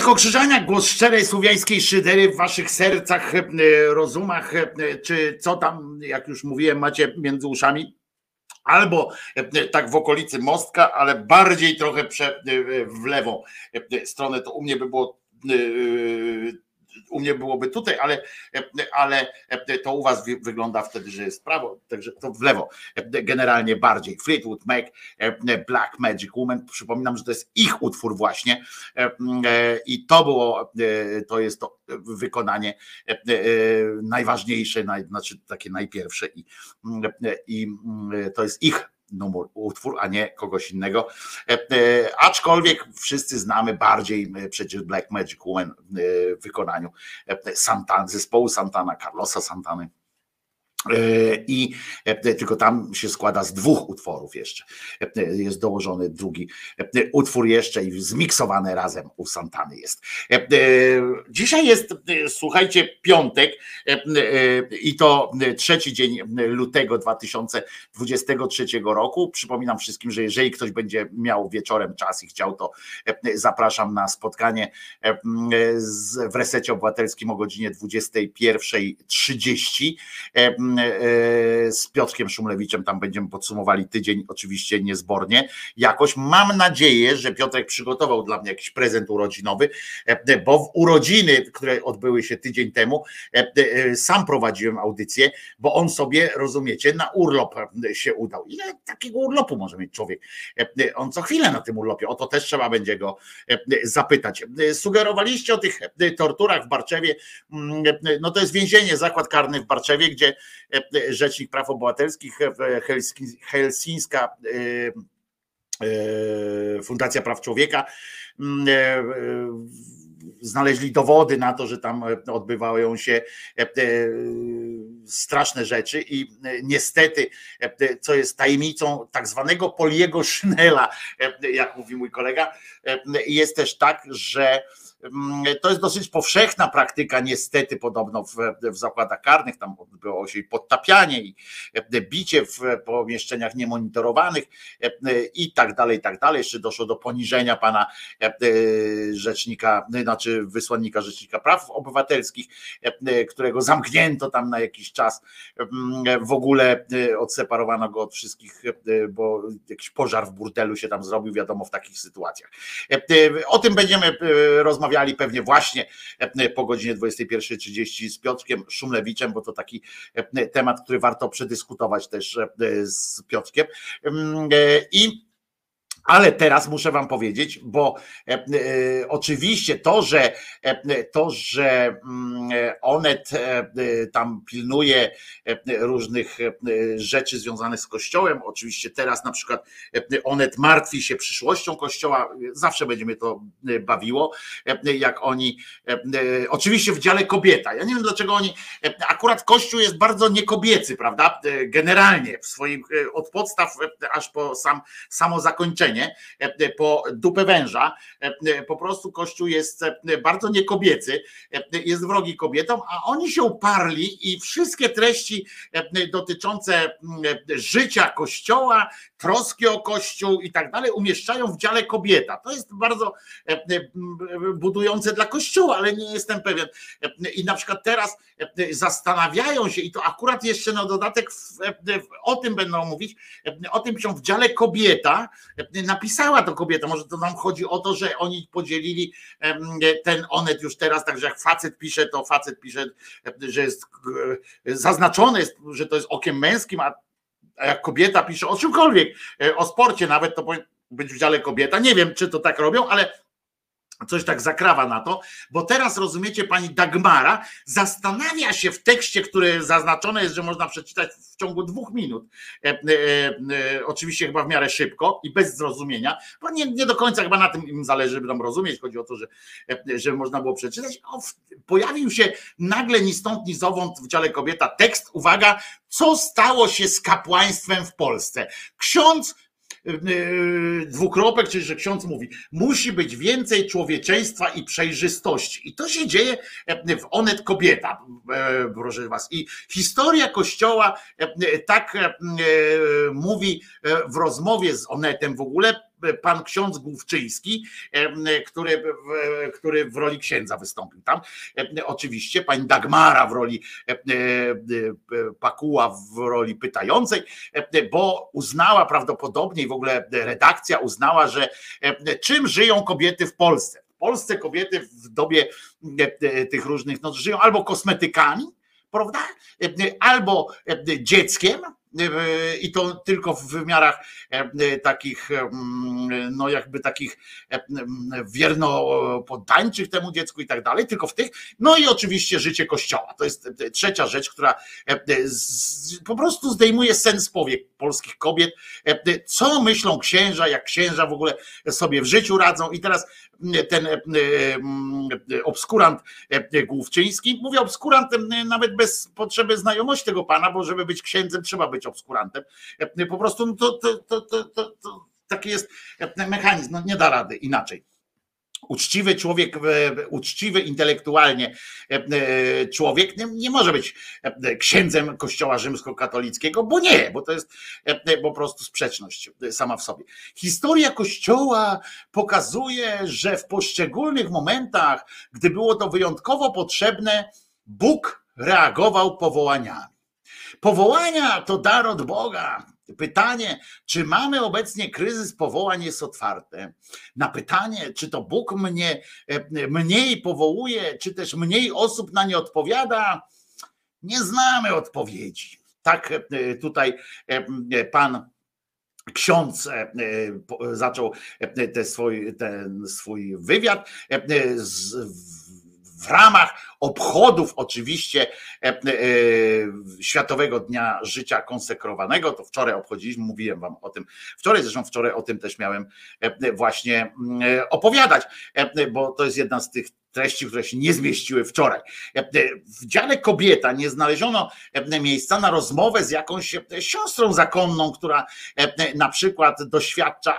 Wojtko Krzyżaniak, głos szczerej słowiańskiej szydery w waszych sercach, e, rozumach, e, czy co tam, jak już mówiłem, macie między uszami. Albo e, tak w okolicy mostka, ale bardziej trochę w lewą stronę. To u mnie by było u mnie byłoby tutaj, ale, ale to u was wy- wygląda wtedy, że jest prawo, także to w lewo. Generalnie bardziej. Fleetwood Mac, Black Magic Woman. Przypominam, że to jest ich utwór właśnie i to było, to jest to wykonanie najważniejsze, naj, znaczy takie najpierwsze i, i to jest ich numer, utwór, a nie kogoś innego. E, e, Aczkolwiek wszyscy znamy bardziej e, przecież Black Magic Woman w wykonaniu Santana, zespołu Santana, Carlosa Santany. E, I e, tylko tam się składa z dwóch utworów jeszcze. E, Jest dołożony drugi e, utwór jeszcze i zmiksowany razem u Santany jest. E, e, Dzisiaj jest, e, słuchajcie, piątek e, e, i to e, trzeci dzień lutego 2023 roku. Przypominam wszystkim, że jeżeli ktoś będzie miał wieczorem czas i chciał, to e, zapraszam na spotkanie e, w resecie obywatelskim o godzinie 21.30 e, e, z Piotrkiem Szumlewiczem. Tam będziemy podsumowali tydzień, oczywiście niezbornie. Jakoś mam nadzieję, że Piotrek przygotował dla mnie jakiś prezent urodzinowy, e, bo w urodziny, które odbyły się tydzień temu, e, e, sam prowadziłem audycję, bo on sobie, rozumiecie, na urlop e, się udał. Ile takiego urlopu może mieć człowiek? E, e, On co chwilę na tym urlopie, o to też trzeba będzie go e, zapytać. E, Sugerowaliście o tych e, torturach w Barczewie, Mm, e, no to jest więzienie, zakład karny w Barczewie, gdzie e, Rzecznik Praw Obywatelskich, e, Helsińska e, e, Fundacja Praw Człowieka mm, znaleźli dowody na to, że tam odbywają się straszne rzeczy i niestety, co jest tajemnicą tak zwanego Poliego Schnella, jak mówi mój kolega, jest też tak, że To jest dosyć powszechna praktyka, niestety, podobno w, w zakładach karnych. Tam odbyło się podtapianie, i e, bicie w pomieszczeniach niemonitorowanych e, i tak dalej, i tak dalej. Jeszcze doszło do poniżenia pana e, rzecznika, znaczy wysłannika Rzecznika Praw Obywatelskich, którego zamknięto tam na jakiś czas. W ogóle odseparowano go od wszystkich, bo jakiś pożar w burdelu się tam zrobił, wiadomo, w takich sytuacjach. O tym będziemy rozmawiali pewnie właśnie po godzinie 21.30 z Piotrkiem Szumlewiczem, bo to taki temat, który warto przedyskutować też z Piotrkiem. I ale teraz muszę wam powiedzieć, bo e, e, oczywiście to, że e, to, że mm, Onet tam pilnuje różnych rzeczy związanych z Kościołem, oczywiście teraz na przykład Onet martwi się przyszłością Kościoła, zawsze będzie mnie to bawiło, jak oni, oczywiście w dziale kobieta, ja nie wiem dlaczego oni, akurat Kościół jest bardzo niekobiecy, prawda, generalnie w swoim, od podstaw aż po sam, samo zakończenie, e, po dupę węża, e, e, po prostu Kościół jest e, bardzo niekobiecy, e, jest wrogi kobietom, a oni się uparli i wszystkie treści e, dotyczące mm, e, życia Kościoła, troski o Kościół i tak dalej umieszczają w dziale kobieta. To jest bardzo e, e, budujące dla Kościoła, ale nie jestem pewien. E, I na przykład teraz e, zastanawiają się, i to akurat jeszcze na dodatek e, o tym będą mówić, e, o tym się w dziale kobieta e, napisała to kobieta. Może to nam chodzi o to, że oni podzielili ten onet już teraz, także jak facet pisze, to facet pisze, że jest e, zaznaczone, jest, że to jest okiem męskim, a jak kobieta pisze o czymkolwiek, e, o sporcie nawet, to być w dziale kobieta. Nie wiem, czy to tak robią, ale coś tak zakrawa na to, bo teraz rozumiecie, pani Dagmara zastanawia się w tekście, który zaznaczone jest, że można przeczytać w ciągu dwóch minut. E, e, e, oczywiście chyba w miarę szybko i bez zrozumienia, bo nie, nie do końca chyba na tym im zależy, żeby tam rozumieć. Chodzi o to, że, e, że można było przeczytać. O, pojawił się nagle ni stąd, ni zowąd w dziale kobieta tekst, uwaga, co stało się z kapłaństwem w Polsce. Ksiądz dwukropek, czyli że ksiądz mówi, musi być więcej człowieczeństwa i przejrzystości. I to się dzieje e, w Onet Kobieta, e, proszę was. I historia Kościoła e, tak mówi w rozmowie z Onetem w ogóle pan ksiądz Główczyński, e, który, który w roli księdza wystąpił tam. E, Oczywiście pani Dagmara w roli e, Pakuła w roli pytającej, bo uznała prawdopodobnie i w ogóle redakcja uznała, że czym żyją kobiety w Polsce. W Polsce kobiety w dobie tych różnych, no żyją albo kosmetykami, prawda? Albo dzieckiem, i to tylko w wymiarach e, takich, e, no jakby takich e, wierno poddańczych temu dziecku i tak dalej, tylko w tych. No i oczywiście życie kościoła. To jest e, trzecia rzecz, która e, po prostu zdejmuje sens powiek polskich kobiet. E, Co myślą księża, jak księża w ogóle sobie w życiu radzą. I teraz ten e, obskurant e, Główczyński, mówię obskurant e, nawet bez potrzeby znajomości tego pana, bo żeby być księdzem trzeba być obskurantem. E, Po prostu no to, to, to, to, to, taki jest e, mechanizm, no nie da rady inaczej. Uczciwy człowiek, uczciwy intelektualnie e, człowiek nie, nie może być księdzem Kościoła Rzymskokatolickiego, bo nie, bo to jest po prostu sprzeczność sama w sobie. Historia Kościoła pokazuje, że w poszczególnych momentach, gdy było to wyjątkowo potrzebne, Bóg reagował powołaniami. Powołania to dar od Boga. Pytanie, czy mamy obecnie kryzys powołań jest otwarte. Na pytanie, czy to Bóg mnie e, mniej powołuje, czy też mniej osób na nie odpowiada, nie znamy odpowiedzi. Tak e, tutaj e, pan ksiądz zaczął e, te swój, ten swój wywiad z, w- ramach obchodów oczywiście e, e, Światowego Dnia Życia Konsekrowanego, to wczoraj obchodziliśmy, mówiłem wam o tym, wczoraj zresztą wczoraj o tym też miałem e, właśnie mm, opowiadać, bo to jest jedna z tych treści, które się nie zmieściły wczoraj. W dziale kobieta nie znaleziono miejsca na rozmowę z jakąś siostrą zakonną, która na przykład doświadcza,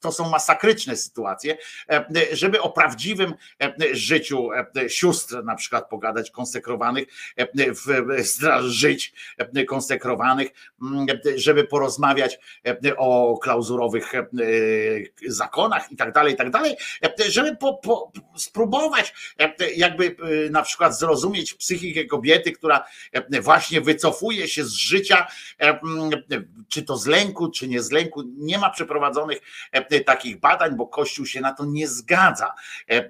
to są masakryczne sytuacje, e, żeby o prawdziwym e, życiu e, sióstr na przykład pogadać, konsekrowanych, żyć konsekrowanych, mm, żeby porozmawiać o klauzurowych zakonach i tak dalej, i tak dalej, żeby po, po, spróbować jakby na przykład zrozumieć psychikę kobiety, która właśnie wycofuje się z życia, czy to z lęku, czy nie z lęku. Nie ma przeprowadzonych takich badań, bo Kościół się na to nie zgadza. E, e,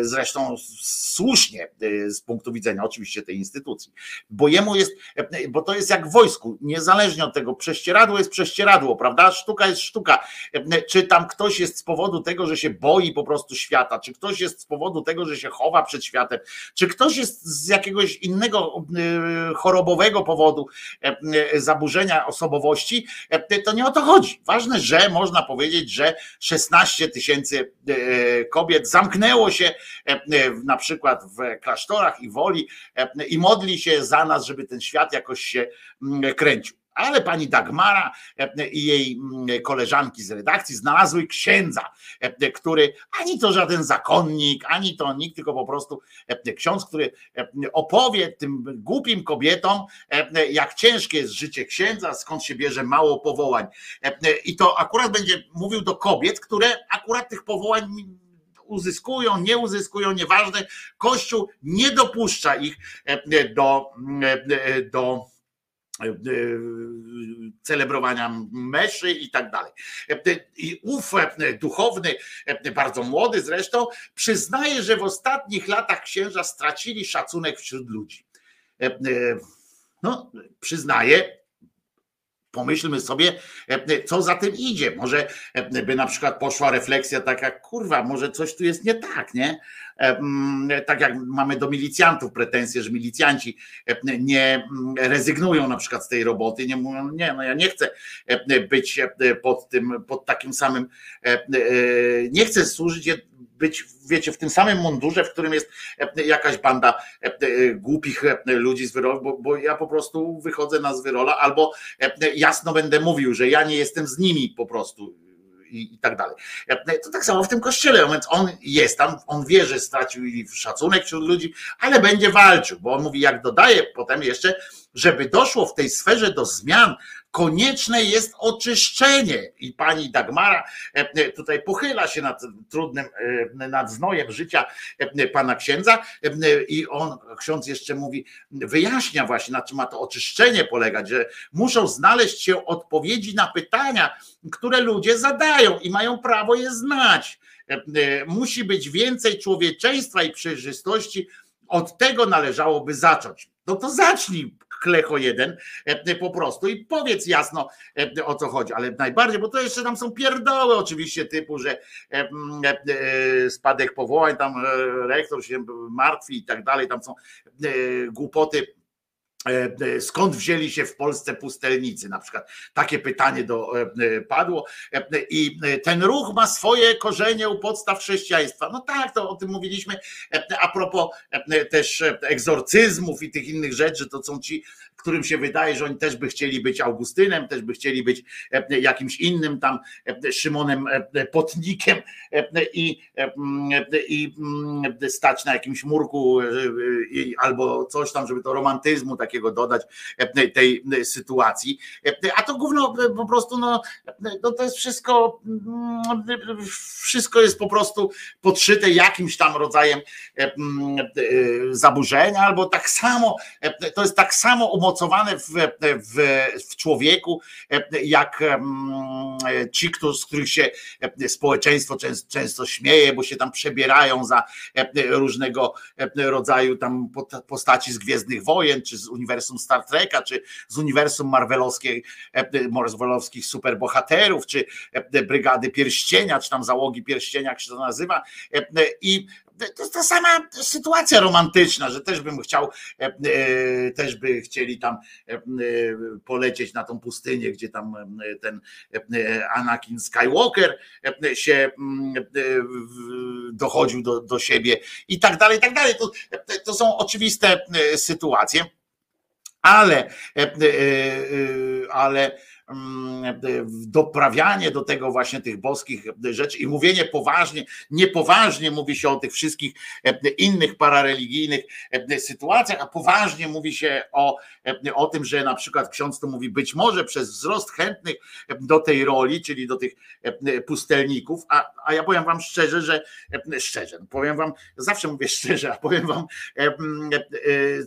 Zresztą słusznie e, z punktu widzenia oczywiście tej instytucji, bo jemu jest, e, bo to jest jak w wojsku, niezależnie od tego, prześcieradło jest prześcieradło, prawda? Sztuka jest sztuka. E, Czy tam ktoś jest z powodu tego, że się boi po prostu świata, czy ktoś jest z powodu tego, że się chowa przed światem, czy ktoś jest z jakiegoś innego e, chorobowego powodu e, e, zaburzenia osobowości, e, to nie o to chodzi. Ważne, że można powiedzieć, że 16 tysięcy e, kobiet zamknęło się e, e, na przykład w klasztorach i woli i modli się za nas, żeby ten świat jakoś się mm, kręcił. Ale pani Dagmara e, i jej mm, koleżanki z redakcji znalazły księdza, e, który ani to żaden zakonnik, ani to nikt, tylko po prostu e, ksiądz, który e, opowie tym głupim kobietom, e, jak ciężkie jest życie księdza, skąd się bierze mało powołań. E, I to akurat będzie mówił do kobiet, które akurat tych powołań uzyskują, nie uzyskują, nieważne. Kościół nie dopuszcza ich e, do, e, do e, celebrowania meszy i tak dalej. I ów e, duchowny, e, bardzo młody zresztą, przyznaje, że w ostatnich latach księża stracili szacunek wśród ludzi. E, e, No, przyznaje, pomyślmy sobie, e, co za tym idzie. Może e, by na przykład poszła refleksja taka, kurwa, może coś tu jest nie tak, nie? E, mm, Tak jak mamy do milicjantów pretensje, że milicjanci e, nie mm, rezygnują na przykład z tej roboty, nie mówią, nie, no ja nie chcę e, być e, pod tym, pod takim samym, e, e, nie chcę służyć, być, wiecie, w tym samym mundurze, w którym jest e, jakaś banda e, e, głupich ludzi z Wyrola, bo, bo ja po prostu wychodzę na z Wyrola, albo jasno będę mówił, że ja nie jestem z nimi po prostu i, i tak dalej. To tak samo w tym kościele, więc on jest tam, on wie, że stracił szacunek wśród ludzi, ale będzie walczył, bo on mówi, jak dodaje potem jeszcze, żeby doszło w tej sferze do zmian, konieczne jest oczyszczenie. I pani Dagmara e, tutaj pochyla się nad trudnym, e, nad znojem życia e, pana księdza e, i on, ksiądz jeszcze mówi, wyjaśnia właśnie, na czym ma to oczyszczenie polegać, że muszą znaleźć się odpowiedzi na pytania, które ludzie zadają i mają prawo je znać. E, e, Musi być więcej człowieczeństwa i przejrzystości. Od tego należałoby zacząć. No to zacznij, klecho jeden, e, po prostu i powiedz jasno e, o co chodzi, ale najbardziej, bo to jeszcze tam są pierdoły oczywiście typu, że e, e, spadek powołań, tam e, rektor się martwi i tak dalej, tam są e, głupoty E, e, Skąd wzięli się w Polsce pustelnicy? Na przykład takie pytanie do, e, e, padło. E, e, I e, ten ruch ma swoje korzenie u podstaw chrześcijaństwa. No tak, to o tym mówiliśmy. E, A propos e, też e, egzorcyzmów i tych innych rzeczy, to są ci, którym się wydaje, że oni też by chcieli być Augustynem, też by chcieli być e, jakimś innym tam e, Szymonem e, Potnikiem e, i, e, e, i stać na jakimś murku e, albo coś tam, żeby to romantyzmu takiego dodać e, tej e, sytuacji. E, A to gówno po prostu, no, no to jest wszystko, mm, wszystko jest po prostu podszyte jakimś tam rodzajem mm, zaburzenia, albo tak samo, to jest tak samo umocowane w, w, w człowieku, jak mm, ci, z których się społeczeństwo często, śmieje, bo się tam przebierają za różnego rodzaju tam postaci z Gwiezdnych Wojen, czy z uniwersum Star Treka, czy z uniwersum marvelowskiej, marvelowskich superbohaterów, czy brygady pierścienia, czy tam załogi pierścienia, jak się to nazywa. I to jest ta sama sytuacja romantyczna, że też bym chciał, e, e, też by chcieli tam e, polecieć na tą pustynię, gdzie tam ten Anakin Skywalker się dochodził do, do siebie i tak dalej, i tak dalej. To, to są oczywiste sytuacje, ale, ale Mm, doprawianie do tego właśnie tych boskich rzeczy i mówienie poważnie, niepoważnie mówi się o tych wszystkich e, innych parareligijnych e, sytuacjach, a poważnie mówi się o, e, o tym, że na przykład ksiądz to mówi być może przez wzrost chętnych do tej roli, czyli do tych pustelników, a, a ja powiem wam szczerze, że szczerze, powiem wam, zawsze mówię szczerze, a powiem wam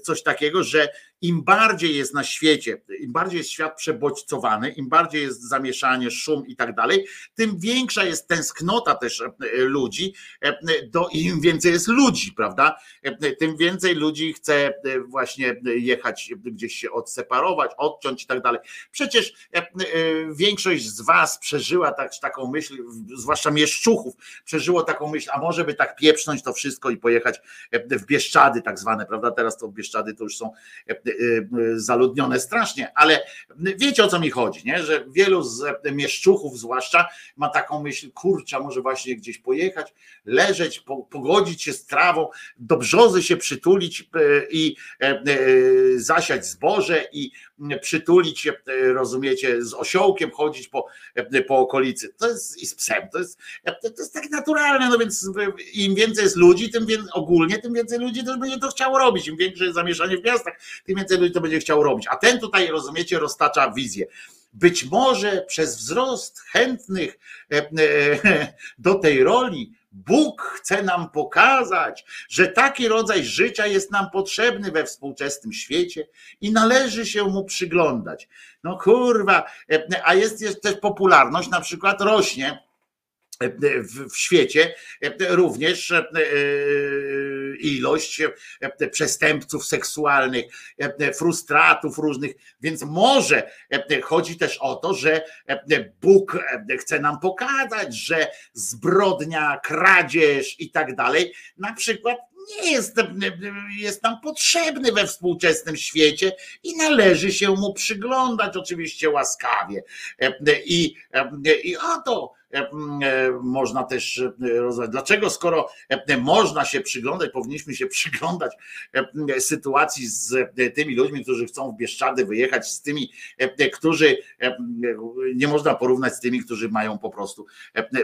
coś takiego, że im bardziej jest na świecie, im bardziej jest świat przebodźcowany, im bardziej jest zamieszanie, szum i tak dalej, tym większa jest tęsknota też e, ludzi, e, do, im więcej jest ludzi, prawda? E, tym więcej ludzi chce właśnie jechać gdzieś się odseparować, odciąć i tak dalej. Przecież większość z was przeżyła tak, taką myśl, zwłaszcza mieszczuchów, przeżyło taką myśl, a może by tak pieprznąć to wszystko i pojechać w Bieszczady tak zwane, prawda? Teraz to Bieszczady to już są zaludnione strasznie, ale wiecie o co mi chodzi, nie? że wielu z mieszczuchów zwłaszcza ma taką myśl, kurcza, może właśnie gdzieś pojechać, leżeć, pogodzić się z trawą, do brzozy się przytulić y, i zasiać zboże i przytulić się, rozumiecie, z osiołkiem chodzić po, po okolicy. To jest i z psem, to jest, to jest tak naturalne, no więc im więcej jest ludzi, tym więcej, ogólnie, tym więcej ludzi też będzie to chciało robić. Im większe jest zamieszanie w miastach, tym więcej ludzi to będzie chciało robić. A ten tutaj, rozumiecie, roztacza wizję. Być może przez wzrost chętnych do tej roli Bóg chce nam pokazać, że taki rodzaj życia jest nam potrzebny we współczesnym świecie i należy się mu przyglądać. No kurwa, a jest, jest też popularność, na przykład rośnie w świecie również ilość przestępców seksualnych, frustratów różnych, więc może chodzi też o to, że Bóg chce nam pokazać, że zbrodnia, kradzież i tak dalej, na przykład nie jest, jest nam potrzebny we współczesnym świecie i należy się mu przyglądać, oczywiście łaskawie. I, i oto E, e, można też e, rozmawiać. Dlaczego, skoro można się przyglądać, powinniśmy się przyglądać sytuacji z tymi ludźmi, którzy chcą w Bieszczady wyjechać, z tymi, którzy nie można porównać z tymi, którzy mają po prostu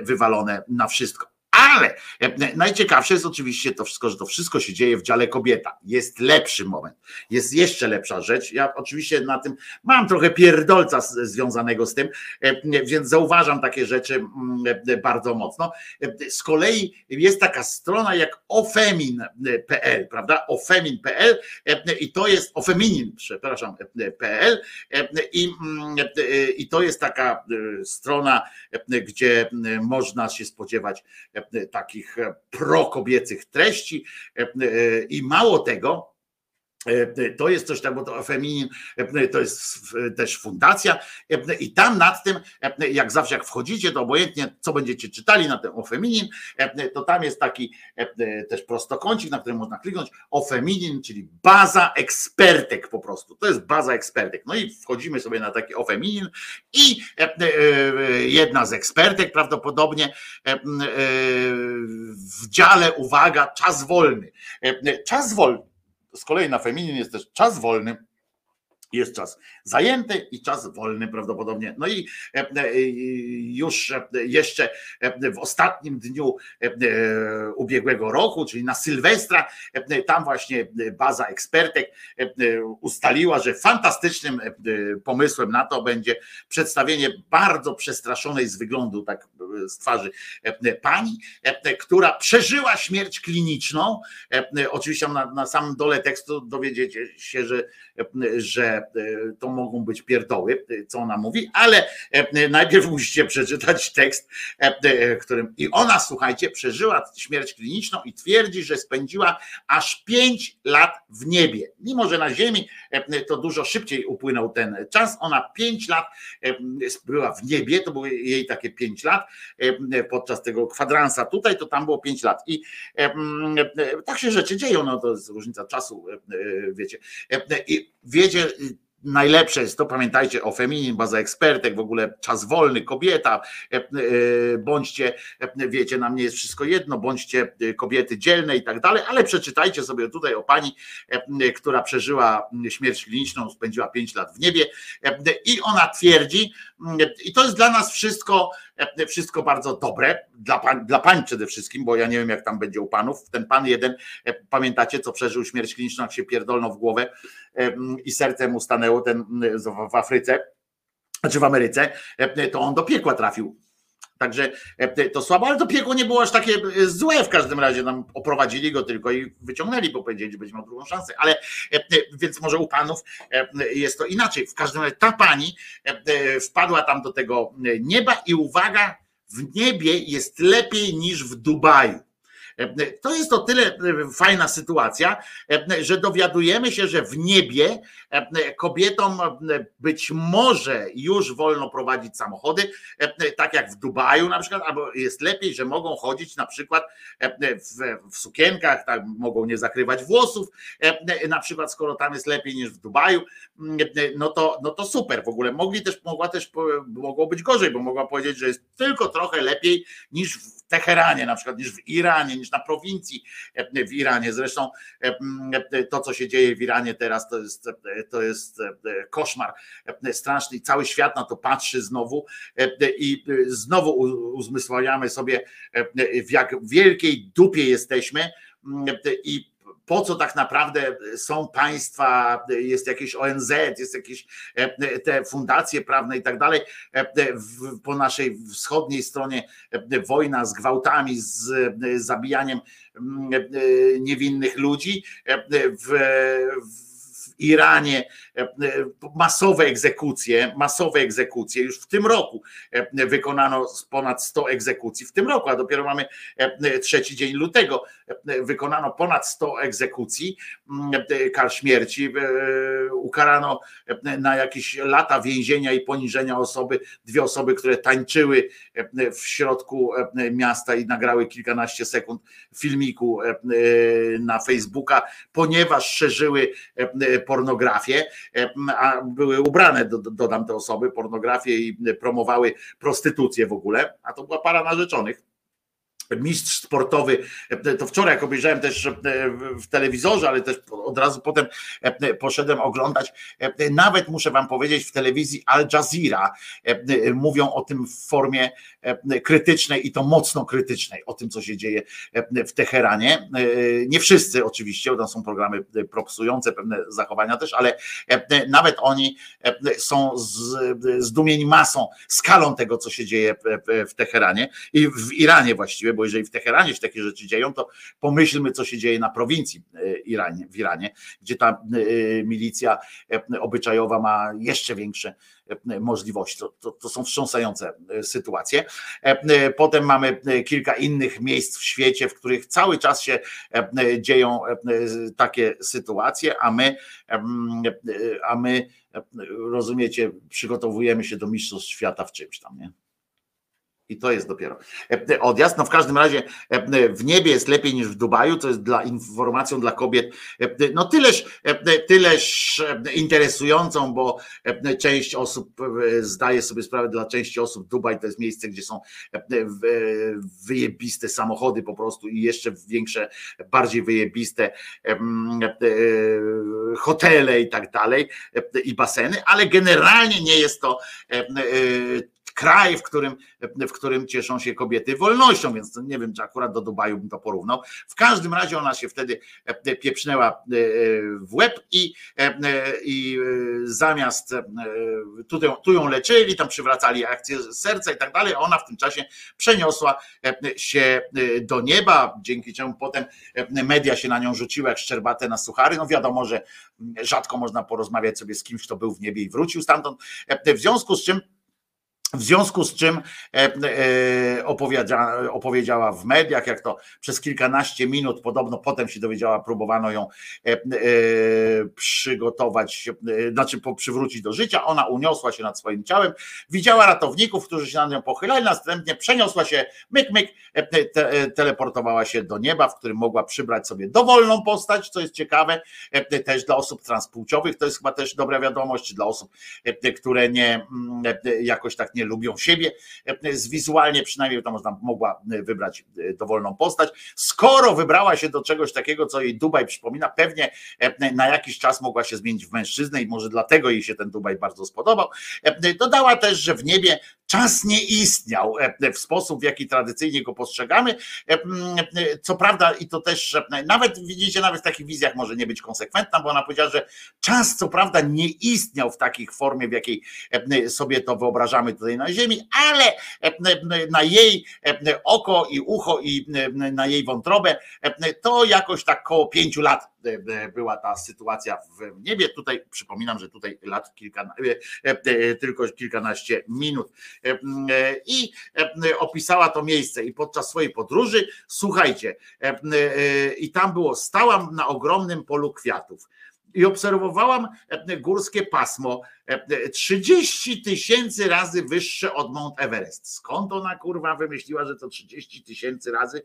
wywalone na wszystko. Ale e, najciekawsze jest oczywiście to wszystko, że to wszystko się dzieje w dziale kobieta. Jest lepszy moment, jest jeszcze lepsza rzecz. Ja oczywiście na tym mam trochę pierdolca związanego z tym, e, więc zauważam takie rzeczy mm, e, bardzo mocno. Z kolei jest taka strona jak ofemin.pl, prawda? Ofemin.pl i to jest ofeminin, przepraszam, PL i, mm, i to jest taka strona, gdzie można się spodziewać takich prokobiecych treści i mało tego, E, to jest coś tak, bo to Feminin e, to jest też fundacja i tam nad tym, jak zawsze jak wchodzicie, to obojętnie co będziecie czytali na ten o Feminin, to tam jest taki też prostokącik, na którym można kliknąć o Feminin, czyli baza ekspertek po prostu. To jest baza ekspertek. No i wchodzimy sobie na taki o Feminin i jedna z ekspertek prawdopodobnie w dziale, uwaga, czas wolny. Czas wolny z kolei na feminin jest też czas wolny, jest czas zajęty i czas wolny prawdopodobnie. No i e, e, już jeszcze w ostatnim dniu e, ubiegłego roku, czyli na Sylwestra, tam właśnie baza ekspertek ustaliła, że fantastycznym pomysłem na to będzie przedstawienie bardzo przestraszonej z wyglądu, tak z twarzy pani, która przeżyła śmierć kliniczną. Oczywiście na, samym dole tekstu dowiedziecie się, że, że e, to mogą być pierdoły, e, co ona mówi, ale e, najpierw musicie przeczytać tekst, e, e, którym i ona, słuchajcie, przeżyła śmierć kliniczną i twierdzi, że spędziła aż 5 lat w niebie. Mimo, że na Ziemi e, to dużo szybciej upłynął ten czas, ona 5 lat e, była w niebie, to były jej takie 5 lat e, podczas tego kwadransa tutaj, to tam było 5 lat i e, e, tak się rzeczy dzieją, no to jest różnica czasu, e, e, wiecie. E, I wiecie, najlepsze jest to, pamiętajcie o feminin, baza ekspertek, w ogóle czas wolny, kobieta, e, e, bądźcie, e, wiecie, nam nie jest wszystko jedno, bądźcie kobiety dzielne i tak dalej, ale przeczytajcie sobie tutaj o pani, która przeżyła śmierć kliniczną, spędziła 5 lat w niebie i ona twierdzi, i to jest dla nas wszystko, wszystko bardzo dobre, dla pań, dla pań przede wszystkim, bo ja nie wiem jak tam będzie u panów, ten pan jeden, e, pamiętacie co przeżył śmierć kliniczną, jak się pierdolnął w głowę i serce mu stanęło ten w- Afryce, znaczy w Ameryce, e, to on do piekła trafił. Także e, to słabo, ale to piekło nie było aż takie e, złe w każdym razie. Nam oprowadzili go tylko i wyciągnęli, bo powiedzieli, że będzie miał drugą szansę. Ale e, więc może u panów jest to inaczej. W każdym razie ta pani wpadła tam do tego nieba i uwaga, w niebie jest lepiej niż w Dubaju. To jest o tyle e, fajna sytuacja, e, że dowiadujemy się, że w niebie e, kobietom być może już wolno prowadzić samochody, tak jak w Dubaju na przykład, albo jest lepiej, że mogą chodzić na przykład w, w sukienkach, tak, mogą nie zakrywać włosów, na przykład skoro tam jest lepiej niż w Dubaju, mm, no to, no to super. W ogóle mogli też, mogła też, mogło być gorzej, bo mogła powiedzieć, że jest tylko trochę lepiej niż w Teheranie, na przykład niż w Iranie, niż na prowincji e, w Iranie. Zresztą e, e, to, co się dzieje w Iranie teraz, to jest, to jest koszmar straszny cały świat na to patrzy znowu i znowu uzmysławiamy sobie, w jak wielkiej dupie jesteśmy i po co tak naprawdę są państwa, jest jakieś ONZ, jest jakieś e, te fundacje prawne i tak dalej, e, w- po naszej wschodniej stronie e, wojna z gwałtami, z e, zabijaniem mm, e, niewinnych ludzi, e, w, w Iranie e, masowe egzekucje, masowe egzekucje. Już w tym roku e, wykonano ponad 100 egzekucji. W tym roku, a dopiero mamy e, trzeci dzień lutego, e, wykonano ponad 100 egzekucji, mm, e, kar śmierci. e, Ukarano e, na jakieś lata więzienia i poniżenia osoby, dwie osoby, które tańczyły e, w środku e, miasta i nagrały kilkanaście sekund filmiku e, e, na Facebooka, ponieważ szerzyły e, pornografię, e, a były ubrane, do- do- dodam te osoby, pornografię i promowały prostytucję w ogóle, a to była para narzeczonych mistrz sportowy, e, to wczoraj jak obejrzałem też e, w- telewizorze, ale też od razu potem e, poszedłem oglądać, nawet muszę wam powiedzieć w telewizji Al Jazeera mówią o tym w formie krytycznej i to mocno krytycznej, o tym co się dzieje w Teheranie. Nie wszyscy oczywiście, bo tam są programy propsujące pewne zachowania też, ale nawet oni są zdumieni masą, skalą tego co się dzieje w Teheranie i w Iranie właściwie, bo jeżeli w Teheranie się takie rzeczy dzieją, to pomyślmy, co się dzieje na prowincji e, Iranie, w Iranie, gdzie ta e, milicja e, obyczajowa ma jeszcze większe możliwości. To, to, to są wstrząsające sytuacje. Potem mamy kilka innych miejsc w świecie, w których cały czas się dzieją takie sytuacje, a my, a my rozumiecie, przygotowujemy się do mistrzostw świata w czymś tam, nie? I to jest dopiero e, odjazd. No w każdym razie e, w niebie jest lepiej niż w Dubaju, co jest dla informacją dla kobiet. e, No tyleż, e, tyleż e, interesującą, bo e, część osób e, zdaje sobie sprawę, dla części osób Dubaj to jest miejsce, gdzie są e, e, wyjebiste samochody po prostu i jeszcze większe, bardziej wyjebiste e, hotele i tak dalej e, i baseny, ale generalnie nie jest to e, e, kraj, w którym, w którym cieszą się kobiety wolnością, więc nie wiem, czy akurat do Dubaju bym to porównał. W każdym razie ona się wtedy pieprznęła w łeb i, i zamiast tu, tu ją leczyli, tam przywracali akcję serca i tak dalej, ona w tym czasie przeniosła się do nieba, dzięki czemu potem media się na nią rzuciły jak szczerbate na suchary. No wiadomo, że rzadko można porozmawiać sobie z kimś, kto był w niebie i wrócił stamtąd. W związku z czym w związku z czym e, e, opowiedziała, w mediach, jak to przez kilkanaście minut, podobno potem się dowiedziała, próbowano ją e, przygotować, znaczy przywrócić do życia. Ona uniosła się nad swoim ciałem, widziała ratowników, którzy się nad nią pochylali, następnie przeniosła się, myk, myk, te, teleportowała się do nieba, w którym mogła przybrać sobie dowolną postać, co jest ciekawe, też dla osób transpłciowych, to jest chyba też dobra wiadomość, dla osób, które nie jakoś tak nie lubią siebie, z wizualnie przynajmniej to można mogła wybrać dowolną postać. Skoro wybrała się do czegoś takiego, co jej Dubaj przypomina, pewnie na jakiś czas mogła się zmienić w mężczyznę i może dlatego jej się ten Dubaj bardzo spodobał. Dodała też, że w niebie czas nie istniał w sposób, w jaki tradycyjnie go postrzegamy. Co prawda, i to też nawet widzicie, nawet w takich wizjach może nie być konsekwentna, bo ona powiedziała, że czas co prawda nie istniał w takiej formie, w jakiej sobie to wyobrażamy tutaj na Ziemi, ale na jej oko i ucho i na jej wątrobę to jakoś tak koło pięciu lat była ta sytuacja w niebie. Tutaj przypominam, że tutaj lat kilka, tylko kilkanaście minut. I opisała to miejsce i podczas swojej podróży, słuchajcie, i tam było, stałam na ogromnym polu kwiatów i obserwowałam górskie pasmo 30 tysięcy razy wyższe od Mount Everest. Skąd ona kurwa wymyśliła, że to 30 tysięcy razy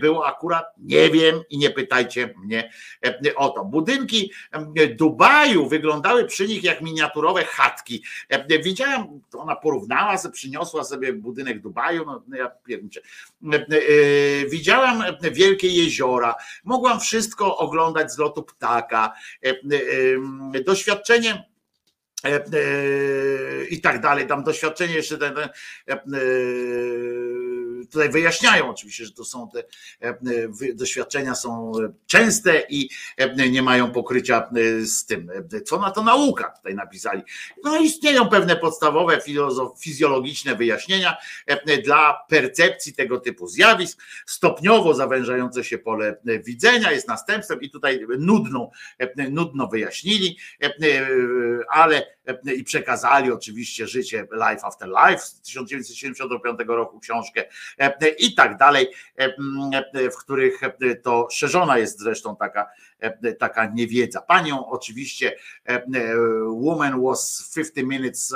było akurat? Nie wiem i nie pytajcie mnie o to. Budynki Dubaju wyglądały przy nich jak miniaturowe chatki. Widziałam, ona porównała, sobie, przyniosła sobie budynek Dubaju, no ja pierniczę. Widziałam wielkie jeziora, mogłam wszystko oglądać z lotu ptaka. Doświadczenie E, e, i tak dalej, tam doświadczenie jeszcze ten, ten, e, tutaj wyjaśniają oczywiście, że to są te doświadczenia są częste i nie mają pokrycia z tym. Co na to nauka tutaj napisali. No istnieją pewne podstawowe fizjologiczne wyjaśnienia dla percepcji tego typu zjawisk. Stopniowo zawężające się pole widzenia jest następstwem i tutaj nudną, nudno wyjaśnili, ale i przekazali oczywiście życie Life After Life z 1975 roku książkę i tak dalej, w których to szerzona jest zresztą taka, taka niewiedza. Panią oczywiście Woman was 50 minutes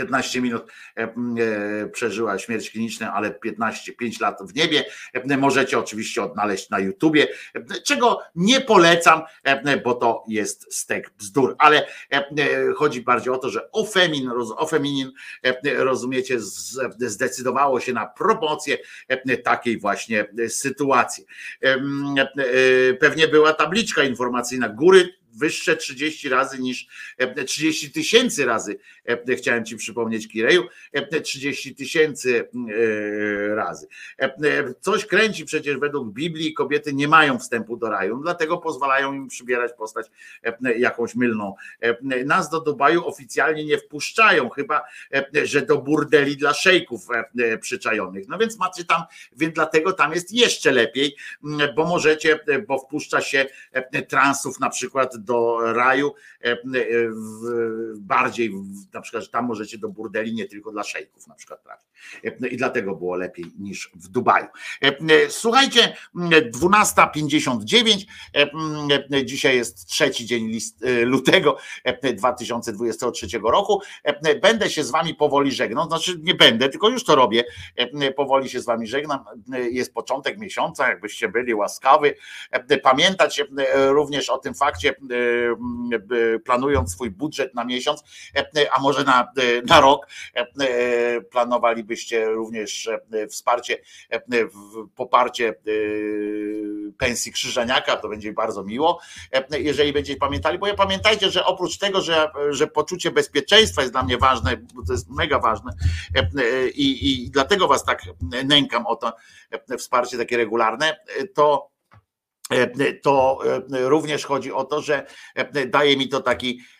15 minut e, e, przeżyła śmierć kliniczną, ale 15, 5 lat w niebie. E, możecie oczywiście odnaleźć na YouTubie, czego nie polecam, bo to jest stek bzdur, ale chodzi bardziej o to, że Ofemin, Ofeminin, rozumiecie, zdecydowało się na promocję takiej właśnie sytuacji. Pewnie była tabliczka informacyjna góry wyższe 30 razy niż 30 tysięcy razy, chciałem ci przypomnieć Kireju, 30 tysięcy razy. Coś kręci przecież według Biblii, kobiety nie mają wstępu do raju, dlatego pozwalają im przybierać postać jakąś mylną. Nas do Dubaju oficjalnie nie wpuszczają, chyba że do burdeli dla szejków przyczajonych. No więc macie tam, więc dlatego tam jest jeszcze lepiej, bo możecie, bo wpuszcza się transów na przykład do raju, e, e, bardziej na przykład, że tam możecie do burdeli nie tylko dla szejków na przykład trafić. E, I dlatego było lepiej niż w Dubaju. Słuchajcie, 12.59, dzisiaj jest trzeci dzień list, lutego 2023 roku. Będę się z wami powoli żegnał, znaczy nie będę, tylko już to robię. Powoli się z wami żegnam. Jest początek miesiąca, jakbyście byli łaskawy. Pamiętać również o tym fakcie, planując swój budżet na miesiąc, e, a może na, e, na rok, e, planowalibyście również wsparcie, poparcie pensji Krzyżaniaka, to będzie bardzo miło, jeżeli będziecie pamiętali, bo ja pamiętajcie, że oprócz tego, że, że poczucie bezpieczeństwa jest dla mnie ważne, bo to jest mega ważne i, i dlatego was tak nękam o to wsparcie takie regularne, to to e, również chodzi o to, że e, daje mi to taki e,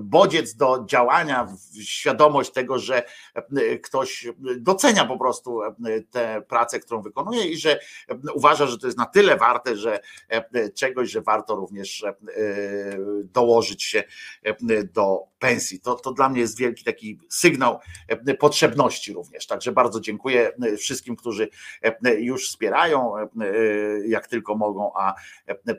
bodziec do działania, świadomość tego, że e, ktoś docenia po prostu e, tę pracę, którą wykonuje i że e, uważa, że to jest na tyle warte, że czegoś, że warto również dołożyć się do pensji. To, to dla mnie jest wielki taki sygnał potrzebności również. Także bardzo dziękuję wszystkim, którzy już wspierają, jak tylko mogą, a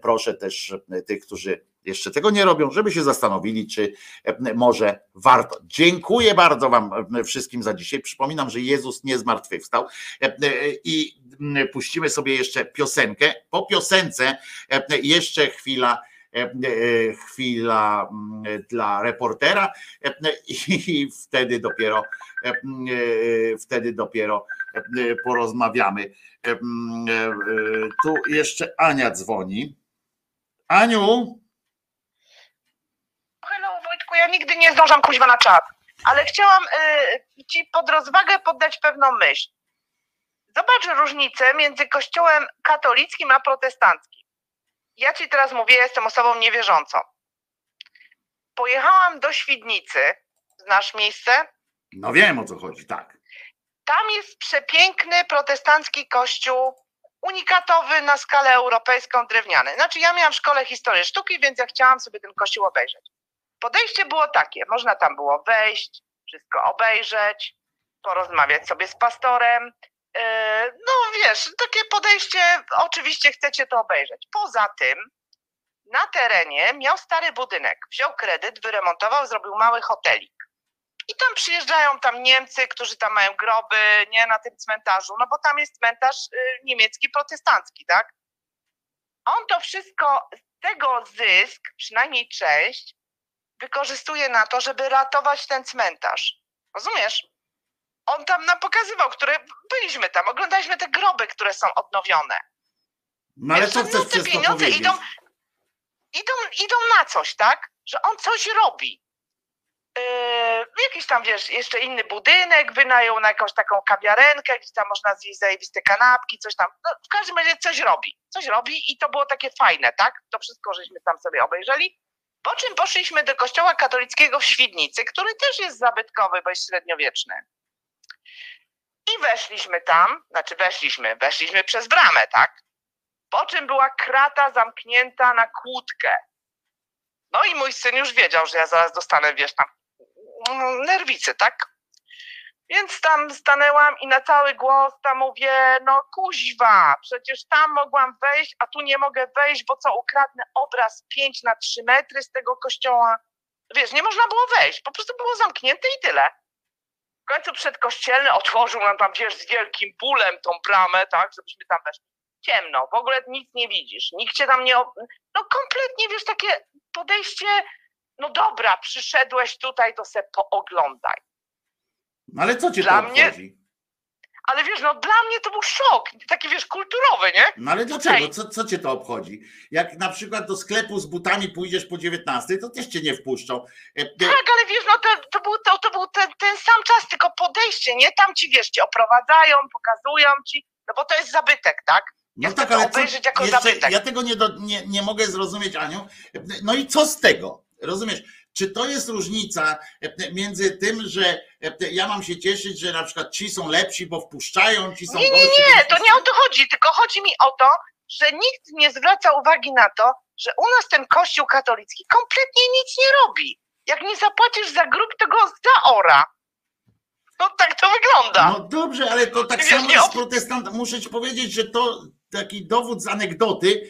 proszę też tych, którzy jeszcze tego nie robią, żeby się zastanowili, czy e, może warto. Dziękuję bardzo Wam wszystkim za dzisiaj. Przypominam, że Jezus nie zmartwychwstał E, e, i puścimy sobie jeszcze piosenkę. Po piosence jeszcze chwila. Chwila dla reportera i wtedy dopiero wtedy dopiero porozmawiamy. Tu jeszcze Ania dzwoni. Aniu, ja nigdy nie zdążam kuźwa na czat, ale chciałam y, ci pod rozwagę poddać pewną myśl. Zobacz różnicę między kościołem katolickim a protestanckim. Ja ci teraz mówię, ja jestem osobą niewierzącą. Pojechałam do Świdnicy, znasz miejsce? no wiem o co chodzi, tak. Tam jest przepiękny protestancki kościół, unikatowy na skalę europejską, drewniany. Znaczy ja miałam w szkole historię sztuki, więc ja chciałam sobie ten kościół obejrzeć. Podejście było takie, można tam było wejść, wszystko obejrzeć, porozmawiać sobie z pastorem. Yy, No wiesz, takie podejście, oczywiście chcecie to obejrzeć. Poza tym na terenie miał stary budynek, wziął kredyt, wyremontował, zrobił mały hotelik. I tam przyjeżdżają tam Niemcy, którzy tam mają groby, nie na tym cmentarzu, no bo tam jest cmentarz y, niemiecki protestancki, tak? On to wszystko, z tego zysk, przynajmniej część, wykorzystuje na to, żeby ratować ten cmentarz. Rozumiesz? On tam nam pokazywał, które byliśmy tam, oglądaliśmy te groby, które są odnowione. No ale Wiesz, co chcesz te pieniądze idą, idą, idą na coś, tak? Że on coś robi. Yy, jakiś tam, wiesz, jeszcze inny budynek wynajął na jakąś taką kawiarenkę, gdzie tam można zjeść zajebiste kanapki, coś tam. No, w każdym razie coś robi. Coś robi i to było takie fajne, tak? To wszystko żeśmy tam sobie obejrzeli. Po czym poszliśmy do kościoła katolickiego w Świdnicy, który też jest zabytkowy, bo jest średniowieczny. I weszliśmy tam, znaczy weszliśmy, weszliśmy przez bramę, tak? Po czym była krata zamknięta na kłódkę. No i mój syn już wiedział, że ja zaraz dostanę, wiesz, tam nerwicy, tak? Więc tam stanęłam i na cały głos tam mówię, no kuźwa, przecież tam mogłam wejść, a tu nie mogę wejść, bo co, ukradnę obraz 5 na 3 metry z tego kościoła. Wiesz, nie można było wejść, po prostu było zamknięte i tyle. W końcu przedkościelny otworzył nam tam, wiesz, z wielkim bólem tą bramę, tak, żebyśmy tam weszli. Ciemno, w ogóle nic nie widzisz, nikt cię tam nie... No kompletnie, wiesz, takie podejście, no dobra, przyszedłeś tutaj, to se pooglądaj. No ale co cię Dla to mnie- obchodzi? Ale wiesz, no dla mnie to był szok, taki wiesz, kulturowy, nie? No ale dlaczego? Co, co cię to obchodzi? Jak na przykład do sklepu z butami pójdziesz po 19, to też cię nie wpuszczą. E, e, Tak, ale wiesz, no to, to był, to, to był ten, ten sam czas, tylko podejście, nie? Tam ci, wiesz, ci oprowadzają, pokazują ci, no bo to jest zabytek, tak? No Ja tak, ale co, jako jeszcze, zabytek. ja tego nie, do, nie, nie mogę zrozumieć, Aniu. No i co z tego? Rozumiesz? Czy to jest różnica e, między tym, że e, ja mam się cieszyć, że na przykład ci są lepsi, bo wpuszczają, ci są Nie, nie, nie, to nie o to chodzi, tylko chodzi mi o to, że nikt nie zwraca uwagi na to, że u nas ten kościół katolicki kompletnie nic nie robi. Jak nie zapłacisz za grób, to go zaora. No tak to wygląda. No dobrze, ale to tak samo nie jest ob- protestant. Muszę ci powiedzieć, że to taki dowód z anegdoty,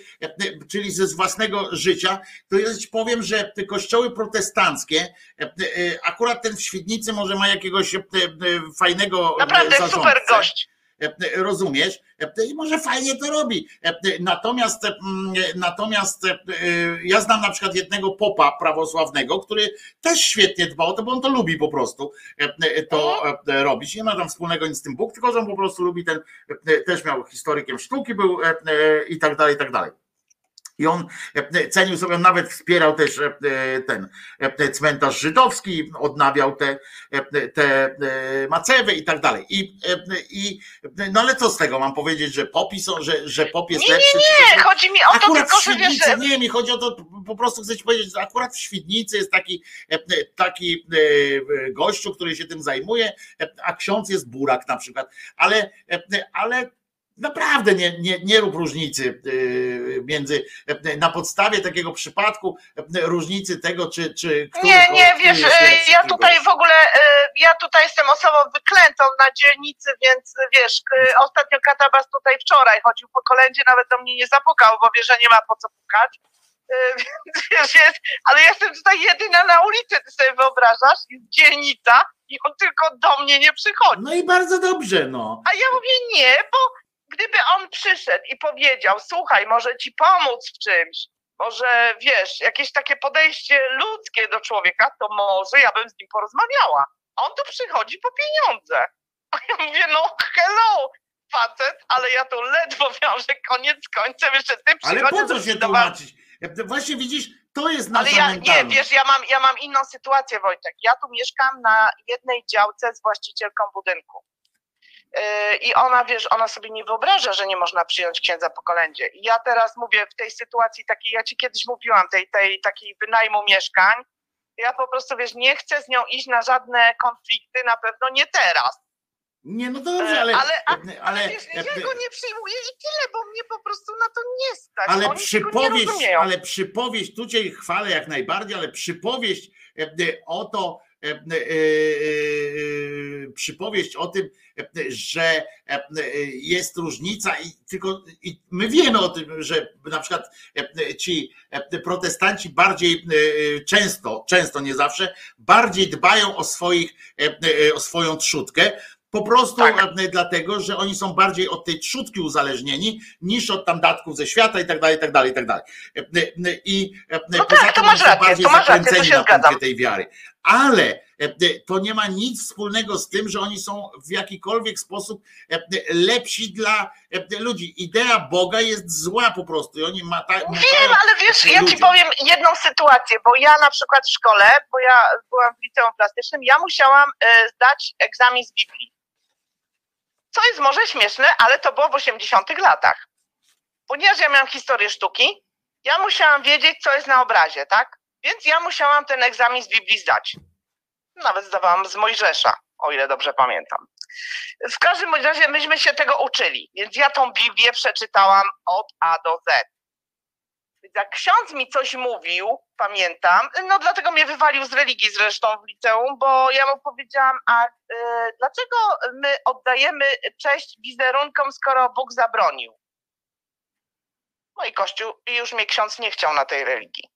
czyli ze z własnego życia, to ja ci powiem, że te kościoły protestanckie, e, e, akurat ten w Świdnicy może ma jakiegoś e, fajnego Naprawdę zarządcę. super gość. rozumiesz? I może fajnie to robi. Natomiast, natomiast e, ja znam na przykład jednego popa prawosławnego, który też świetnie dba o to, bo on to lubi po prostu e, to e, robić. Nie ma tam wspólnego nic z tym Bóg, tylko że on po prostu lubi ten, też miał historykiem sztuki był e, i tak dalej, i tak dalej. I on e, cenił sobie, on nawet wspierał też e, ten e, cmentarz żydowski, odnawiał te, e, te e, macewy i tak dalej. I, e, i no ale co z tego mam powiedzieć, że popi są, że, że pop jest Nie, nie, lepszy? nie, chodzi mi o to tylko, że wiesz, nie, mi chodzi o to, po prostu chcę ci powiedzieć, że akurat w Świdnicy jest taki, e, taki e, gościu, który się tym zajmuje, e, a ksiądz jest burak na przykład, ale, e, ale naprawdę nie, nie, nie rób różnicy e, między, e, na podstawie takiego przypadku, e, różnicy tego, czy, czy który Nie, nie, wiesz, lepszy, ja tutaj w ogóle, ja tutaj jestem osobą wyklętą na dzielnicy, więc wiesz, ostatnio Katabas tutaj wczoraj chodził po kolędzie, nawet do mnie nie zapukał, bo wie, że nie ma po co pukać. Więc wiesz, jest, ale jestem tutaj jedyna na ulicy, ty sobie wyobrażasz, jest dzielnica i on tylko do mnie nie przychodzi. No i bardzo dobrze, no. A ja mówię nie, bo gdyby on przyszedł i powiedział, słuchaj, może ci pomóc w czymś, może wiesz, jakieś takie podejście ludzkie do człowieka, to może ja bym z nim porozmawiała. A on tu przychodzi po pieniądze. A ja mówię, no hello, facet, ale ja tu ledwo wiążę koniec z końcem, jeszcze ty Ale przychodzisz. po co się tłumaczyć? Właśnie widzisz, to jest ale nasza ja nie, mentalność. wiesz, ja mam, ja mam inną sytuację, Wojtek. Ja tu mieszkam na jednej działce z właścicielką budynku. Yy, I ona, wiesz, ona sobie nie wyobraża, że nie można przyjąć księdza po kolędzie. I ja teraz mówię w tej sytuacji takiej, ja ci kiedyś mówiłam, tej, tej takiej wynajmu mieszkań, ja po prostu, wiesz, nie chcę z nią iść na żadne konflikty, na pewno nie teraz. Nie, no dobrze, ale, ale- ale, Ale wiesz, ja go nie przyjmuję i tyle, bo mnie po prostu na to nie stać. ale Oni przypowieść, ale przypowieść, tu cię chwalę jak najbardziej, ale przypowieść e, e, o to, przypowieść o tym, e, że e, e, jest różnica i tylko i my wiemy o tym, że na przykład e, ci e, protestanci bardziej e, często, często nie zawsze, bardziej dbają o swoich, e, e, o swoją trzutkę, po prostu Tak. e, dlatego, że oni są bardziej od tej trzutki uzależnieni niż od tam datków ze świata i tak dalej, i tak dalej, i tak dalej. E, e, I No poza tak, to tym masz rację, bardziej to masz rację, to zakręceni się na punkcie tej wiary. Ale to nie ma nic wspólnego z tym, że oni są w jakikolwiek sposób lepsi dla ludzi. Idea Boga jest zła po prostu i oni ma tak. Wiem, ale wiesz, ja ci powiem jedną sytuację, bo ja na przykład w szkole, bo ja byłam w liceum plastycznym, ja musiałam zdać egzamin z Biblii. Co jest może śmieszne, ale to było w 80 latach. Ponieważ ja miałam historię sztuki, ja musiałam wiedzieć, co jest na obrazie, tak? Więc ja musiałam ten egzamin z Biblii zdać. Nawet zdawałam z Mojżesza, o ile dobrze pamiętam. W każdym razie myśmy się tego uczyli, więc ja tą Biblię przeczytałam od A do Z. Więc jak ksiądz mi coś mówił, pamiętam, no dlatego mnie wywalił z religii zresztą w liceum, bo ja mu powiedziałam, a y, dlaczego my oddajemy cześć wizerunkom, skoro Bóg zabronił? No i Kościół, już mnie ksiądz nie chciał na tej religii.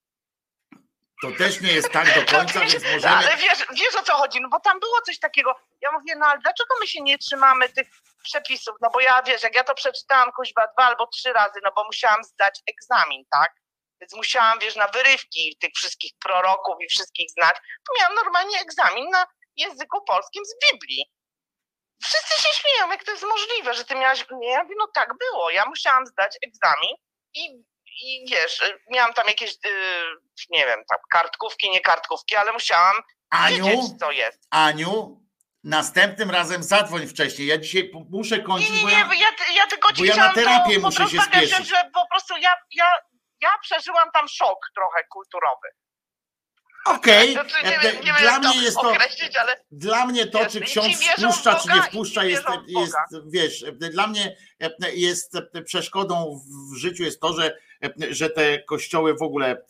To też nie jest tak do końca, więc No, możemy. ale wiesz, wiesz o co chodzi, no bo tam było coś takiego. Ja mówię, no ale dlaczego my się nie trzymamy tych przepisów? No bo ja wiesz, jak ja to przeczytałam kuźwa dwa albo trzy razy, no bo musiałam zdać egzamin, tak? Więc musiałam, wiesz, na wyrywki tych wszystkich proroków i wszystkich znać. To miałam normalnie egzamin na języku polskim z Biblii. Wszyscy się śmieją, jak to jest możliwe, że ty miałaś. Nie, ja mówię, no tak było. Ja musiałam zdać egzamin i, i wiesz, miałam tam jakieś, yy, nie wiem, tam kartkówki, nie kartkówki, ale musiałam Aniu, wiedzieć, co jest. Aniu, następnym razem zadzwoń wcześniej. Ja dzisiaj muszę Nie, kończyć, nie, nie, ja... bo ja, ja tylko ci bo ja na terapię to muszę się spieszyć. że po prostu ja, ja, ja przeżyłam tam szok trochę kulturowy. Okej, Znaczy, nie, nie dla mnie to jest to... ale Dla mnie to, czy ci ksiądz wpuszcza, czy nie wpuszcza, jest, jest, wiesz, dla mnie e, jest e, przeszkodą w życiu jest to, że, e, że te kościoły w ogóle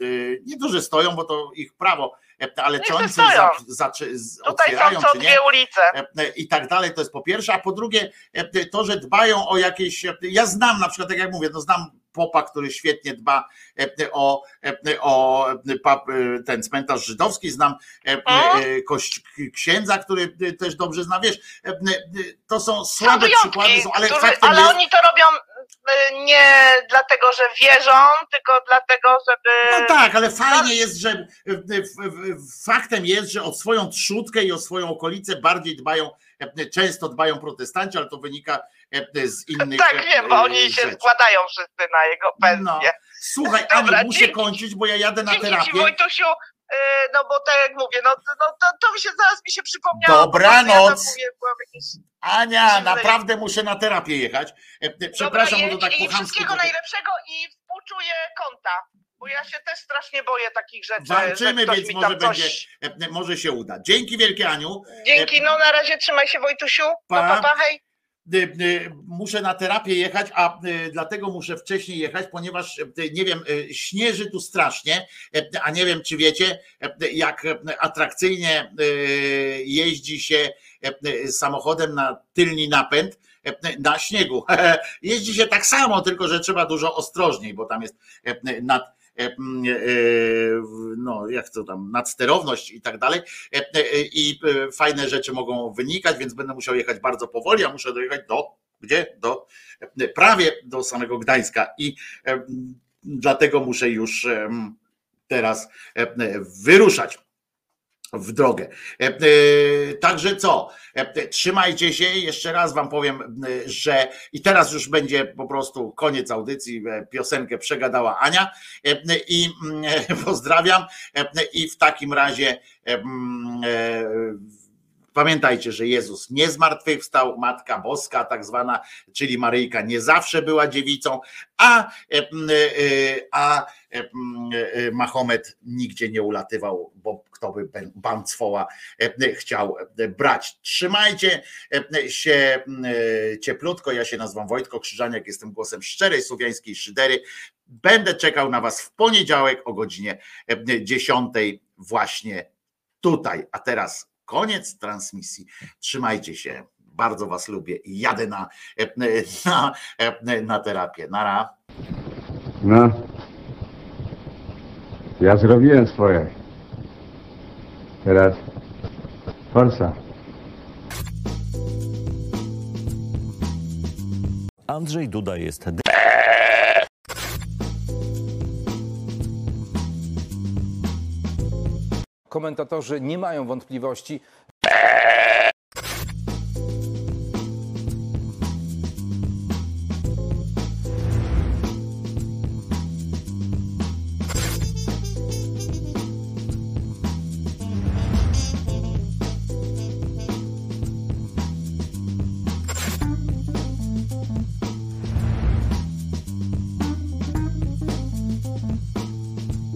nie to, że stoją, bo to ich prawo, ale Niech czy oni coś otwierają, są co czy nie, dwie ulice. i tak dalej, to jest po pierwsze, a po drugie to, że dbają o jakieś, ja znam na przykład, tak jak mówię, no znam popa, który świetnie dba e, o, e, o e, ten cmentarz żydowski, znam kość, księdza, który też dobrze zna, wiesz, to są Są słabe wyjątki, przykłady, są, ale faktem ale jest, oni to robią nie dlatego, że wierzą, tylko dlatego, żeby... No tak, ale fajnie jest, że faktem jest, że o swoją trzódkę i o swoją okolicę bardziej dbają, często dbają protestanci, ale to wynika z innych Tak e, wiem, bo oni się rzeczy. składają wszyscy na jego pensję. No. Słuchaj, Dobra, Aniu, muszę dzięki. kończyć, bo ja jadę na Dzięki Ci terapię. Wojtusiu, y, no bo tak jak mówię, no, no to, to mi się zaraz mi się przypomniało. po Dobranoc. Ja mówię, jakieś... Ania, naprawdę muszę na terapię jechać. E, e, Przepraszam, Dobra, bo to tak i chamsku wszystkiego najlepszego i współczuję konta, bo ja się też strasznie boję takich rzeczy, Walczymy, więc może coś... będzie, e, może się uda. Dzięki wielkie Aniu. Dzięki, no na razie trzymaj się Wojtusiu. Pa. Pa, pa, pa hej. Y, y, Muszę na terapię jechać, a y, dlatego muszę wcześniej jechać, ponieważ nie wiem, śnieży tu strasznie, a nie wiem, czy wiecie, jak atrakcyjnie jeździ się samochodem na tylni napęd na śniegu. Jeździ się tak samo, tylko że trzeba dużo ostrożniej, bo tam jest nad no jak to tam, nadsterowność i tak dalej. I fajne rzeczy mogą wynikać, więc będę musiał jechać bardzo powoli, a muszę dojechać do, gdzie? Do, e, prawie do samego Gdańska. I dlatego muszę już teraz e, wyruszać w drogę. E, e, Także co? E, Trzymajcie się. Jeszcze raz Wam powiem, że i teraz już będzie po prostu koniec audycji. Piosenkę przegadała Ania i mm, pozdrawiam. I w takim razie mm, Pamiętajcie, że Jezus nie zmartwychwstał, Matka Boska, tak zwana, czyli Maryjka, nie zawsze była dziewicą, a, e, e, a e, e, Mahomet nigdzie nie ulatywał, bo kto by Bancwoła chciał brać. Trzymajcie się cieplutko. Ja się nazywam Wojtko Krzyżaniak, jestem głosem szczerej słowiańskiej szydery. Będę czekał na Was w poniedziałek o godzinie e, 10 właśnie tutaj. A teraz koniec transmisji. Trzymajcie się. Bardzo Was lubię i jadę na, e, na, e, na terapię. Nara. No. Ja zrobiłem swoje. Teraz forsa. Andrzej Duda jest Komentatorzy nie mają wątpliwości.